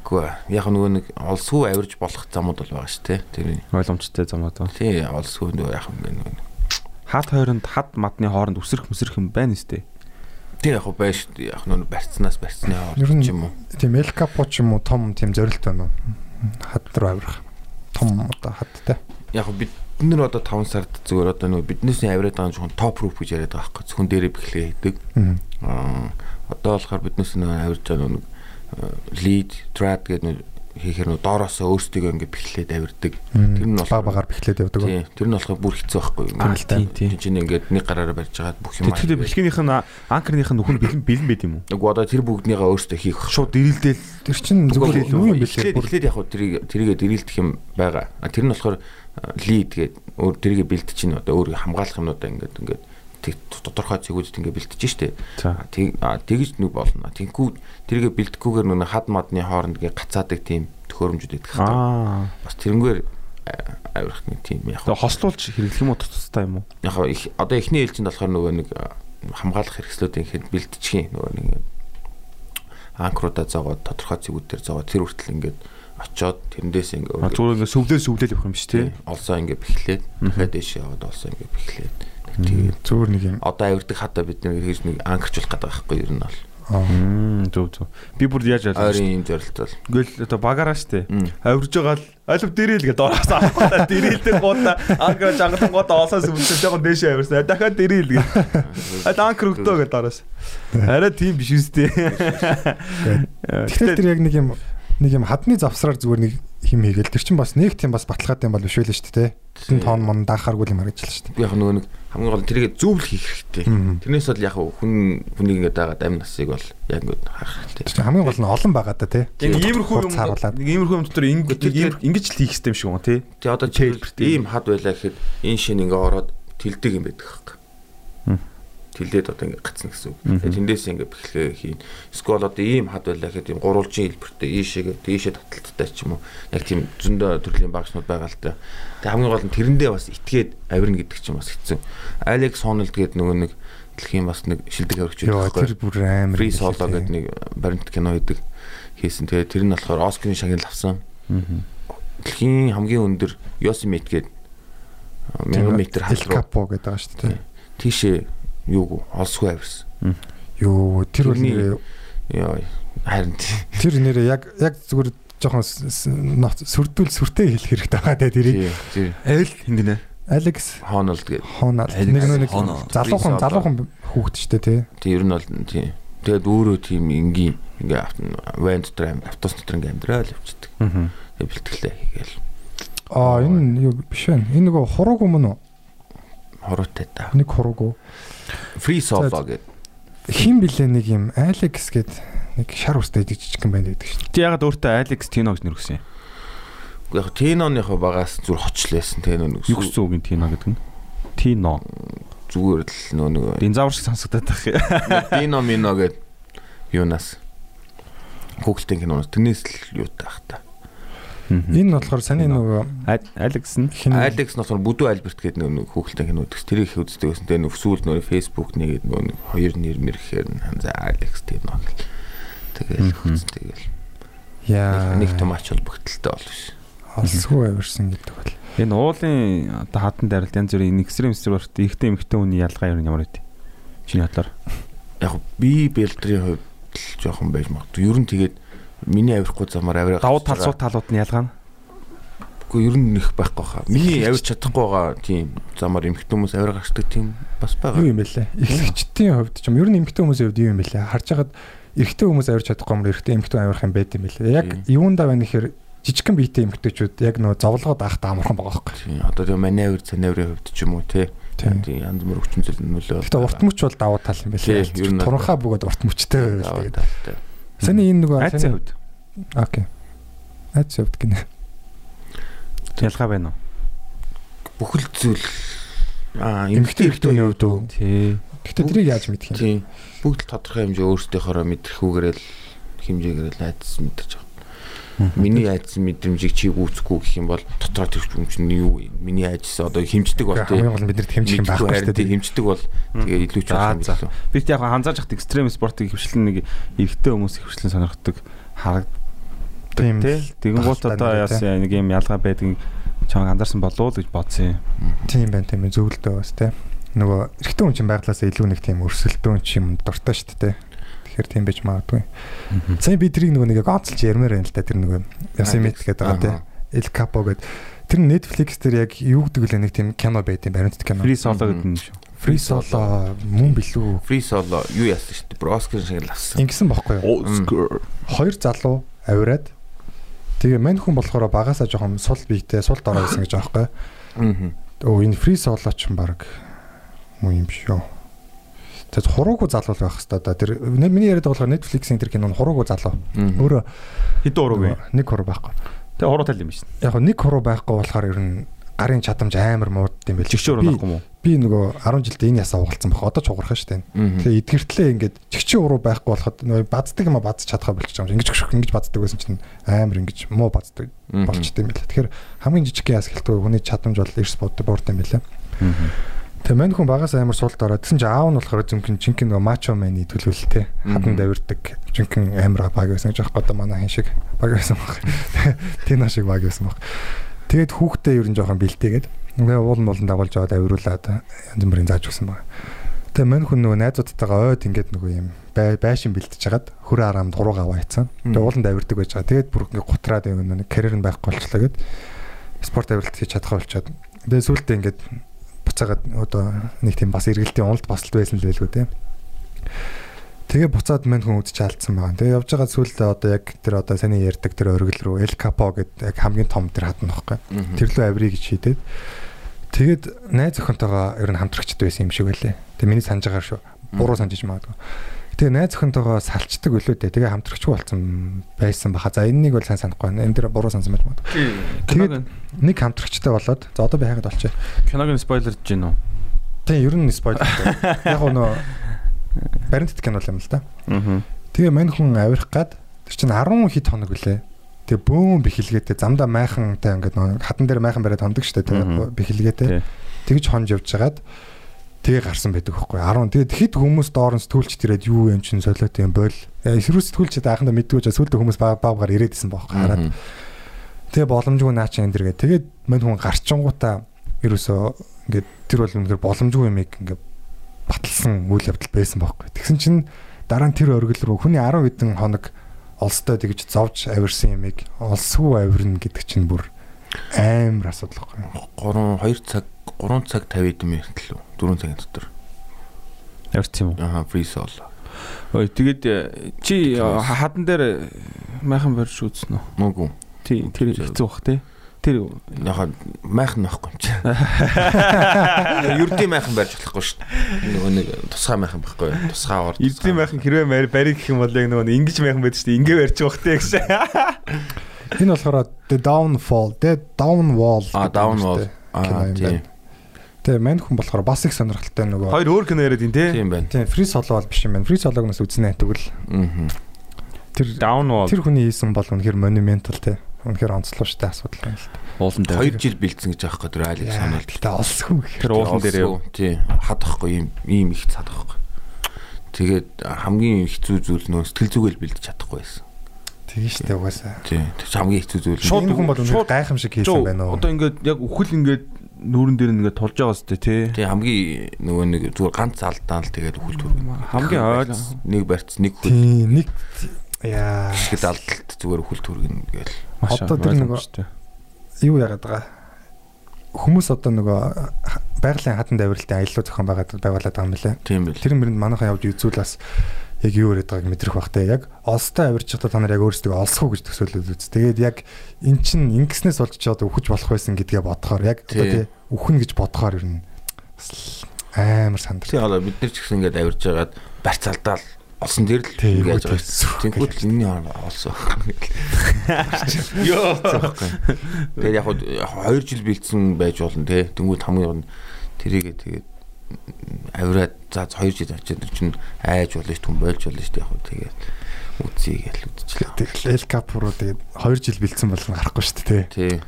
Үгүй. Яг нөгөө нэг олсгүй авирж болох замууд бол байгаа шүү те. Тэр Ойлгомжтой замаа даа. тий олсгүй нөгөө яах юм бэ нөгөө. Хад хооронд мадны хооронд үсрэх мүсрэх юм байна сте. Тий яг бай шүү дээ. Яг нөгөө барьцнаас барьцны ч юм уу. Тийм эл капо ч юм уу том тийм зорилт байна уу? Хад руу авирах. Том одоо хадтай. Яг бид нар одоо 5 сард зүгээр одоо нөгөө биднээс авираад байгаа жоохон топ рууп гэж яриад байгаа байхгүй. Зөвхөн дээрээ бэхлээ хийдэг. Аа. Аа одоо болохоор биднээс нөгөө авирж байгаа нөгөө лид трад гэдэг хийхээр нөгөө доороосоо өөрсдөө ингээд бэхлээд авирдаг. Тэр нь баг багаар бэхлээд явдаг. Тий, тэр нь болохоор бүр хэцүү байхгүй юу? Тийм, тийм. чинь ингээд нэг гараараа барьж байгаа бүх юм. Тэгэхээр бэлгийнх нь анкерных нь нөхөн бэлэн бэлэн байд юм уу? Нэг одоо тэр бүгднийгаа өөрсдөө хийх. Шууд дэрэлдээл Тэр чинь зүгээр юу юм бэ Эхлээд бүр эхлээд яг хуу тэрийг тэрийгэ дэрэлдэх юм байгаа. Тэр нь болохоор лид гээд өөр тэрийгэ бэлтэж чинь одоо өөр хамгаалах юмнуудаа ингээд ингээд тодорхой зэгүүдэд ингээд бэлтэж штэ. Тэгж нэг болно. Тэггүй тэрийгэ бэлтгэхгүйгээр нэг хад мадны хооронд ингээд гацаадаг тийм төхөөрөмжүүд идэх хэрэгтэй. Аа. Бас тэрнгээр авирах нэг тийм яг хослуулж хэрэглэх юм уу тустай юм уу? яг их одоо эхний ээлжинд болохоор нөгөө нэг хамгаалах хэрэгслүүдийн хэд бэлтжих нөгөө нэг анкруудаа зоогоод тодорхой зэгүүдээр зоогоод тэр хүртэл ингээд очоод тэрэндээс А ингээд зүгээр ингээ сүвлэл сүвлэл явах юм шүү тий. олсоо ингээд бэхлээд дахиад дэше яваад олсоо ингээд бэхлээд тэгээд Зүгээр нэг юм. одоо авирдаг хата бид нэг хийж нэг анкерчулах гэдэг байхгүй юу ер нь бол аа, зүг зүг. Би бүр яаж ойлгож ойрын юм зорилтол Гэл одоо багаараа штэ. Авирж байгаа л алив дэрэл гэдэг ороос авахта дэрэлдэг гоода анкер жангатан гоода олоос үлдсэн жоохон дээшээ авирсан. Дахиад дэрэл гэдэг. А анкер өгдөө гэдэг ороос. Арай тийм биш үстэй. Тэгэхээр тэр яг нэг юм нэг юм хадны завсраар зүгээр нэг хим хийгээл тэр чинь бас нэг тийм бас баталгаатай юм бол биш байлаа шүү дээ. Тэн тоон мон даахааргүй юм харагдчихлаа шүү дээ. би яг нөгөө нэг хамгийн гол нь тэрийг зөвлөх хийх хэрэгтэй тэрнээс бол яг хүн хүнийг ингээд дагаад амь насыг бол яг ингээд харах хэрэгтэй хамгийн гол нь олон байгаа да тий. Иймэрхүү юм иймэрхүү юм дотор ингэж л хийх хэрэгтэй юм шиг байна тий. Тэгээ одоо Тэлбэртэй. ийм хад байлаа гэхэд энэ шин ингээ ороод тэлдэг юм байдаг хэрэг. Тэлдээд одоо ингээ гацна гэсэн үг. Тэндээс ингээ бэхлээ хийн. Эсвэл одоо ийм хад байлаа гэхэд ийм гурвалжин хэлбэртэй ийшээгээ тийшээ таталттай ч юм уу. Яг тийм зөндөө төрлийн багшнууд байгаа л та. Тэгээ хамгийн гол нь тэрэндээ бас итгээд авирна гэдэг чинь бас хэцүү. Алекс Хоналд гэдэг нөгөө нэг дэлхийн бас нэг шилдэг Йоо байдаг тэр бүр амар. Free Solo гэдэг нэг баримт кино хийдэг хийсэн. Тэгээ тэр нь болохоор Оскарын шагнал авсан. Дэлхийн хамгийн өндөр Yosemite гэдэг 1000 м El хал руу Capo гэдэг байгаа шүү дээ. тийшээ юуг олсгүй авирсан. Юу тэр бол Яа харин тэр нэрээ яг яг зүгээр жоохон ноц- сүрдүүл сүртэй хэлэх хэрэгтэй байгаа те тэрийг. Айл хингэнэ. Алекс Хоноld гэдэг. Хонал Алекс нэг нэг залуухан залуухан хүүхэд шүү дээ тий. Тий ер нь бол тий. Тэгээд өөрөө тийм энгийн ингээ авто- ван дотор автобус дотор ингээ амьдрал явчихдаг. Аа. Тэгээд бэлтгэлээ хийгээл Аа энэ юу биш вэ? Энэ нөгөө хурууг юм уу? Хороотой та. Нэг хурууг. Free solo гэдэг. Хин блэ нэг юм Алекс гэд нэг шар устай жижигхэн байна гэдэг дээ. Ти ягаад өөртөө Алекс Тино гэж нэрвсэн юм? Яг Тиноныхоо багаас зүр хочлээсэн тий нэг Юу гэсэн үг юм Тино гэдэг нь? Тино. зүгээр л нөө нэг Динзавр шиг сонсогдоод байх. Дино Мино гэд юунаас Google-ийн киноноос тэрнээс л юу таах та. Энэ болохоор саний нөгөө Алекс нь Алекс нь болохоор Бүдүү Альберт гэдэг нэг Google-ийн кино үздэг. Тэр их үздэг байсан. Тэгээ нөхсүүл нөр Facebook нэгээд нөгөө нэг хоёр нэр мэрхээр нь за Алекс Дино гэл. Тэгэл үзсэн тэгэл. яа Нэг том ач холбогдолтой бол биш. олсгүй авирсан гэдэг бол. энэ уулын одоо хатан дайралт янз бүрийн экстрем спорт ихтэй эмхтэй хүний ялгаа ер нь ямар вэ? Чиний бодлоор. Яг би бэлдрийн хувьд л жоохон байж магадгүй. Ер нь тэгээд миний авихгүй замаар авираа. Давуу тал суу талууд нь ялгаа нь. Гэхдээ ер нь нэх байхгүй хаа. Миний авирч чадахгүй байгаа тийм замаар эмхтэн хүмүүс авир гарчдаг тийм бас байгаа. Юу юм бэлээ? Эхлэгчдийн хувьд ч юм ер нь эмэгтэй хүмүүсийн хувьд юу юм бэлээ? Харж хагаад эрэгтэй хүмүүс авирч чадахгүй юм эрэгтэй эмэгтэй авирах юм байт юм бэлээ. Яг юундаа байна гэхээр жижигхэн биетэй эмэгтэйчүүд яг нөө зовлогоод ахтаа амархан байгаа байхгүй. Тийм одоо тэгээ манай авир цанаврын хувьд ч юм уу те. Тийм. Тийм янз бүр хүчин зүйл нөлөө. Гэтэ урт мөч бол давуу тал юм Тийм, бэлээ. нь Туранхаа бөгөөд урт мөчтэй талтай. Саний энэ нөгөө Айцын хувьд Окей. Айц хувьд гинэ. ялгаа байна уу? Бүхэл зүйл аа Эмэгтэй эмхтэй эмэгтэйний хувьд үү? Тий. Гэтэ тэрийг яаж мэдэх юм? Тийм. Бүгд л тодорхой хэмжээ өөрсдийнхоороо мэдрэхүүгээрэл хэмжээгээр л айдас мэдэрч байгаа. Миний айдас мэдрэмжийг чи гүйцэхгүй гэх юм бол дотроо тэр юм чинь юу? Миний айдас одоо хэмждэг бол тийм. Хамгийн гол нь бидэнд хэмжих юм байхгүй шүү дээ. хэмждэг бол тэгээ илүү ч болох юм за. билүү. Би яг ханзааж хат экстрем спортыг хөвшлэн нэг эрэгтэй хүмүүс хөвшлэн сонирхдаг харагддаг Тийм тий. л Тэгэн тахалтай одоо яасан нэг юм ялгаа байдаг чамаг анзаарсан болов уу гэж бодсон юм. Тийм байна тийм зөвлөдөө бас тий. Нөгөө эрэгтэй хүн чинь байглаасаа илүү нэг тийм өрсөлдөөн ч юм дуртай шүү дээ. Тэгэхээр тийм байж магадгүй. Сайн би тэрийг нөгөө нэг гонцолж ярмаар байна л да тэр нөгөө Yosemite гэдэг байгаа тий. El Capo гэдэг. Тэр Netflix дээр яг юу гэдэг вэ нэг тийм кино байт юм баримтат кино. Free solo гэдэг нь шүү. Free Solo мөн билүү? Free solo юу яасан шүү дээ. Оскар шиг л авсан. Ингэсэн бохгүй юу? Oscar. Хоёр залуу авираад тэгээ мань хүн болохоор багасаа жоохон сул биетэй сул дорой байсан гэж байхгүй. Аа. Өө энэ Free Solo ч юм баг муу юм шүү. Тэгээд хуруугүй залуу байх хэвээр да. Тэр миний яриад болохоор Netflix-ийн тэр кинон хуруугүй залуу. Өөрөө Хэдэн вэ? нэг хуруу байхгүй. Тэгээ хуруу тал юм шин. Яг нь нэг хуруу байхгүй болохоор ер нь гарын чадамж амар муудд юм байл. Би- байхгүй уу? Би нөгөө 10 жилдээ энэ ясаа угалцсан баг. Одоо ч угарах штэ. Тэгээ эдгэртлээ ингээд чигчэн уруу байхгүй болоход нөгөө баддаг юм а бадж чадхаа болчих юм. Ингэж гүшх ингэж баддаг байсан чинь амар ингэж муу баддаг болчтой юм байна. Тэгэхээр хамгийн жижиг яас хэлдэг хүний чадамж бол эрс бод буурд юм байна. Тэгээ мань хүн багаас амар суулт ороод тэгсэн чинь аав нь болохоор зүнхэн жинхэнэ нөгөө мачо мэни төлөвлөлтэй хадан давирдаг жинхэнэ амар баг байсан гэж аахгүй одоо манай хин шиг баг байсан баг. Тина шиг баг байсан баг. Тэгээд хүүхдээ ер нь жоохон бэлтээгээд тэгээ уул муулан дагуулж аваад авируулаад янз бүрийн зааж өгсөн баг. Тэгээ мань хүн нөгөө найзуудтайгаа ойд ингээд нөгөө юм бай байшин бэлтэж хагаад хөрөө араамд хуруугаа аваацсан. Тэгээ ууланд авирдаг байж байгаа. Тэгээд бүр ингээд гутраад нэг карьер нь байхгүй болчлаа гэд спорт авиралт хийж чадхаа болчиход. Тэгээ сүүлдээ ингээд буцаагаад одоо нэг тийм бас эргэлтийн уналт басалт байсан л байлгүй те. Тэгээ буцаад мань хүн үдч алдсан байгаа. Тэгээ явж байгаа сүүлдээ одоо яг тэр одоо саний ярьдаг тэр оргил руу El Capo гэдэг яг хамгийн том тэр хатна байхгүй. Тэр лөө авирий гэж хийдээд тэгээд найз охинтойгоо ер нь хамтрагчд байсан юм шиг байлээ. Тэгээ миний санаж байгаа шүү. Буруу санаж магадгүй. Тэгээ найз охинтойгоо салцдаг өлөө дээ. Тэгээ хамтрагчгүй болсон байсан баха. За энэнийг бол сайн санахгүй байна. Энэ дээр буруу сансан байж магадгүй. Тэгээд нэг хамтрагчтай болоод за одоо би хайгаад болчих. Киног нь спойлерж гин үү? Тэгээ ер нь спойлер. Яг нөө баримтат кино юм л да. Аа. Тэгээ мань хүн авирах гад тэр чинь 10 хэд хоног үлээ. Тэгээ бөөм бихэлгээтэй замдаа майхантай ингээд нөө хатан дээр майхан бариад хондог штэ тэгээ бихэлгээтэй. Тэгж хонж явж хагаад тэгээ гарсан байдаг байхгүй 10. Тэгээд хэд хүмүүс доороос төлч тэрээд юу юм чин солиот юм бол эсрүүс төлчд анхандаа мэдгүй ч сүлдө хүмүүс баг багаар ирээдсэн байхгүй хараад. Тэгээ боломжгүй наа чи энэ дэр гэ. Тэгээд мань хүн гарчингуудаа ерөөсөө ингээд тэр бол үнэхээр боломжгүй юм ингээд баталсан үйл явдал байсан байхгүй. Тэгсэн чинь дараа нь тэр оргил руу хүний 10 хэдэн хоног олстой тэгж зовж авирсан юмыг олсгүй авирна гэдэг чинь бүр амар асуудал байхгүй. 3 2 цаг 3 цаг 50 хэдэн минут л үү? 4 цагийн дотор. Явц юм уу? Аа free solo. Ой тэгээд э, чи хадан дээр майхан барьж үзсэн үү? Мөгүй. Тий тэр хэцүү бах тий. Тэр Яг майхан байхгүй юм чи. Юрдийн майхан барьж болохгүй шүү дээ. Нөгөө нэг тусгай майхан байхгүй. Тусгай ор. эрдэм майхан хэрвээ бариг гэх юм бол яг нөгөө ингэж майхан байдаг шүү дээ. Ингээ барьж бах тий гэж. Энэ болохоор The Downfall, The Downwall. А гэдэг down юм wall. шүү дээ. кино Аа юм тийм. байна. Тэгээ мань хүн болохоор бас их сонирхолтой нөгөө. Хоёр өөр кино яриад ин тий. Тийм байна. Тийм free solo бол биш юм байна. Free solo-г нас үзнэ тэгвэл Аа. тэр Downwall тэр хүний хийсэн бол үнэхээр monumental те. Үнэхээр онцлог штэ асуудал байна л та. уулан дээр. 2 жил бэлдсэн гэж аахгүй тэр айлыг санаал. Гэтэ олсгүй гэх. Тэр уулан дээр. Тий. Хадахгүй ийм ийм их цадахгүй. Тэгээд хамгийн хэцүү зүйл нөө сэтгэл зүгэл бэлдэж чадахгүй байсан. Тэгээ штэ угаасаа. Тий. Тэр хамгийн хэцүү зүйл. Шууд хүн бол үнэхээр гайхамшиг хийсэн байна уу? Одоо ингээд яг үхэл ингээд нүүрэн дээр ингээд тулж байгаа сте тий. Тий хамгийн нөгөө нэг зүгээр ганц алдаан л тэгээд үхэл төргөн. Хамгийн ойл нэг барьц нэг хөл Тийм нэг яа шигэд алдалт зүгээр үхэл төргөн гээл. Одоо тэр нөгөө- юу яагаад байгаа хүмүүс одоо нөгөө байгалийн хатан давирлтын аялал зохион байгаад байгуулад байгаа юм лээ. Тийм бэл. Тэр мэрэнд манайхан явж үзүүл бас яг юу яриад байгааг мэдрэх бах те. Яг олстой авирч чадаа та нар яг өөрсдөө олсгүй гэж төсөөлөд үз. Тэгээд яг эн чин ингэснээс болж ч одоо үхэж болох байсан гэдгээ бодохоор яг одоо Тий. үхэн гэж бодохоор ер нь амар сандар. Тий одоо бид нар ч гэсэн ингээд авирж байгаад барьц алдаал олсон дээр л юу байгаа. Тэнгүүд л энэний олсон. Йоо. Тэгээд яг хуу 2 жил бэлдсэн байж болно те. Тэнгүүд хамгийн гол нь тэрийгээ тэгээд авираад за 2 жил очиад чинь айж болно ш түн болж болно ш яг хуу тэгээд үтсий гээл үтчихлээ. Тэгээд Эл Капро тэгээд 2 жил бэлдсэн болгон харахгүй шүү дээ Тий. тий.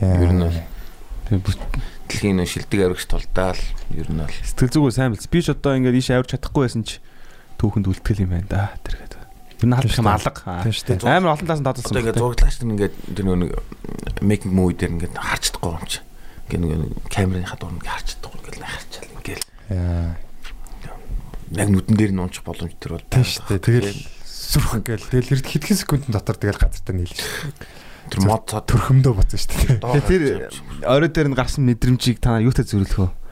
Ер нь бол дэлхийн шилдэг авирагч тулдаал ер нь бол Сэтгэл зүгөө сайн билз. Би ч одоо ингээд ийш авирч чадахгүй байсан ч түүхэнд үлтгэл юм байна да. Тэргээд. Ер нь халдах юм алга. Тийм шүү дээ. Амар олон талаас нь одоо дадалсан. ингээд зурглаач нар ингээд тэр нэг making movie дээр ингээд харж чадахгүй юм чи. Ингээд нөгөө камерын хадуур ингээд харж чадахгүй ингээд харчаал ингээд Яа. яг нүдэн дээр нь унчих боломж тэр бол Тийм шүү дээ. Тэгэл сүрх гээл тэгэл эрд хэдхэн секундын дотор тэгэл газартаа нийлж. тэр мод Төрхөмдөө боцсон шүү дээ. Тэр орой дээр нь гарсан мэдрэмжийг та нар юутай зөвлөх вэ?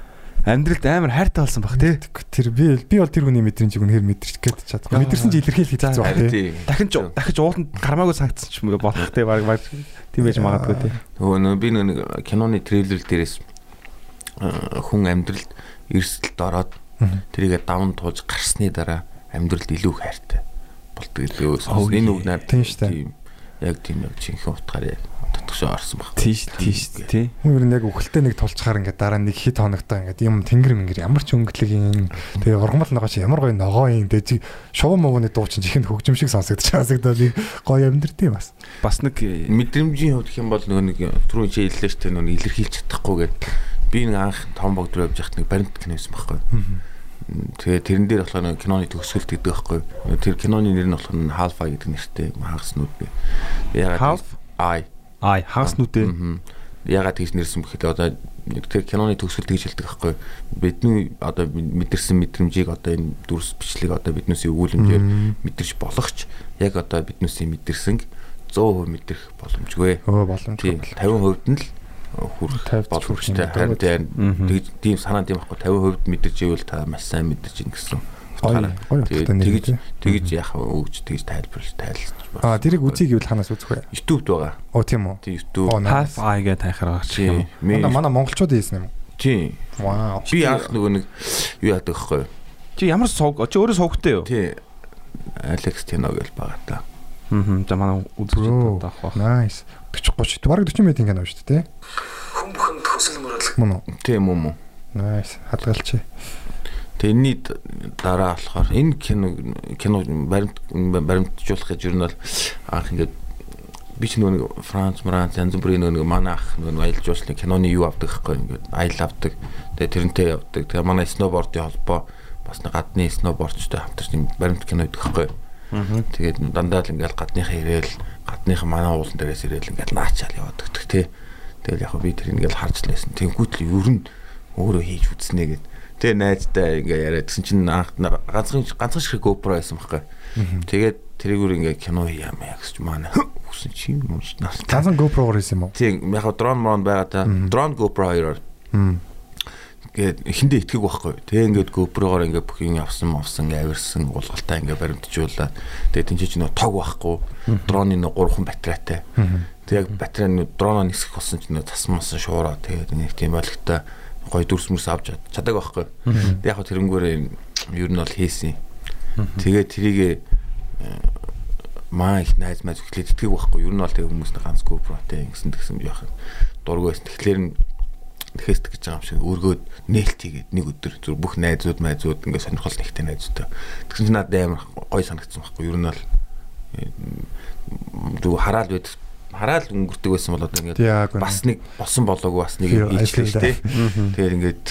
Амьдралд амар хайртай болсон баг тий. Тэр би би бол тэр хүний мэдрэмжийг үнэхээр мэдэрч гээд чадахгүй. Мэдэрсэн чи илэрхийлэх хэцүү баг тий. Дахин ч дахиж ууланд гармаагүй санагдсан ч юм уу бодох тий баг баг тийм байж магадгүй тий. нөгөө нөө би нэг киноны трейлер дээрээс хүн амьдралд эрсдэлд ороод тэрийгэ давн туулж гарсны дараа амьдралд илүү хайртай Oh, энэ үг наар тийм шүү дээ. яг тийм яг жинхэнэ утгаараа татгшаа орсон баг. Тийш тийш тий. Хүн ер нь яг үхэлтэй нэг тулчгаар ингээд дараа нэг хит хоногтой ингээд юм тэнгэр мэнгэр ямар ч өнгөлөг юм. Тэгээ ургамал ногоо чи ямар гоё ногоо юм. Тэгээ шов мовны дуу чинь чихэнд хөгжим шиг сонсогдож би гоё амьдртий бас. Бас нэг э, Мэдрэмжийн хувьд юм бол нөгөө нэг түрүү чи хэллээ дээ нөгөө илэрхийлж чадахгүйгээд би нэг анх том богд руу явж байхад нэг баримт кино байсан байхгүй. Тэгээ тэрэн дээр болохоор нэг киноны төгсгөлт гэдэг байхгүй. Тэр киноны нэр нь болохоор Half Eye гэдэг нэртэй хагаснууд би. Ягаад Half Eye Аа. Мгм. Ягаад тэгж нэрсэн бэхэд одоо тэр киноны төгсгөл тэгж хэлдэг байхгүй. Бидний одоо мэдэрсэн мэдрэмжийг одоо энэ дүрс бичлэг одоо биднээс өгүүлэмжээр мэдэрч болохч яг одоо биднээс мэдэрсэнг 100% мэдрэх боломжгүй. Өө боломжгүй. Тийм 50% нь л хүрэх 50 боломжтой. Харин тэгж тийм санаа тийм байхгүй 50% мэдэрч ивэл та маш сайн мэдэрч ийн гэсэн. Утгаараа. Тэгээд тэгж яах вэ? Өгж тэгж тайлбарлаж тайлж. Аа тэрийг үзье гэвэл ханаас үзэх вэ? YouTube-д байгаа. Оо тийм үү. Тийм YouTube. Half eye гэ тайхаар байгаа Тийм. юм. Манай манай монголчууд хийсэн юм. Тийм. Вау. Би анх нөгөө нэг юу яадаг вэ? Чи ямар сууг чи өөрөө суугтай юу? Тий. Алекс Тино гэж байгаа та. Аа. За манай үзэж таах бах. Nice. 40 30 бараг 40 минутын кино шүү дээ. Хүмхэнд хөсөл мөрөдлөг Мөн үү? Тийм юм уу? Nice. Хадгалч. Тэгээ энэний дараа болохоор энэ кино кино баримт баримтжуулах гэж ер нь бол анх ингээд би ч нөгөө нэг Франц, Франц, янз бүрийн нөгөө нэг манай ах нөгөө аялал жуулчлалын киноны юу авдаг гэхгүй ингээд аялал авдаг. Тэгээ тэрнтэй явдаг. Тэгээ манай сноубордын холбоо бас нэг гадны сноубордчтой хамтарч нэг баримт кино гэдэг гэхгүй. Тэгээд дандаа л ингээл гадныхаа ирээл гадныхаа манай уулан дээрээс ирээл ингээл наачаал яваад өгдөг тий. Тэгэл яг би тэр ингээл харж лээсэн. Тэнгүүт л ер нь өөрөө хийж үзнэ гэд. Тэгээ найзтай ингээ яриад гэсэн чинь анх ганцхан ганцхан шиг GoPro байсан байхгүй. Тэгээд тэрийгүр ингээ кино яамаа гэж манай хүсэн чи юм уу. Ганцхан GoPro-гоор хийсэн юм уу? Тийм яг дрон мрон байгаа та. Дрон GoPro хоёроор Мм. гээд эхэндээ итгэг байхгүй. Тэгээ ингээд GoPro-гоор ингээд бүх юм авсан авсан авирсан уулгалтаа ингээд баримтжуулаад тэгээ тэнцээ чи нөө тог байхгүй. Дроны нөө гурван батарейтай. Тэгээ яг батарей нөө дроноо нисэх болсон чи нөө тасмаас шуураа тэгээд нэг тийм ойлгохтой гой дүрс мөрс авч чаддаг байхгүй. Тэгээ яг тэрнгүүрээ ер нь бол хийсэн. Тэгээ трийг маа их найз майз ихлээд итгэв байхгүй. Ер нь бол тэг хүмүүс нэг ганц GoPro-тэй ингэсэн тэгсэн яах юм. Дург байсан. Тэгэхээр нь тэхэст гэж байгаа юм шиг өргөөд нээлт хийгээд нэг өдөр зүр бүх найзууд майзууд ингээд сонирхол нэгтэй найзуудтай. Тэгсэн чинь надад амар гоё санагдсан байхгүй. Ер нь бол зүг хараал байд хараал өнгөрдөг байсан бол одоо ингээд бас нэг болсон болоогүй бас нэг ийчлээ ажлын тий. Тэгэхээр ингээд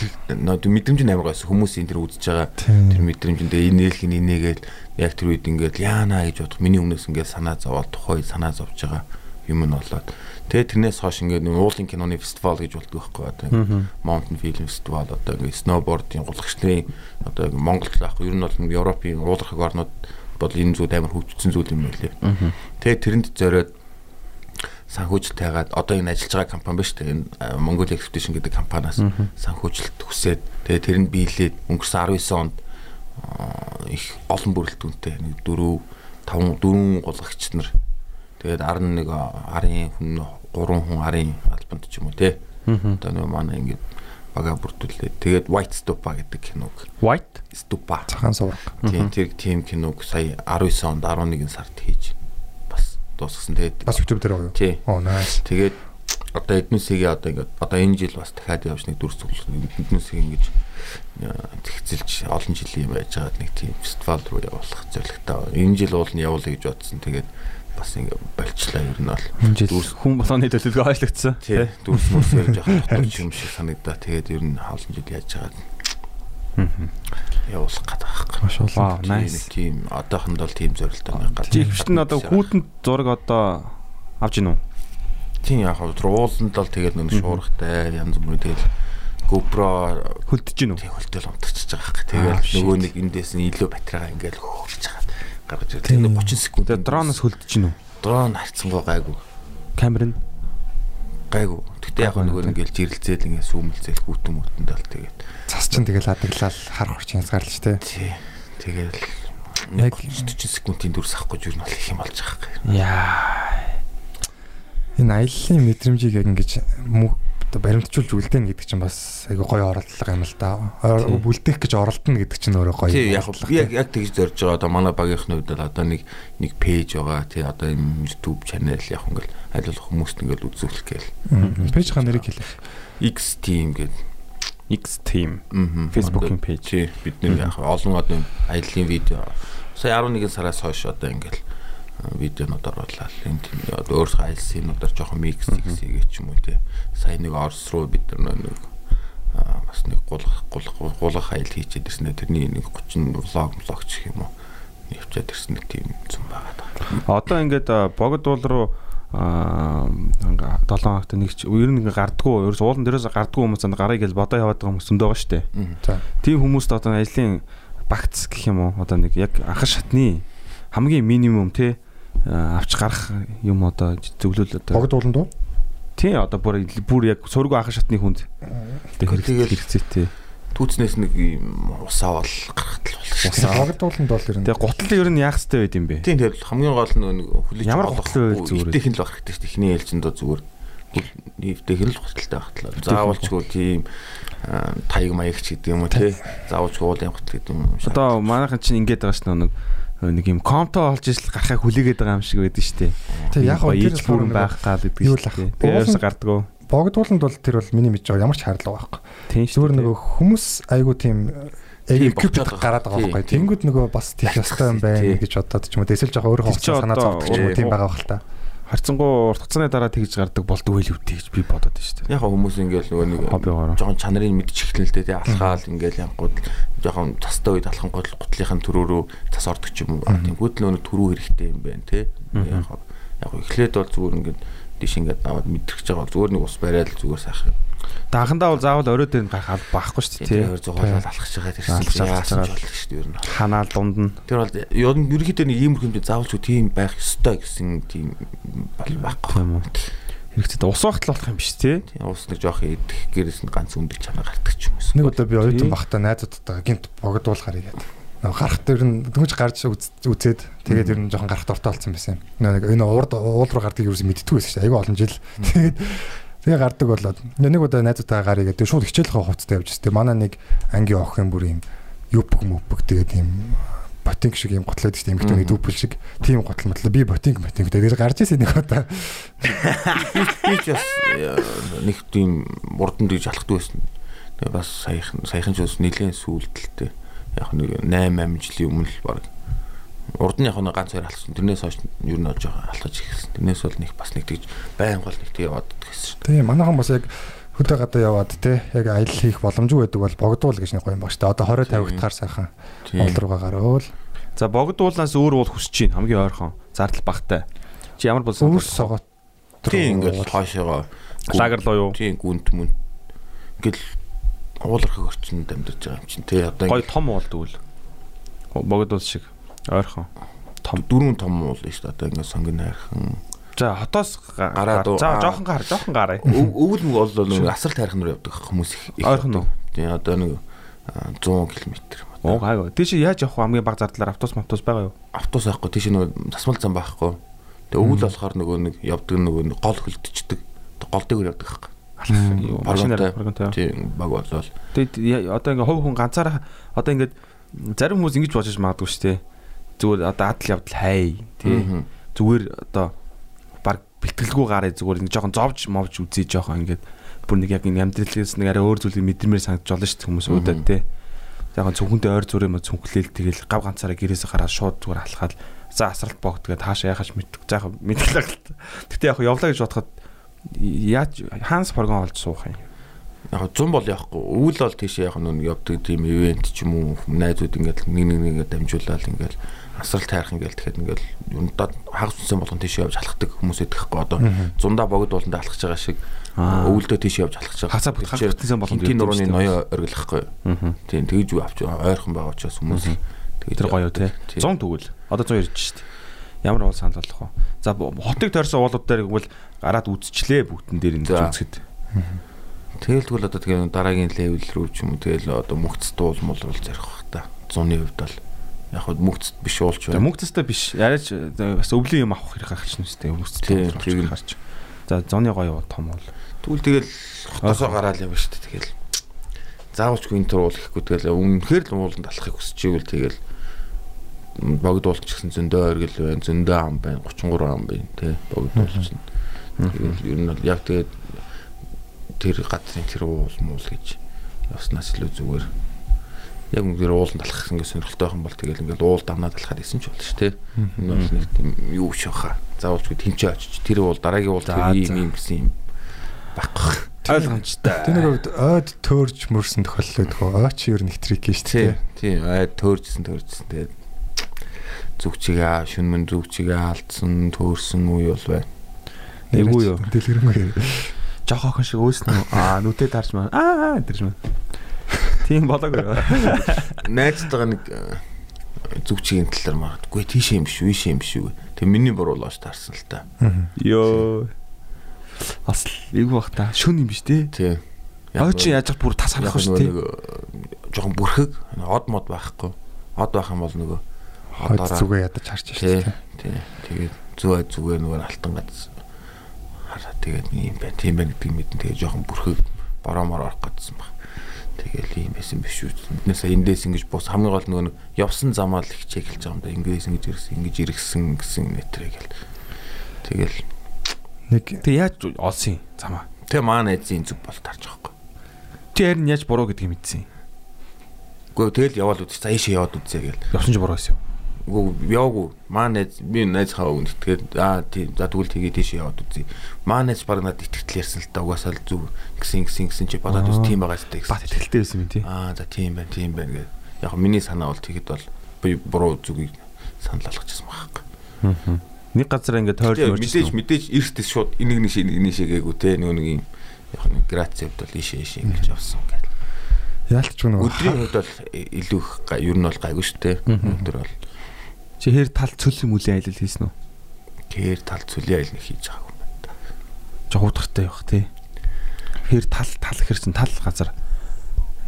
мэдрэмж нь амар гойсон хүмүүсийн тэр үзэж байгаа. Тэр мэдрэмжэндээ инээлх нь инээгээл яг тэр үед ингээд яана гэж бодох. Миний өмнөөс ингээд санаа зовоод тухай санаа зовж байгаа юм нь болоод. Тэгээ тэрнээс хойш ингээд уулын киноны фестивал гэж болдог байхгүй одоо Mountain Film Festival одоо ингээд snowboard-ийн гулгагчдын одоо ингээд Монголд л байхгүй ер нь бол Европын уулархаг орнууд бол энэ зүйл амар хөгжсөн зүйл юм байлээ. Тэгээ тэрэнд зориод санхүүжилт хайгаад одоо энэ ажиллаж байгаа компани ба дээ. Энэ Mongol Expedition гэдэг компаниас санхүүжилт хүсээд тэгээ тэр нь биелээд өнгөрсөн 19 онд их олон бүрэлдэхүүнтэй нэг 4 5 4 гулгагч нар. Тэгээд 11 арын хүн 3 хүн арын албанд ч юм уу те. Одоо нэг манай ингээд бага бүрдүүлээд тэгээд White Stupa гэдэг киног. White? Stupa. Цахан сувраг. тийм тэр тийм киног сая 19 онд 11 сард хийж дуусгасан тэгээд Бас YouTube дээр байгаа юу? тий Оо nice. Тэгээд одоо эднүсийг одоо ингээд одоо энэ жил бас дахиад явж нэг дүрс тоглох эднүсийг ингэж тэгцэлж олон жилийн юм байж байгаа нэг тийм фестивал руу явуулах зорилготой. Энэ жил уул нь явуулъя гэж бодсон. Тэгээд бас ингээ болчлаа ер нь бол. энэ жил Дүрс хүн болооны төлөвлөгөө ойлгогдсон. тий дүрс мөс явж явах дутууч юм шиг санагдаа. Тэгээд ер нь олон жил яаж байгаа явуулах гэдэг байхгүй. Маш олон. Тийм, нэг Тийм одоохонд бол тийм зорилттой байх гал. Ихвчт нь одоо хүүтэнд зураг одоо авч гинүү. Тийм яг хав ууланд бол тэгээд нэг шуургатай янз бүрийн тэгээд GoPro Хөлдөж гинүү. тэг хөлтөл унтчихж байгаа. Аа, Тэгээд нөгөө нэг эндээс нь илүү батарейгаа ингээл хөөрч байгаа. Гаргаж. Тийм. Тэгээд 30 секунд. Тэгээ дроноос хөлдөж гинүү. дрон харьцангуй гайгүй. Камер нь Гайгүй. Гэтэ яг нөгөө ингээл жирэлцээл ингээ сүүмэлцээл хүүтэн мүтэнд бол тэгээд Цас чин тэгэл адаглал хар хурчин хязгаарлаж те. тий. Тэгээд Яг- 40 секундын дүрс авахгүй юу нь бол их юм болж байгаа хэрэг. яа. Энэ аяллаа мэдрэмжийг яг ингэж мө- оо баримтжуулж үлдээн гэдэг чинь бас айгу гоё оролдлого юм л да. Тийм. Бүлдээх гэж оролдоно гэдэг чинь өөрөө гоё. Тий яг яг яг тэгж зорж байгаа. Одоо манай багийнхны хувьд одоо нэг нэг пэйж байгаа. Тий одоо энэ YouTube channel яг ингээл аль болох хүмүүст ингээл үзүүлэх гээл. Пэйж ха нэрийг хэлээ. X team гэдэг X team. Facebook-ийн Одоо page. Тий, бид нэг яг олон одоо аяллаа видео. Сая 11 сараас хойш одоо ингээл видеонууд оруулаад энэ тийм одоо өөрсдөө аялсан юмудаар жоохон микс хийгээ ч юм уу тий. Сая нэг Орос руу бид нар нэг бас нэг гулгах гулгах гулгах айл хийчихэд ирсэн. Тэрний нэг 30 влог влог гэх юм уу. Явчаад ирсэн нэг тийм зүм байгаа даа. Одоо ингээд богд уул руу аа 7 хагт нэг ч ер нь гардггүй ерөөс уулан дээрээс гардггүй хүмүүс анд гарыг гэл бодоо яваад байгаа хүмүүс зөндөө байгаа штэ. За. Тийм хүмүүст одоо ажлын багц гэх юм уу одоо нэг яг анхан шатны хамгийн минимум те авч гарах юм одоо зөвлөл одоо Богд ууланд уу? тий одоо бүр бүр яг сургуу анхан шатны хүнд тэгэл хэрэгцээтэй. Түүцнээс нэг юм усаа бол гаргахтал болно шүү. Богд ууланд бол ер нь Тэгээ гутал ер нь яах хэрэгтэй байд юм бэ? Тийм тэгэл хамгийн гол нь нэг хүлээж Ямар гутал байвал зүгээр вэ? Итэхэн л байх хэрэгтэй шүү. Эхний ээлжинд доо зүгээр нэвтэхэн л гуталтай багтлаа. Заавалчгүй тийм аа, таяг маягч гэдэг юм уу тий. Заавалчгүй уулын гутал гэдэг юм. Одоо манайхан чинь ингэж байгаа шнэ нэг нэг юм комто олж ижил гарахыг хүлээгээд байгаа юм шиг байдаг шүү дээ. Тэг яг гоо ээж бүрэн байх гал гэдэг шүү дээ. Тэгээ ерөөсө гардгөө. Богд ууланд бол тэр бол миний мэдж байгаа ямар ч хаарлага байхгүй. Тийм шүү. Зүгээр нөгөө хүмүүс айгу тийм Тийм, эквип болчиход гараад байгаа байхгүй. Тэнгүүд нөгөө бас тийх ёстой юм байна гэж бодоод ч юм уу. Тэсэл жоохон өөрөө Тэр хоцсон санаа зовдөг ч юм уу- Тийм байгаа байх л та. Харцсангуу урт хугацааны дараа тэгж гардаг болдгоо л үүдээ гэж би бодоод байна шүү дээ. Яг хүмүүс ингээл нөгөө нэг жоохон чанарыг мэдчихлээ л дээ тий алхаал ингээл янгууд жоохон цастай үед алхан гол гутлынхын төрөө рүү цас ордог ч юм уу. Тэнгүүд л нөгөө төрөө хэрэгтэй юм байна тий. Яг яг эхлээд бол зүгээр ингээд диш ингээд аваад мэдрэгч байгаа зүгээр нэг ус бариад л зүгээр сайхан. Даахандаа бол заавал орой дээр нь гарах алба байхгүй шүү тий дээ. 200 гол алхаж байгаа тэрсэн Алхаж байгаа. шүү дээ ер нь. Ханаал дунд нь. Тэр бол ер нь ерөнхийдөө нэг ийм хэмжээ заавалч тийм байх ёстой гэсэн тийм бол байхгүй. Тийм үү. Хэрэгцээ ус багтал болох юм биш тий. Ус нэг жоох идэх гэрээс нь ганц өндөг чанаа гардаг ч юм уу. Нэг удаа би оюутан бахта найзуудтайгаа гинт богд уулахаар игээд. Нөгөө гарах дээр нь дөнгөж гарч үз- үзээд тэгээд ер нь жоохон гарах дуртай болсон байсан юм. Нэг энэ уурд уул руу гардаг юу гэсэн мэдтгүй байсан шүү дээ. Айгүй олон жил. Тэгээд тэгээ гардаг болоод нэг удаа найзуудтайгаа гарыг гэдэг шууд хичээл хувцастай явж байсан. Манай нэг ангийн охин бүр юм юпг мөпг тэгээд юм ботинг шиг юм готлоод дээ. Эмгтэн дүүпл шиг тийм готл мотлоо. Би ботинг ботинг тэгээд гарч ирсэн нэг удаа. Би ч бас нэг тийм урдан дэж алхдаг байсан. Тэгээ бас саяхан саяхан ч бас нэлээд сүултэлтэй. Яг нэг 8 8 жилийн өмнө л баг. Урд нь яг нэг ганц хоёр алхсан. Тэрнээс хойш ер нь олж алхаж ихсэн. Тэрнээс бол нэг бас нэг тэгж байн гол нэг тэг яваад гэсэн. Тийм манайхан бас яг хөдөө гадаа яваад те яг аялал хийх боломжгүй байдаг бол богдуул гэж нэг гоё юм ба шүү дээ. Одоо 20 50 гектар сайхан ол руугаа гарвал За богд уулнаас өөр уул хүсэж чинь хамгийн ойрхон зардал багтай. Чи ямар болсон? өвс согот Тийм ингээл хоошоогоо лагер руу юу? тийм гүнт мөн ингээл уулархаг орчинд амьдарч байгаа юм чинь тий одоо Гой ингээл том уул дүүл. Богд уул шиг ойрхон. Том. дөрвөн том уул шүү дээ одоо ингээд сонгон хайрхан За хотоос га- Гараад? За жоохон гар, жоохон гараа. Өв- өвөл мөг бол нэг асар тайрхан руу явдаг хүмүүс их Ойрхон уу? Тийм одоо нэг а, 100 км. Оо гайгүй. Тийш яаж явах вэ? Хамгийн бага зардлаар автобус автобус байгаа юу? Автобус авахгүй тийш нэг засмал зам байхгүй. Тэгээ өвөл болохоор нөгөө нэг явдаг нөгөө нэг гол хөлдчихдэг. Гол дээгүүр явдаг байхгүй. Юу, Машинаар. Тийм баг болол. Тэгээд я- одоо ингээ хувь хүн ганцаараа одоо ингээд зарим хүмүүс ингэж бодож магадгүй шүү дээ. Зүгээр одоо адал явдал хай тий. Зүгээр одоо баг бэлтгэлгүй гараа зүгээр ингээ жоохон зовж мовж үзье жоохон ингээд бүр нэг яг энэ амьдралээс нэг арай өөр зүйлийг мэдэрмээр санагдаж болно шүү дээ хүмүүс уудаад тий. Жоохон цүнхэндээ ойр зүрээ мө цүнхлээл тэгэл гав ганцаараа гэрээсээ гараад шууд зүгээр алхаад за асралт боогд тэгээд таашаа яхаж мэддэг. За яг мэдлээ л. Гэтэ яг явлаа гэж бодоход яаж хаанс програм олж суух юм. Яг 100 бол явахгүй. Өвөл бол тийш яг нүг явдаг тийм ивент ч юм уу найзууд ингээд нэг нэг нэгээ дамжуулаад ингээд асрал тайрах ингээд тэгэхэд ингээд юу надад хагас үнсэн болгон тийш явж алхдаг хүмүүс идэх байхгүй одоо зундаа богд болондоо алхаж байгаа шиг Аа. өвөлдөө тийш явж алхаж байгаа. Хацаа хагас бүтэнсэн болгонд тийм нурууны ноёо оргилахгүй. Аа. Тийм тэгж авч ойрхон байгаа учраас хүмүүс тэгж Тэр гоё тий. Тийм. 100 төгөл. Одоо 100 ирж дээ. Ямар уул санал болох вэ? За хотыг тойрсон уулууд дээр тэгвэл гараад үзчихлээ бүгдэн дээр энэ үзэхэд. Тэгэл тэгвэл одоо тэгээ дараагийн левел рүү ч юм уу тэгэл одоо мөгц дуул мул бол зарих бах та. 100-ны хувьд бол яг хөө мөгц биш уулч байна. мөнгөцтэй биш. Яриач бас өвлийн юм авах хэрэг гарч нүстэй өвсөж Тийм, гарч. За зоны гоё том бол. Тэгвэл тэгэл хотосоо гараал явна шүү дээ тэгэл. Заавчгүй энэ төр уул гэхгүй тэгэл үнэхээр л ууланд алахыг хүсэж ивэл тэгэл богд уулч гэсэн зөндөө оргил байна, зөндөө ам байна, 33 ам байна тий богд уулч нь. Тэгэл ер нь бол яг тэгээд тэр газрын тэр уул муул гэж явснаас илүү зүгээр яг үнээр ууланд алах гэсэн ингээд сонирхолтой байх юм бол тэгэл ингээд уул дамнаад алахад исэн ч болно шүү дээ. Энэ бол нэг тийм юу биш баха. Заавалчгүй тэнцээ очиж тэр уул дараагийн уул ийм юм гэсэн юм байхгүй. Ойлгомжтой. Нэг үед ойд төөрж мөрсөн тохиолдол байдаг. Ой чи ер нь их трик шүү Тий. Тий. Аа төөржсэн төөржсэн. Тэгээд зүгчигээ шүн мөн зүгчигээ алдсан, төөрсөн үе бол байна. Эвгүй юу? Дэлгэрэнгүй. Жохо охин шиг өөснө. Аа нүдээ тарж маа. Аа тэрж маа. Тийм болоогүй? Найзтайгаа нэг э, зүгчигийн талаар магадгүй тийш юм шүү, ийш юм шүү. Тэг миний буруулаач таарсан л та. Йоо. Бас эвгүй бах та. Шүн юм биш те. Тий. Ой чи яаж бүр тас харах шүү те. э, жоохон бүрхэг од мод байхгүй. Од байх юм бол нөгөө Хойд зүгээ ядаж харж шүү дээ. Тий. Тэгээд зөө зүгээр нөгөө алтан гац хараа тэгээд юм байна. Тийм байна гэдгийг мэдэн тэгээд жоохон бүрхэг бороомоор орох гэсэн баг. Тэгэл ийм байсан биш үү. Биднээс эндээс ингэж бус хамгийн гол нөгөө нэг явсан замаа л хичээх хэлж байгаа юм да. Ингээс ингэж ирсэн, ингэж иргсэн гэсэн нэтрэг гэл. Тэгэл Нэг Тэг яаж олсон юм замаа? тэг маа найзын зүг бол тарж байгаа юм. Чи харин яаж буруу гэдгийг мэдсэн. Гэхдээ тэгэл яваал үз. За ийшээ яваад үзье гэл. Явсан ч буруу байсан юм. Үгүй яваагүй. Маа найз би найз хаа өгнө. Тэгээд аа тийм за тэгвэл тэгээд тийш яваад үзье. Маа найз баг надад итгэл ярьсан л та угаасаа л зүг гисэн гисэн гисэн чи бодоод үз тийм байгаа шүү дээ. Бат итгэлтэй байсан юм тий. Аа за тийм байна, тийм байна гэдэг. Яг миний санаа бол тэгэд бол би буруу зүгийг санал болгочихсон байхгүй. Нэг газар ингээд тойрч мөрч. мэдээж мэдээж эртээс шууд энийг нэг шиг нэг шиг гээгүй те нөгөө нэг юм яг нэг граци хувьд бол ийшээ ийшээ ингэж явсан гэдэг. яалтч нөгөө Өдрийн хувьд бол илүү их ер нь бол гайгүй шүү дээ. Өдөр бол Чи хэр тал цөл мүлийн аялал хийсэн үү? тэр тал цүлийн айл нэг хийж байгаагүй юм байна. да. Жог удахтай явах тий. Хэр тал тал хэрсэн тал газар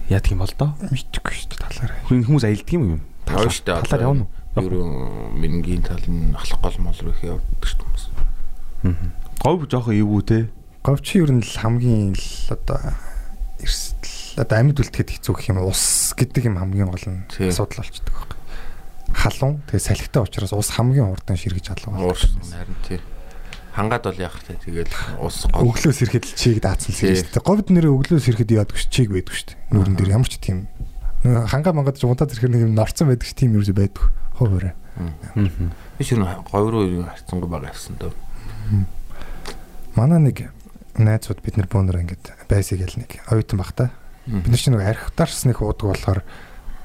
яадаг юм бол доо. мэдхгүй шүү дээ талаараа. Хүн хүмүүс аялдаг юм юм. Тавь шүү дээ. Талаар явна уу? Нь мэнгийн тал нь ахлах гол мол руу их явдаг шүү хүмүүс. Говь жоохон эвгүй те. Говьч ер нь л хамгийн л одоо эрсдэл одоо амьд үлдэхэд хэцүү гэх юм ус гэдэг юм хамгийн гол нь Тий. асуудал болчдөг байхгүй. Халуун тэгээ салхитай учраас ус хамгийн хурдан ширгэж алга Уур харин тий. Хангаад бол яах вэ? Тэгэл ус өглөөс ирэхэд л чийг даацсан л шүү дээ. Говьд нэрээ өглөөс ирэхэд яадаг ш чийг байдаг шүү дээ. Нүрэн дээр ямар ч тийм хангаа мангад ч унтаад ирэхээр нэг юм норцсон байдаг ш тийм юу байдаг. Хуваараа. би шин говь руу харцсангүй байгаа гэсэн дөө. Манай нэг найзууд бид нар бөөнөр ингээд байсыг л нэг оюутан баг та. Бид нар чинь нэг архитектарс нэг уудаг болохоор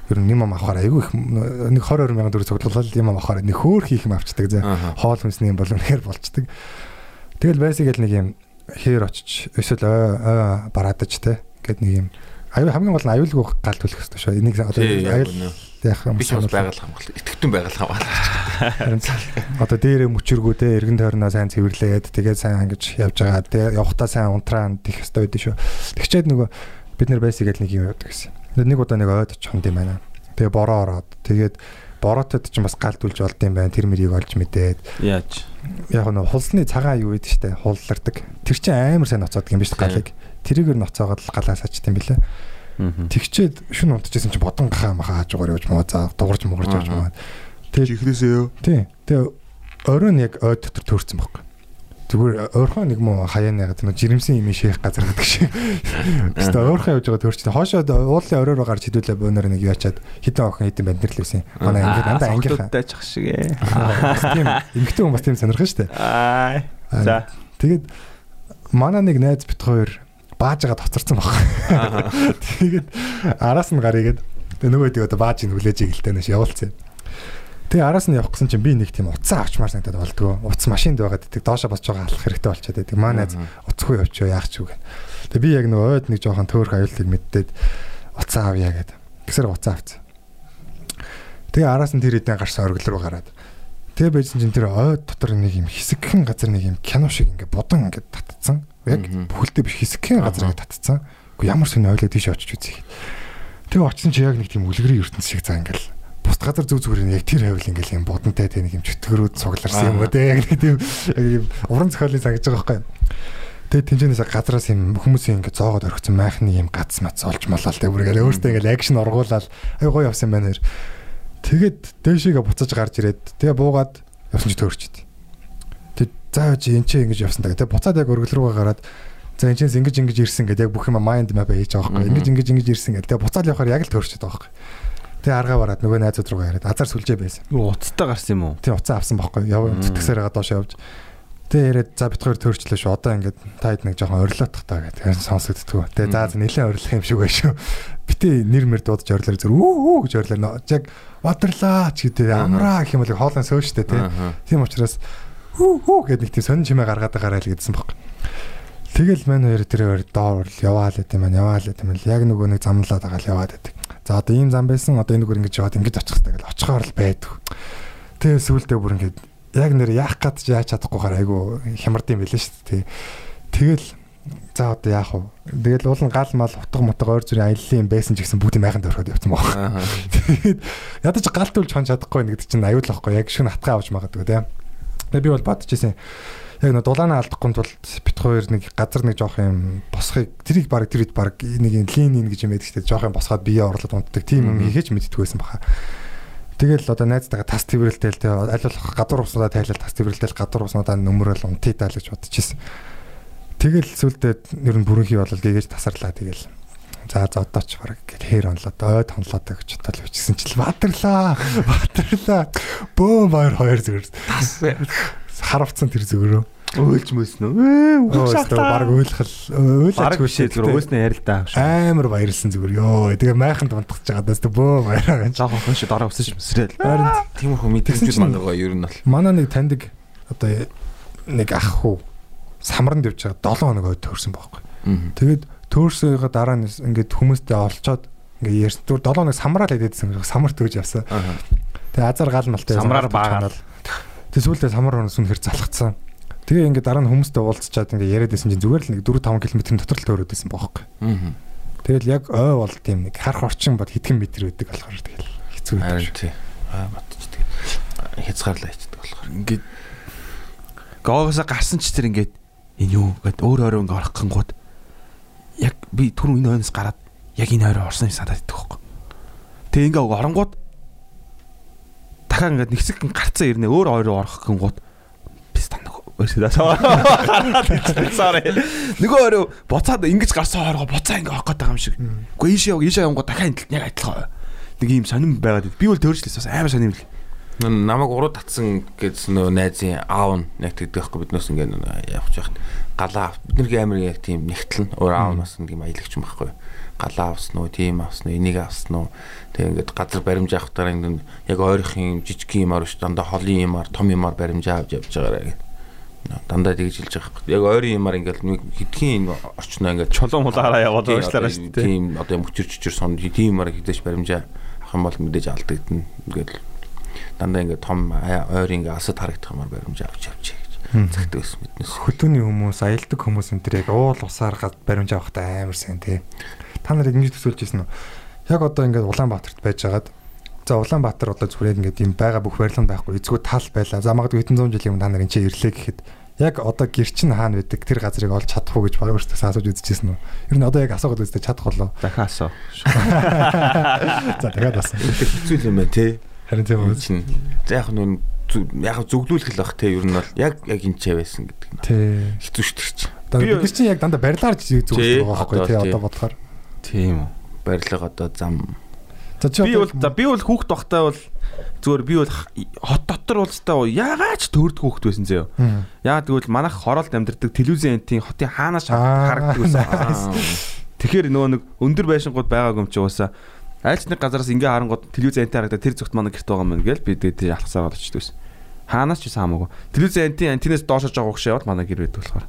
ер нь юм авахаар айгүй их нэг 20 мянган төгрөг цуглуулаад юм авахаар нэг хөөх хийх юм авчдаг зэ. Хоол хүнсний юм бол үнэхээр болчдөг. Тэгэл байсыг л нэг юм хээр очиж эсвэл ой бараадаж те гэд нэг юм аюу хамгийн гол нь аюулгүй гал түлэх хэрэгтэй шүү. Энийг одоо аюул яах юм Би ч бас байгаль хамгаалал итгэвчэн байгаль хамгаалал. Харин одоо дээрээ мөчөргөө те эргэн тойрноо сайн цэвэрлээд тэгээд сайн ангиж явж байгаа. Тэгээ явахтаа сайн унтраа дих хэвээр байдэн шүү. Тэгчээд нөгөө бид нар байсыг л нэг юм явдаг гэсэн. Нэг удаа нэг ойд очих юм байна. Тэгээ бороо ороод тэгээд бороотод ч бас галт үлж болд юм байна. Тэр мөрийг олж мэдээд Яаж? яг нь хулсны цагаан юу гэдэг штэ хуллардаг. Тэр чинь амар сайн ноцоодаг юм биш галыг. Тэрийг өр ноцоогоод л галаа сачд юм билэ. Тэгчээд шүн унтчихсэн чинь бодон гахаа маха хааж угаар явж маа за дуурж муурж явж маа. Тэгээд Ихнээсээ юу? тий. Тэгээ оройн яг ой дотор төрсэн байхгүй. Зүгээр ойрхон нэг муу хаяа ягаад нэг жирэмсэн юм шийх газар гэдэг шиг. Гэхдээ ойрхон явж байгаа төрчтэй. Хоошоод уулын оройроо гарч хідүүлээ бөөнөр нэг яачаад хитэн охин хитэн бандирлээсэн. Манай ангид дандаа ангийнхаа. дайчих шиг ээ. Тийм эмгтэн хүн бас тийм сонирхон штэ. Аа. За. Тэгээд манай нэг найз бит хоёр бааж байгаа тоцорсон баг. Тэгээд араас нь гарыгээд нөгөө тийм одоо бааж ин хүлээж игэлтэй нэш явуулсан. Тэгээ араас нь явах гэсэн чинь би нэг тийм уцаа авчмаар санагдаад болдгоо. Уц машинд байгаад байдаг. Доошо босч байгаа алах хэрэгтэй болчиход байдаг. Маа найз уцгүй явчихё яах ч үг. Тэгээ би яг нөгөө ойд нэг жоохон төөрх аюултыг мэддээд уцаа авъя гэдэг. Гэсэр уцаа авцсан. Тэгээ араас нь тэр хэдэн гарсан оргил руу гараад Тэгээ байжсэн чинь тэр ойд дотор нэг юм хэсэгхэн газар нэг юм кино шиг ингээ будан ингээ татцсан. Яг бүхэлдээ биш хэсэгхэн газар ингээ татцсан. Уу ямар сони ойлоо тийш очиж үзье. Тэгээ очсон чи яг нэг тийм үлгэрийн ертөнц шиг заа ингээл бус газар зүг зүгээр яг тэр хавил ингээл юм будантай тэ нэг юм чөтгөрүүд цугларсан юм уу те яг нэг тийм юм уран зохиолын сангаж байгаа байхгүй. Тэгээ тэнцэнээс газараас юм хүмүүсийн ингээ зоогоод орхисон майхны юм гац мац олж малаа тэ бүргээл өөртөө ингээл акшн оргуулаад ай гоё явсан байна нэр. Тэгэд дээшээгээ буцаж гарч ирээд тэгээ буугаад явсан чи төөрчд. Тэг заа чи энэ чи ингэж явсан даа. Тэг буцаад яг өргөл рүүгээ гараад за энэ чинь ингэж ингэж ирсэн гэдэг яг бүх юм майнд мап хийж байгаа байхгүй. Ингэж ингэж ингэж ирсэн гэдэг. Тэг буцаад явахаар яг л төөрчд байгаа байхгүй. Тэг аргаа бараад нөгөө найзууд руугаа яриад азар сүлжээ байсан. Юу уцтай гарсан юм уу? Тэг уцаа авсан байхгүй. Яв тэтгсээр байгаа доош явж. Тэгээ яриад за бит хоёр төрчлөө шүү. Одоо ингээд та хэд нэг жоохон орилоотох таа гэдэг сонсогддгоо. Тэгээ за нэлээд орилох юм шиг байна шүү. Битээ нэр мэр дуудаж орлоор зүр үү үү гэж орлоо. Яг бадрлаа ч гэдэг амраа гэх юм бол хоолын сөөштэй тий. Тийм учраас үү үү гэдэг нэг тийм сонин чимээ гаргаад гараа л гэдсэн баг. Тэгэл мань хоёр тэр доор яваал гэдэг юм яваал гэдэг юм яг нөгөө нэг замлаад байгаа л яваад байдаг. За одоо ийм зам байсан одоо энэ бүр ингэж яваад ингэж очих хэрэгтэй гэж очихоор л байдаг. Тэгээ сүулдэ бүр ингэж яг нэр яах гээд яаж чадахгүйгээр айгу хямрдсан байлээ шүү дээ. Тэгэл за одоо яах вэ? Тэгэл уул нь гал мал утга мутга ойр зүрийн аяллаа юм байсан ч гэсэн бүгд майхан дөрөхөд явсан баг. Тэгээд ядаж галтулж хон чадахгүй нэг гэдэг чинь аюул واخгүй яг шүн хатгаа авч магадгүй тийм. Тэгээ би бол бодож ирсэн. Яг нөө дулаанаа алдахгүй тулд бит хоёр нэг газар нэг жоох юм босхыг тэрийг баг тэр хэд баг нэг юм лин ин гэж юм байдаг дээ. Жоох юм босгоод бие орлоод унтдаг. Тийм юм хийхэж мэддэггүй байсан баха. Тэгэл одоо найзтайгаа тас твэрлэлтэй аль болох гадуур уснуудаа тайлал тас твэрлэлтэй гадуур уснуудаа нөмрөл унтий таа л гэж бодчихсон. Тэгэл сүлдээ ер нь бүрэнхий болол гээж тасарлаа тэгэл. За за одоо ч бараг гэл хээр онлоод ойд хонлоод гэж бодол бичсэн чил баатарлаа. Баатарлаа. Бөө баяр хоёр зүгээр. Тас харавцсан тэр зүгөрөө. Өөлж мөснө. Ээ уушаалтаа баг ойлгол Бараг биш зүгээр өөснөө ярил та. амар баярлсан зүгээр. Йоо тэгээ майханд унтгаж байгаа даа бөө баяраа гэж. Жаахан шиг дараа өсөж мэсрэл. Харин тиймэрхүү мэдээлэл мангага ер нь бол. Манай нэг таньдаг одоо нэг ах хүү самранд явж байгаа 7 хоног хойд төрсэн байхгүй. Тэгээд төөрсөөгөө дараа нь ингээд хүмүүстэй олцоод ингээд ярьсан. Түр 7 хоног самраад идээдсэн. Самар төрж явсан. Тэгээ азар гал малтай самраар баагаад. Тэг сүүлдээ самар хонос үнэхэр залхацсан. Тэгээ ингээд дараа нь хүмүүстэй уулзчаад ингээд яриад байсан чинь зүгээр л нэг 4 5 км дотор л төөрөөд байсан бохоггүй. Аа. Тэгэл яг ой бол тийм нэг харах орчин бод хэдхэн метр өгдөг болохоор тэгэл хэцүү Харин тий. Аа тэгээ хязгаарлаа хийдэг болохоор. Ингээд гоогоосоо гарсан ч тэр ингээд энэ юу гэд өөр өөр ингээд орох гингууд яг би түрүү энэ хойноос гараад яг энэ хоёроо орсон юм санаад идэх байхгүй. Тэгээ ингээд оронгууд дахиад ингээд нэгсэг гарцсан ирнэ өөр хоёроо орох гингууд би стандаг Sorry. Нөгөө өөрөө буцаад ингэж гарсан хоороо буцаа ингэ авах байгаа юм шиг. Үгүй ийшээ яв ийшээ явгоо дахиад яг адилхан. Нэг юм сонирн байгаад би бол төржлээс бас амар сонирм л. Намайг уруу татсан гэдсэн нөгөө найзын аав нь яг тэгдэг байхгүй биднээс ингэ явах яхад галаа бидний амар яг тийм нэгтлэн өөр аав нас нэг юм аялагч юм байхгүй галаа авсан уу тийм авсан уу энийг авсан уу тэг ингээд газар баримжаа авахтаар ингэ яг ойрхон жижиг юмар биш дандаа холын юмар том юмар баримжаа авч явж байгаараа гэх дандаа тэгж хэлж байгаа хэрэг. Яг ойрын юмар ингээл нэг хэдхэн энэ орчноо ингээд чулуун мулаараа яваад уушлаараа шүү дээ. Тийм одоо мөчөр чөчөр сон тийм юмар хэдэж баримжаа авах юм бол мэдээж алдагдана. Ингээд дандаа ингээд том ойрын ингээд асад харагдах юмар баримжаа авч явж цагтдаг ус мэднэс. Хөдөөний хүмүүс, аялдаг хүмүүс энэ төр яг уул усаар гад баримжаа авахтаа амар сайн тий. Та нарыг ингэж төсөөлж ирсэн үү? Яг одоо ингээд Улаанбаатарт байжгаад За Улаанбаатар одоо зүгээр ингээд юм байгаа бүх барилга байхгүй эцгүү тал байлаа. За магадгүй хэдэн зуун жилийн өмнө та нарын чи ирлээ гэхэд яг одоо гэр чин хаана байдаг тэр газрыг олж чадах уу гэж баг өөртөө асууж үзчихсэн үү. Ер нь одоо яг асуугаад үзтээ чадах болоо. Дахиад асуу. За дахиад асуу. Хэцүү юм байна те. Харин тийм үү. За яг нүн яг зүглүүлэх л бах те ер нь бол яг яг энэ ч байсан гэдэг. Тий. Хэцүү шүү дээ чи. Одоо бид чинь яг дандаа барилаар зүглэх байгаа байхгүй тий одоо бодохоор. Тийм үү. Барилга одоо зам Би бол за би бол хүүхд багтаа бол зүгээр би бол хот дотор уулзтаа яагаач төрдөг хүүхд байсан зөө. Яа тэгвэл манайх хороолт амьдэрдэг телевизэн энтийн хотын хаанаас харагддаг байсан. Тэгэхээр нөгөө нэг өндөр байшингууд байгаагүй юм чи уусаа айлч нэг газараас ингээ харангууд телевизэн энтийн харагдаад тэр зүгт манай гэрт байгаа юм гэл би тэгээд ялхсаар болчихдог байсан. Хаанаас ч хамаагүй. Телевизэн энтийн антинээс доошож байгаа хөш яваад манай гэр байдаг болохоор.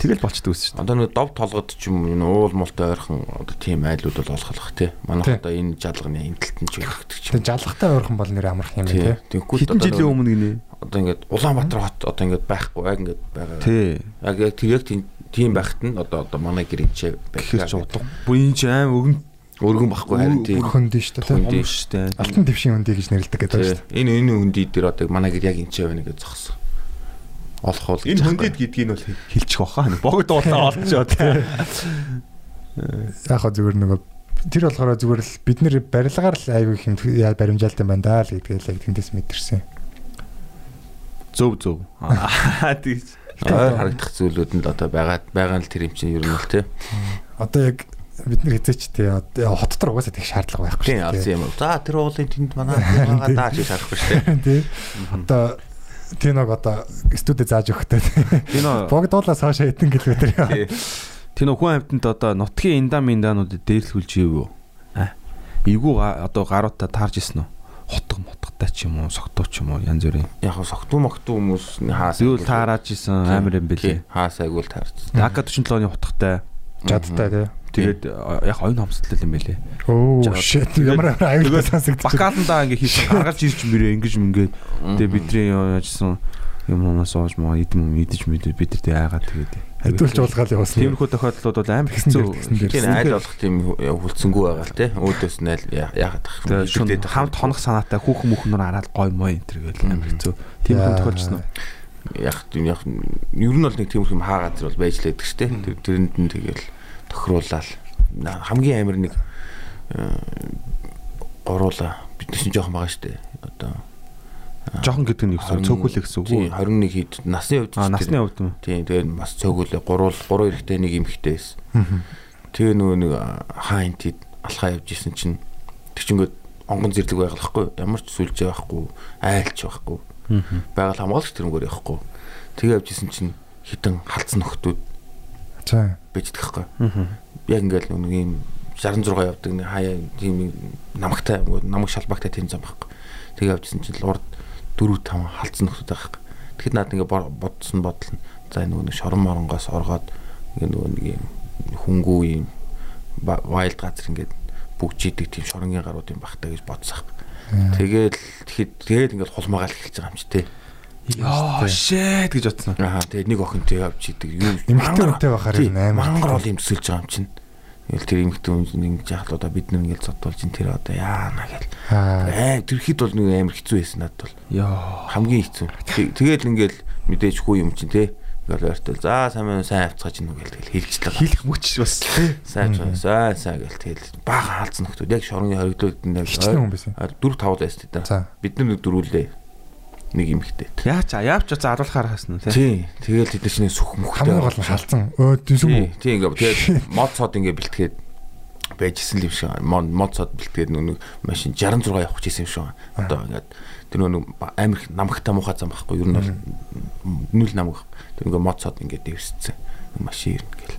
Тэгэл болчдөг ус шүү дээ. Одоо нэг дов толгод ч юм энэ уул мултай ойрхон одоо тийм айлууд бол олохлох тий. Манайх одоо энэ жалганы энэ талтан ч өгдөг ч. Тэгээ жалгатай ойрхон бол нэр амарх юм тий. Тэгэнгүүт одоо жилийн өмнө гинэ. Одоо ингээд Улаанбаатар хот одоо ингээд байхгүй яг ингээд байгаа. Тий. Яг яг тэр яг тийм байхад нь одоо одоо манай гэрэнч байхэр ч удаа. Буин ч аим өгн өргөн байхгүй харин тийм хөндөй шүү дээ. Хөндөй шүү дээ. Алтан твшин хөндөй гэж нэрлэдэг гэдэг шүү дээ. Энэ энэ хөндөй дээр одоо манай гэр яг энэ ч байна гэж зогсон олох бол энэ хөндөд гэдгийг нь бол хэлчих واخа. Богд уулаа олчоод. Яг хаа зүгээр нөгөө тэр болохоор зүгээр л бид нэр барилгаар л аягүй хин баримжаалтай байна даа л гэдгээ л яг тэндээс мэдэрсэн. Зөв зөв. Тийч харагдах зүйлүүд нь л одоо байгаа байгаа л тэр юм чинь ер нь л тий. Одоо яг бид нар хязгаачтай хот дотор угаасаа тэгэх шаардлага байхгүй шүү дээ. Тийм арсан юм. За тэр уулын тэнд манай байгаа даа гэж шаарахгүй шүү дээ. Тийм. Одоо Тиног одоо студид зааж өгөхтэй. Тино Богдуулаас хойш хэдэн километр яа. Тино хүн амьтанд одоо нутгийн индам индаануудад дээрлүүлж ивүү. А. Эвгүй га- одоо гаруудаа таарж исэн үү? Хотго мотготой ч юм уу, согтуу ч юм уу янз бүрийн. Яг согтуу мохтуу хүмүүс хаас Юу таараж исэн амар юм бэлээ. Хаас айгуул таарч. АК 47 оны утгатай. Жадтай тий. Тэгээд яг оюун хомсдол юм бэлээ. Оо shit ямар аюултай сонсогдчих. Бакаландаа ингээ хийсэн гаргаж ирж мөрөө ингэж мингээд тэгээд бидний яажсан юм уунаас оож маа идэм идэж мэдээ бид нар тэг айгаад тэгээд Хэдүүлж уулгаал явуулсан. Тиймэрхүү тохиолдлууд бол амар хэцүү. Тийм айл болох тийм хүлцэнгүй байгаа л те. Өөдөөс нь айл яагаад тах Тэгээд шүн хамт хонох санаатай хүүхэн мөхнөр хараад гой мой энэ төр гэл амар хэцүү. Тиймэрхүү тохиолдсон уу? яг тийм яг ер нь бол нэг тиймэрхүү юм хаа газар бол байж лээдэг штэ. Тэр тэрэнд нь тэгэл тохируулаад хамгийн амар нэг э, гуруула. Биднес нь жоохон байгаа штэ. Одоо Жохон гэдэг нь юу гэсэн цөөхүүлэх гэсэн үг үү? 21 хэд насны хувьд Аа насны хувьд юм. Тийм тэгээд бас цөөгүүлээ гурвал гурван эрэгтэй нэг эмэгтэй байсан. Тэгээ нөгөө нэг хаа энтид алхаа явж исэн чинь тэг чингээд онгон зэрлэг байгалахгүй ямар ч сүлжээ байхгүй айлч байхгүй байгаль хамгаалагч тэрнгөр явахгүй. Тэгээ явж исэн чинь хитэн халдсан нөхдүүд Бийдэг байхгүй. Яг ингээл нэг юм 66 явдаг нэг хаяа тийм намагтай намаг шалбагтай тийм зам байхгүй. Тэгээ явж исэн чинь урд 4 5 халдсан нөхдүүд байгаа байхгүй. Тэгэхэд наад ингээ бо- бодсон бодол нь за нөгөө нэг шорон моронгоос оргоод ингээ нөгөө нэг юм хүнгүү юм вайлд газар ингээд бүгжийдэг тийм шоронгийн гарууд юм бахтаа гэж бодсаах. Тэгээд тэгэхэд тэгээд ингээд хулмаагаал эхэлж байгаа юм чи тээ. Яа shit гэж бодсон. Аа тэгээд нэг охинтой явж идэг юу Эмэгтэй хүнтэй байхаар энэ амар. мангар бол юм төсөлж байгаа юм чинь. Тэгэл тэр эмэгтэй хүн ингэж яхад одоо бид нар ингээд зодуулж ин тэр одоо яана гэл. Аа. Тэр хэд бол нэг амар хэцүү байсан надад бол. Яа. Хамгийн хэцүү. Тэг- Тэгээд ингээл мэдээж хүү юм чинь те. Ингээл ойртол за сайн байна сайн авцгааж ин үгээл тэгэл хэлжлээ. Хийх мөч бас тий. Сайн сайн сайн гэл тэгэл бага хаалцсан нөхдүүд яг Хичнээн хүн байсан. 4 5 байсан. За. Бид нар нэг дөрүүлээ. Нэг эмэгтэй. Яач яавч за аруулахаар хасна тий. Тий. Тэгэл тэд чинь сүх мөхтэй. Хамгийн гол нь халдсан. Өө дүнсэн Тий, үү? тий ингээ тэгээд мод цод ингээ бэлтгээд байжсэн юм шиг мод цод бэлтгээд нэг машин 66 явах гэсэн юм шиг. Одоо ингээд тэр нэг амир намхтай муухай зам байхгүй юу? Ер нь бол нүл намх. Тэр ингээ мод цод ингээ дэвсцсэн. Машин ингээл.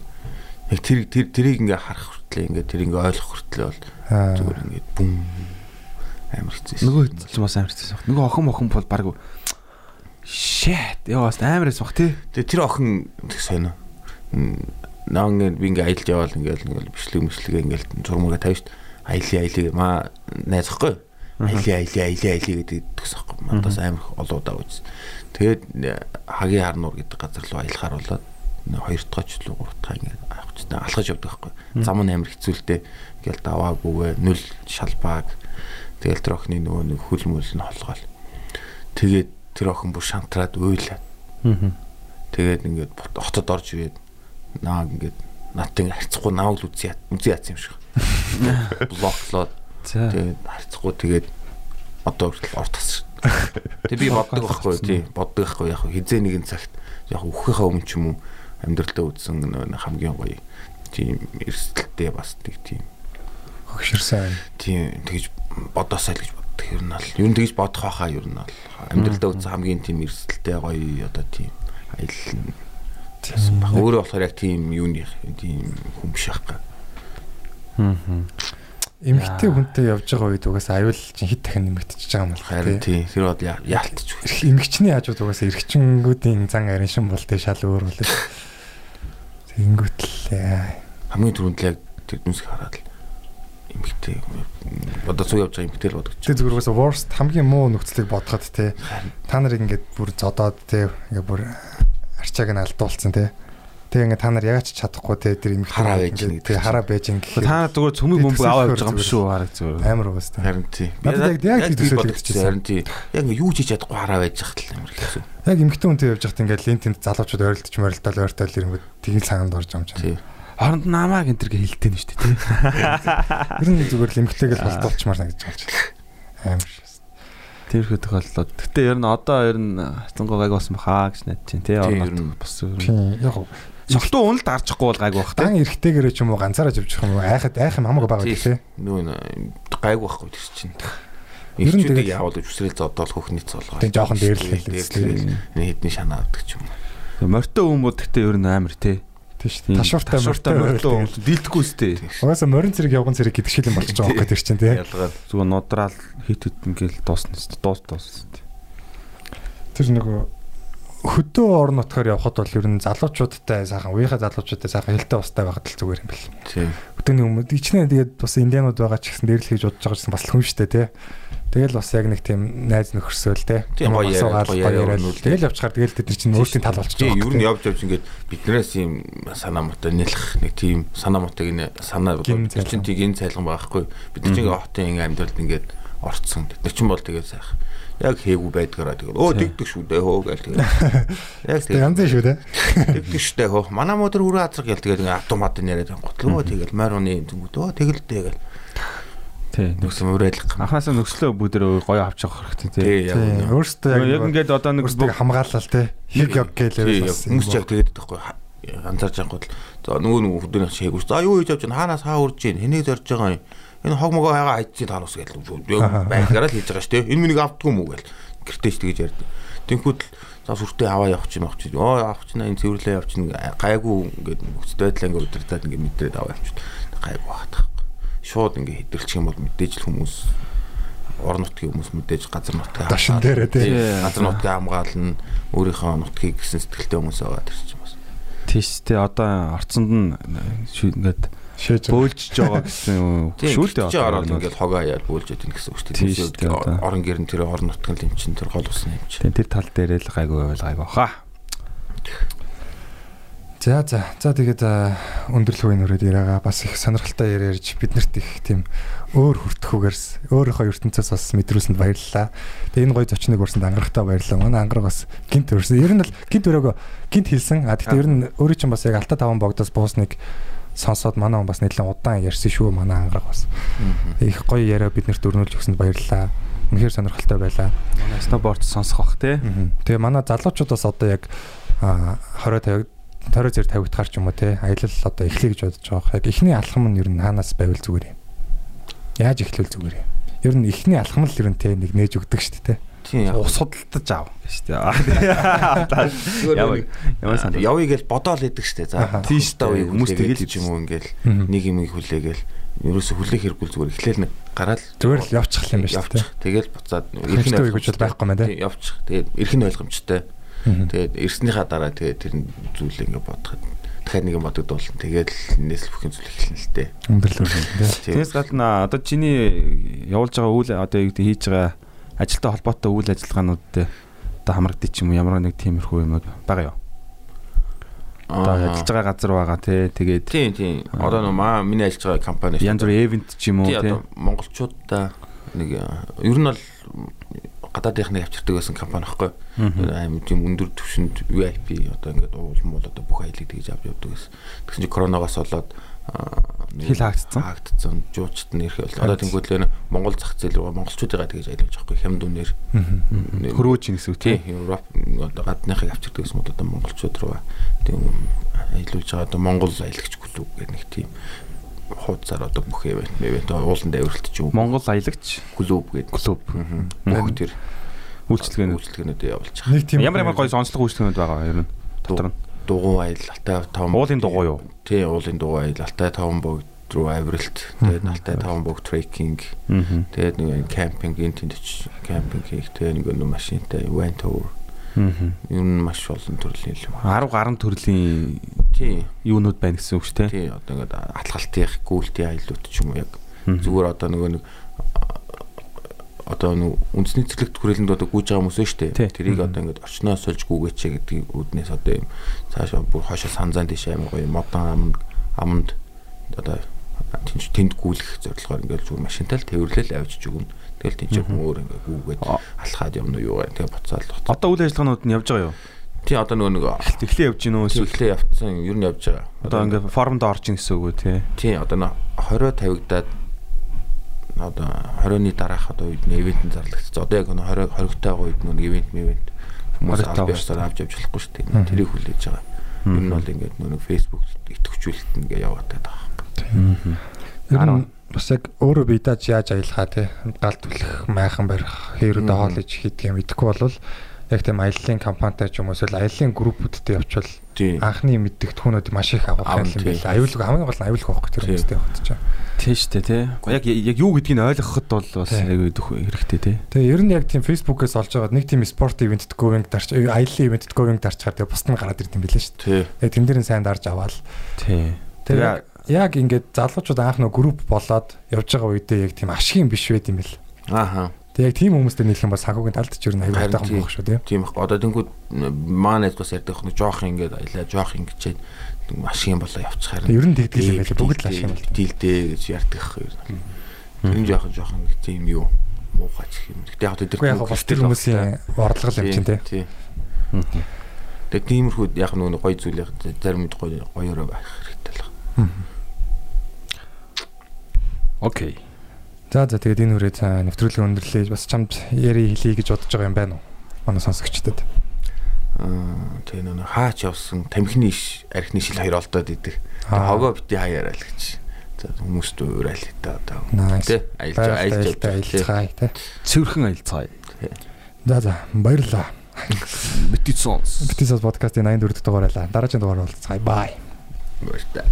Яг тэр тэр тэрийг ингээ харах хүртлээ ингээ тэр ингээ ойлгох хүртлээ бол зүгээр ингээ бүм амир хэцүү. Нөгөө ч бас амар хэцүү. Нөгөө охин охин бол баг shit яа бас амар хэцүү тий. Тэгээ тэр охин тэг сонио. Наа ингээд би ингээ аялж яваал ингээл ингээл бичлэг мэтлэг ингээл зурмага тавьж аялын аялыг маа найзахгүй. Аялын аялын аялын аялын гэдэг төгсөхгүй. Мандас амар олоодаа үз. Тэгээд э, хагийн хар нуур гэдэг газар руу аялахаар болоод хоёр дахь ч лүү гурав дахь ингээд авах ч та алхаж явдаг байхгүй. Зам нь амар хэцүүлтэй. Ингээл даваагүйгээ нүл шалбааг. Тэгэл тэр охины нөгөө нэг хүл мүл нь холгоол. Тэгээд тэр охин бүр шантраад уйлаад Тэгээд ингээд хотод орж ирээд наа ингээд надтай харьцахгүй нааг л үзье үзье яатсан юм шиг. Блоклоод тэгээд харьцахгүй тэгээд одоо хүртэл орд тасч. Тэг би боддог байхгүй тий боддог байхгүй яг хизээ нэгэн цагт яг өөхийнхаа өмнө ч юм уу амьдралдаа үзсэн хамгийн гоё тийм эрсдэлтэй бас нэг тийм Хөгшөрсөн. тийм тэгж бодосоо л гэж боддог ер нь бол. Ер нь тэгж бодох байхаа ер нь бол. Амьдралдаа үзсэн хамгийн тийм эрсдэлтэй гоё одоо тийм аялал тийм. Баг. Өөрөө болохоор яг тийм юуны тийм хүн биш байхгүй Эмэгтэй хүнтэй явж байгаа үед угаасаа аюул чинь хит дахин нэмэгдчихэж байгаа юм бол харин тий. тэр бол яалтч үү эмэгчний хажууд угаасаа эргчэнгүүдийн зан арин шин бол тэ шал өөр бол тэгэнгүүт л яа. хамгийн түрүүнд л яг тэр дүнсийг хараад л эмгтэй одоо цуг явж байгаа эмгтэй л бодогч Тэ зүгээр угаасаа worst хамгийн муу нөхцөлийг бодоход те та нарыг ингээд бүр зодоод те ингээд бүр арчааг нь алдуулсан те Тэгээ ингээ та нар яач чадахгүй те тэр эмэгтэй Хараа байж ингээд, те чинь. хараа байж гин гэхээр Та зүгээр цөмөг Би бөмбөг аваа явж байгаа юм зүгээр. шүү хараг зүгээр. амар те. харин тий Надад яг- яг тийм хэлчихсэн. харин тий яг ингээ юу ч хийж чадахгүй хараа байж захт л амар хэцүү Яг эмэгтэй хүнтэй явж байхад ингээд лентинд залуучууд ойролдож морилдол ойртол ирэнгүүт тгий цагаанд орж чинь. тий Хооронд нь намааг энэ төр хэлтэй нь шүү дээ. Ер нь зүгээр л эмэгтэйг л холдуулчмаар санагдаж байна ч. Амар шээс. Тэрхүү тохиолдлоо. Гэтэ ер нь одоо ер нь хацангуу гайг болсон баха гэж найд чинь тий. Ер нь. бас ер нь. Тийм яг уу. Согтуу уналд арчихгүй бол гайг бах Дан тий. эргэтэйгэрээ ч юм уу ганцаараа живчих юм уу айхад айх юм хамаагүй байгаа Тий. тий. нөгөө н- гайг байхгүй тэр чинь Ер нь тэгээд- яавал үсрэл зодоол хөхний цолгоо. Тэгээд жоохон дээрлэхэл дээрлэхэл хэдний шанаа авдаг ч юм уу. Морьтой хүмүүс гэхдээ ер нь амар те. Тийм шүү. Ташууртай ташууртай хүмүүс дийлдэхгүй сте. Угаасаа морин зэрэг явган зэрэг гэдэг шиг юм болж байгаа байхгүй тэр чинь тий. Ялгаа. Зүгээр нодраал хит хит ингээл дуусна сте. Дуус дуус. Тэр нөгөө хөдөө орон нутгаар явхад бол ер нь залуучуудтай сайхан уяхаа залуучуудтай сайхан хэлтэй устай байхад л зүгээр юм бэл. Тийм. Хөдөөний хүмүүс ичнээ тэгээд бас индианууд байгаа ч гэсэн дээрлэхийж удаж байгаа гэсэн бас хүн штэ тий. Тэгэл бас яг нэг тийм найз нөхөрсөөл тий. Тийм, гоё яриад, гоё яриад. Тэгэл явчихаар тэгэл тэд нар чинь өөрсдийн тал болчих Тийм, жоох. ер нь явж явж ингээд биднээс юм санаа мотой нэлэх нэг тийм санаа мотыг нэ санаа Гин болоод чинь тийм цайлган байхгүй. Бид чинь ингээд хотын ингээд амьдралд ингээд орцсон. Бид нар чинь бол тэгээд сайхан. Яг хээгүү байдгаараа тэгээд өө дэгдэг шүү дээ хөө гээл тэгээд. Яг Тэг янз шүү дээ. дэгдэг шүү дээ хөө. Манай модер үрээ азраг гээл тэгээд ингээд автомат яриад готлоо тэгээд морины зүгүүд өө тэгэлдээ гээл. Тий. Нүгсэн уриалга. Анхаасаа нөхслөө бүгдөө гоё авч явах хэрэгтэй тий. Тий. Өөрсдөө яг ингээд одоо нэг өөрсдөө хамгаалал тий. Хиг яг гэлээ яг хүмүүс ч яг тэгээд байхгүй анзаарч байгаа гол за нөгөө нөгөө хөдөөнийх чи хээгүүс за юу хийж явж байна? Хаанаас хаа урж гин? Хэнийг зорж байгаа юм. Энэ хог могоо хайгаа хайцсан таанус гэж байгаараа л хийж байгаа шүү дээ. Энэ миний автгүй мүү гэл гэртээч тэгэж ярьд тэнхүүд л за сүртэй аваа явах чинь авах чинь. Оо авах чинь энэ цэвэрлээ явах чинь. Гайгүй ингээд нөхцөл байдлаа ингээд удирдаад ингээд мэдрээд аваа явчих гайгүй багтах шууд ингээд хэдэрчих юм бол мэдээж л хүмүүс орон нутгийн хүмүүс мэдээж газар нутгийн Дашин дээрээ тий. газар нутгийн хамгаална өөрийнхөө нутгийг гэсэн сэтгэлтэй хүмүүс байгаа тэр чинь бас Тийш те одоо орцонд нь ингээд бөөлжж байгаа гэсэн шүү дээ. чи ороод ингээд хогоо хаяад бөөлж ядна гэсэн үг шүү Тийм дээ. Орон гэрн тэр орон нутгийн лимчин тэр гол усны юм чи. Тэр тэр тал дээрээ л гайгүй байвал гайгүй хаа. За за. За тэгээд а, өндөрлөгийн өрөөд яриагаа бас их сонирхолтой ярьж биднэрт их тийм өөр хүртэхүүгээрс өөрийнхөө ертөнцөөс бас мэдрүүлсэнд баярлалаа. Тэгээд энэ гоё зочныг урсанд ангарахтаа баярлалаа. Манай ангараг бас гинт өрсөн. Ер нь л гинт өрөөгөө гинт хэлсэн. А тэгтээ ер нь өөрөө чинь бас яг алта таван богдоос буусныг сонсоод манай хүн бас нэлээд удаан ярьсан шүү манай ангараг бас. Их гоё яриа биднэрт өрнүүлж өгсөнд баярлалаа. Үнэхээр сонирхолтой байлаа. Манай сноуборд сонсох бах. Мгм. Тэгээ манай залуучууд бас одоо яг а, 20 50 20 зэр 50 дахаар ч юм уу те аялал одоо эхлэе гэж бодож байгаа. Яг эхний алхам нь ер нь хаанаас байвал зүгээр юм. Яаж эхлүүл зүгээр юм. Ер нь эхний алхам л ер нь те нэг нээж өгдөг шүү дээ те. Тийм яг. Судалдаж аав шүү дээ. Яваа. Ямар санаа. Явъя гэж бодоол идэг штэ. За Аха. тийш та үе Хүмүүс тэгэл ч юм уу ингээл нэг юм хүлээгээл ерөөсө хүлээх хэрэггүй зүгээр эхлээл нэг гараал Зүгээр л явчих юм байна шүү дээ. Тэгэл буцаад үе гэж бол байхгүй маа те. Тийм, явчих. Тэгээд эрхэн ойлгомжтой. Тэгээд ирснийхаа дараа тэгээд тэр зүйлээ ингээ бодоход дахиад нэг юм бодогдуулна. Тэгээд нээс бүхэн зүйл эхэлнэ л дээ. Өндөрлөөр. Тэрс гадна одоо чиний явуулж байгаа үйл одоо юу гэдэг хийж байгаа ажилтай холбоотой үйл ажиллагаануудтай одоо хамрагдчих юм уу ямар нэг тиймэрхүү юмуд байгаа юу? Одоо Аа. ажиллаж байгаа газар байгаа те тэгээд Тийм тийм. Одоо нөө маа миний ажиллаж байгаа компани янз бүрийн эвент ч юм уу тий монголчуудаа нэг э, ер нь бол гадаадынхныг авчирдаг байсан компани байхгүй. Аим тийм өндөр түвшинд VIP одоо ингээд уулын бол одоо бүх аялыг тэгж авч явдаг гэсэн. Тэгсэн чинь коронавигоос болоод Хил хаагдсан. хаагдсан. Жуучт нь ирэх бол одоо тэнгуүлээ Монгол зах зээл рүү монголчуудыгаа тэгж аялуулж байгаа байхгүй хямд үнээр. Хөрөөж ин гэсэн үг тий те. Европ одоо гадныхыг авчирдаг гэсэн бол одоо монголчууд руу тийм аялуулж байгаа одоо монгол аялагч клуб гэх нэг тийм хуудасаар одоо бүх event event ууланд авиралт ч юм Монгол аялагч клуб гэдэг клуб бүх тэр үйлчлэгээнүүд үйлчлэгээнүүд явуулж байгаа. Ямар ямар гоё сонслого үйлчлэгээнүүд байгаа ер нь дотор нь. дугуй аял алтай таван Уулын дугуй юу? Тий, уулын дугуй аял алтай таван богд руу авиралт. Тэгээд алтай таван богд трекинг. Тэгээд нэг кемпинг энэ тэнд ч кемпинг хийх. Тэгээд нэг машинтай van tour. Аа. Юу н маш олон төрлийн юм. 10 гаруй төрлийн Тий. юунууд байна гэсэн үг шүү те. Тий, одоо ингээд атлалтын гүйлтийн аялууд ч юм уу яг зүгээр одоо нөгөө нэг одоо нэг үндэсний цэцэрлэгт хүрээлэнд одоо гүйж байгаа хүмүүс шүү дээ. Тэрийг одоо ингээд орчноос сольж гүгээч гэдэг үүднээс одоо юм цаашаа бүр хойшоо санзаан тийш амар гоё модон аманд аманд одоо тэнд тэнд гүйлэх зорилгоор ингээд зүгээр машинтай л тэрвэрлэл авчиж өгнө. Тэгэл тийч өөр ингээд гүгээд А- алхаад юм уу юу гэх тэгээ буцаал буцаа. Одоо үйл ажиллагаанууд нь явж байгаа юу? Тий одоо нөгөө нэг Эхлээ явж гинөө эсвэл эхлээ явцсан ер нь явж байгаа. одоо ингээ формонд орж ин гэсэн үг үү те. Тий одоо нөө 20 тавигдаад одоо 20-ны дараах одоо үед нэ ивент зарлагдсан. Одоо яг нөө 20 20-тай байгаа үед нөө ивент ивент хүмүүс 20-тай аль биесээр авч явж болохгүй шүү дээ. Тэрийг хүлээж байгаа. Ер нь бол ингээд нөө Facebook идэвхжүүлэлт ингээ яваад байгаа. Ер нь бас яг өөрөө бидаж яаж аялахаа те гал түлэх майхан барих хэрэг доолж хийдгийг мэдэхгүй болвол яг тийм аяллаа компанитай ч юм уу эсвэл аяллаа группүүдтэй явчвал тий. анхны мэддэг түүнүүд маш их авах юм тий. байл. Аюулгүй хамгийн гол нь аюулгүй байхгүй тэр Тий. хүмүүстэй явахд ч. Тийм шүү дээ тий. Яг яг юу гэдгийг ойлгоход бол бас Тий. өдөх хэрэгтэй тий. Тэгээ ер нь яг тийм Facebook-ээс олж байгаа нэг тийм спорт ивентэд going дарч аяллаа ивентэд going дарчаар тэгээ бусд нь гараад ирд юм билээ шүү Тий. Тэгээ тэн дээр нь сайн дарж аваад Тий. тэгээ яг ингээд залуучууд анх нөө групп болоод явж байгаа үедээ яг тийм ашигын биш байд юм бэл. Ааха. Тэгээ яг тийм хүмүүстэй нийлэх юм бол санхүүгийн талд ч ер нь аюул Харин хайтайхан тий. болох шүү дээ. Тийм их. Одоо тэнгууд маанайд бас ярьдаг нэг жоох ингээд аялаа жоох ингэчээд машин болоо явчих харин. Ер нь тэгдэг юм байлээ. Бүгд л ашиг юм бол. Дийлдээ гэж ярьдаг их ер нь. Тэр жоох жоох нэг тийм юу муугач юм. Гэтэ яг тэр хүмүүсийн орлого юм чинь тий. Тэгээ тиймэрхүү яг нөгөө гоё зүйл яг зарим гоё гоёороо байх хэрэгтэй л. Окей. За за тэгээд энэ хүрээ цаа нэвтрүүлэг өндөрлөө бас чамд яри хэлье гэж бодож байгаа юм байна уу? Манай сонсогчдод. Аа тэгээ нөгөө хаач явсан тамхины иш архины шил хоёр олдоод идэг. Хогоо бити хаяараа л гэж. За хүмүүст уурал хэвээ одоо. Тэ аялж аялж аялцгаа тий. Цэвэрхэн аялцгаая. За за баярлалаа. Битит сонс. Битисас подкастын 84 дахь дугаар байлаа. Дараагийн дугаар уулзцгаая. Bye. Баярлалаа.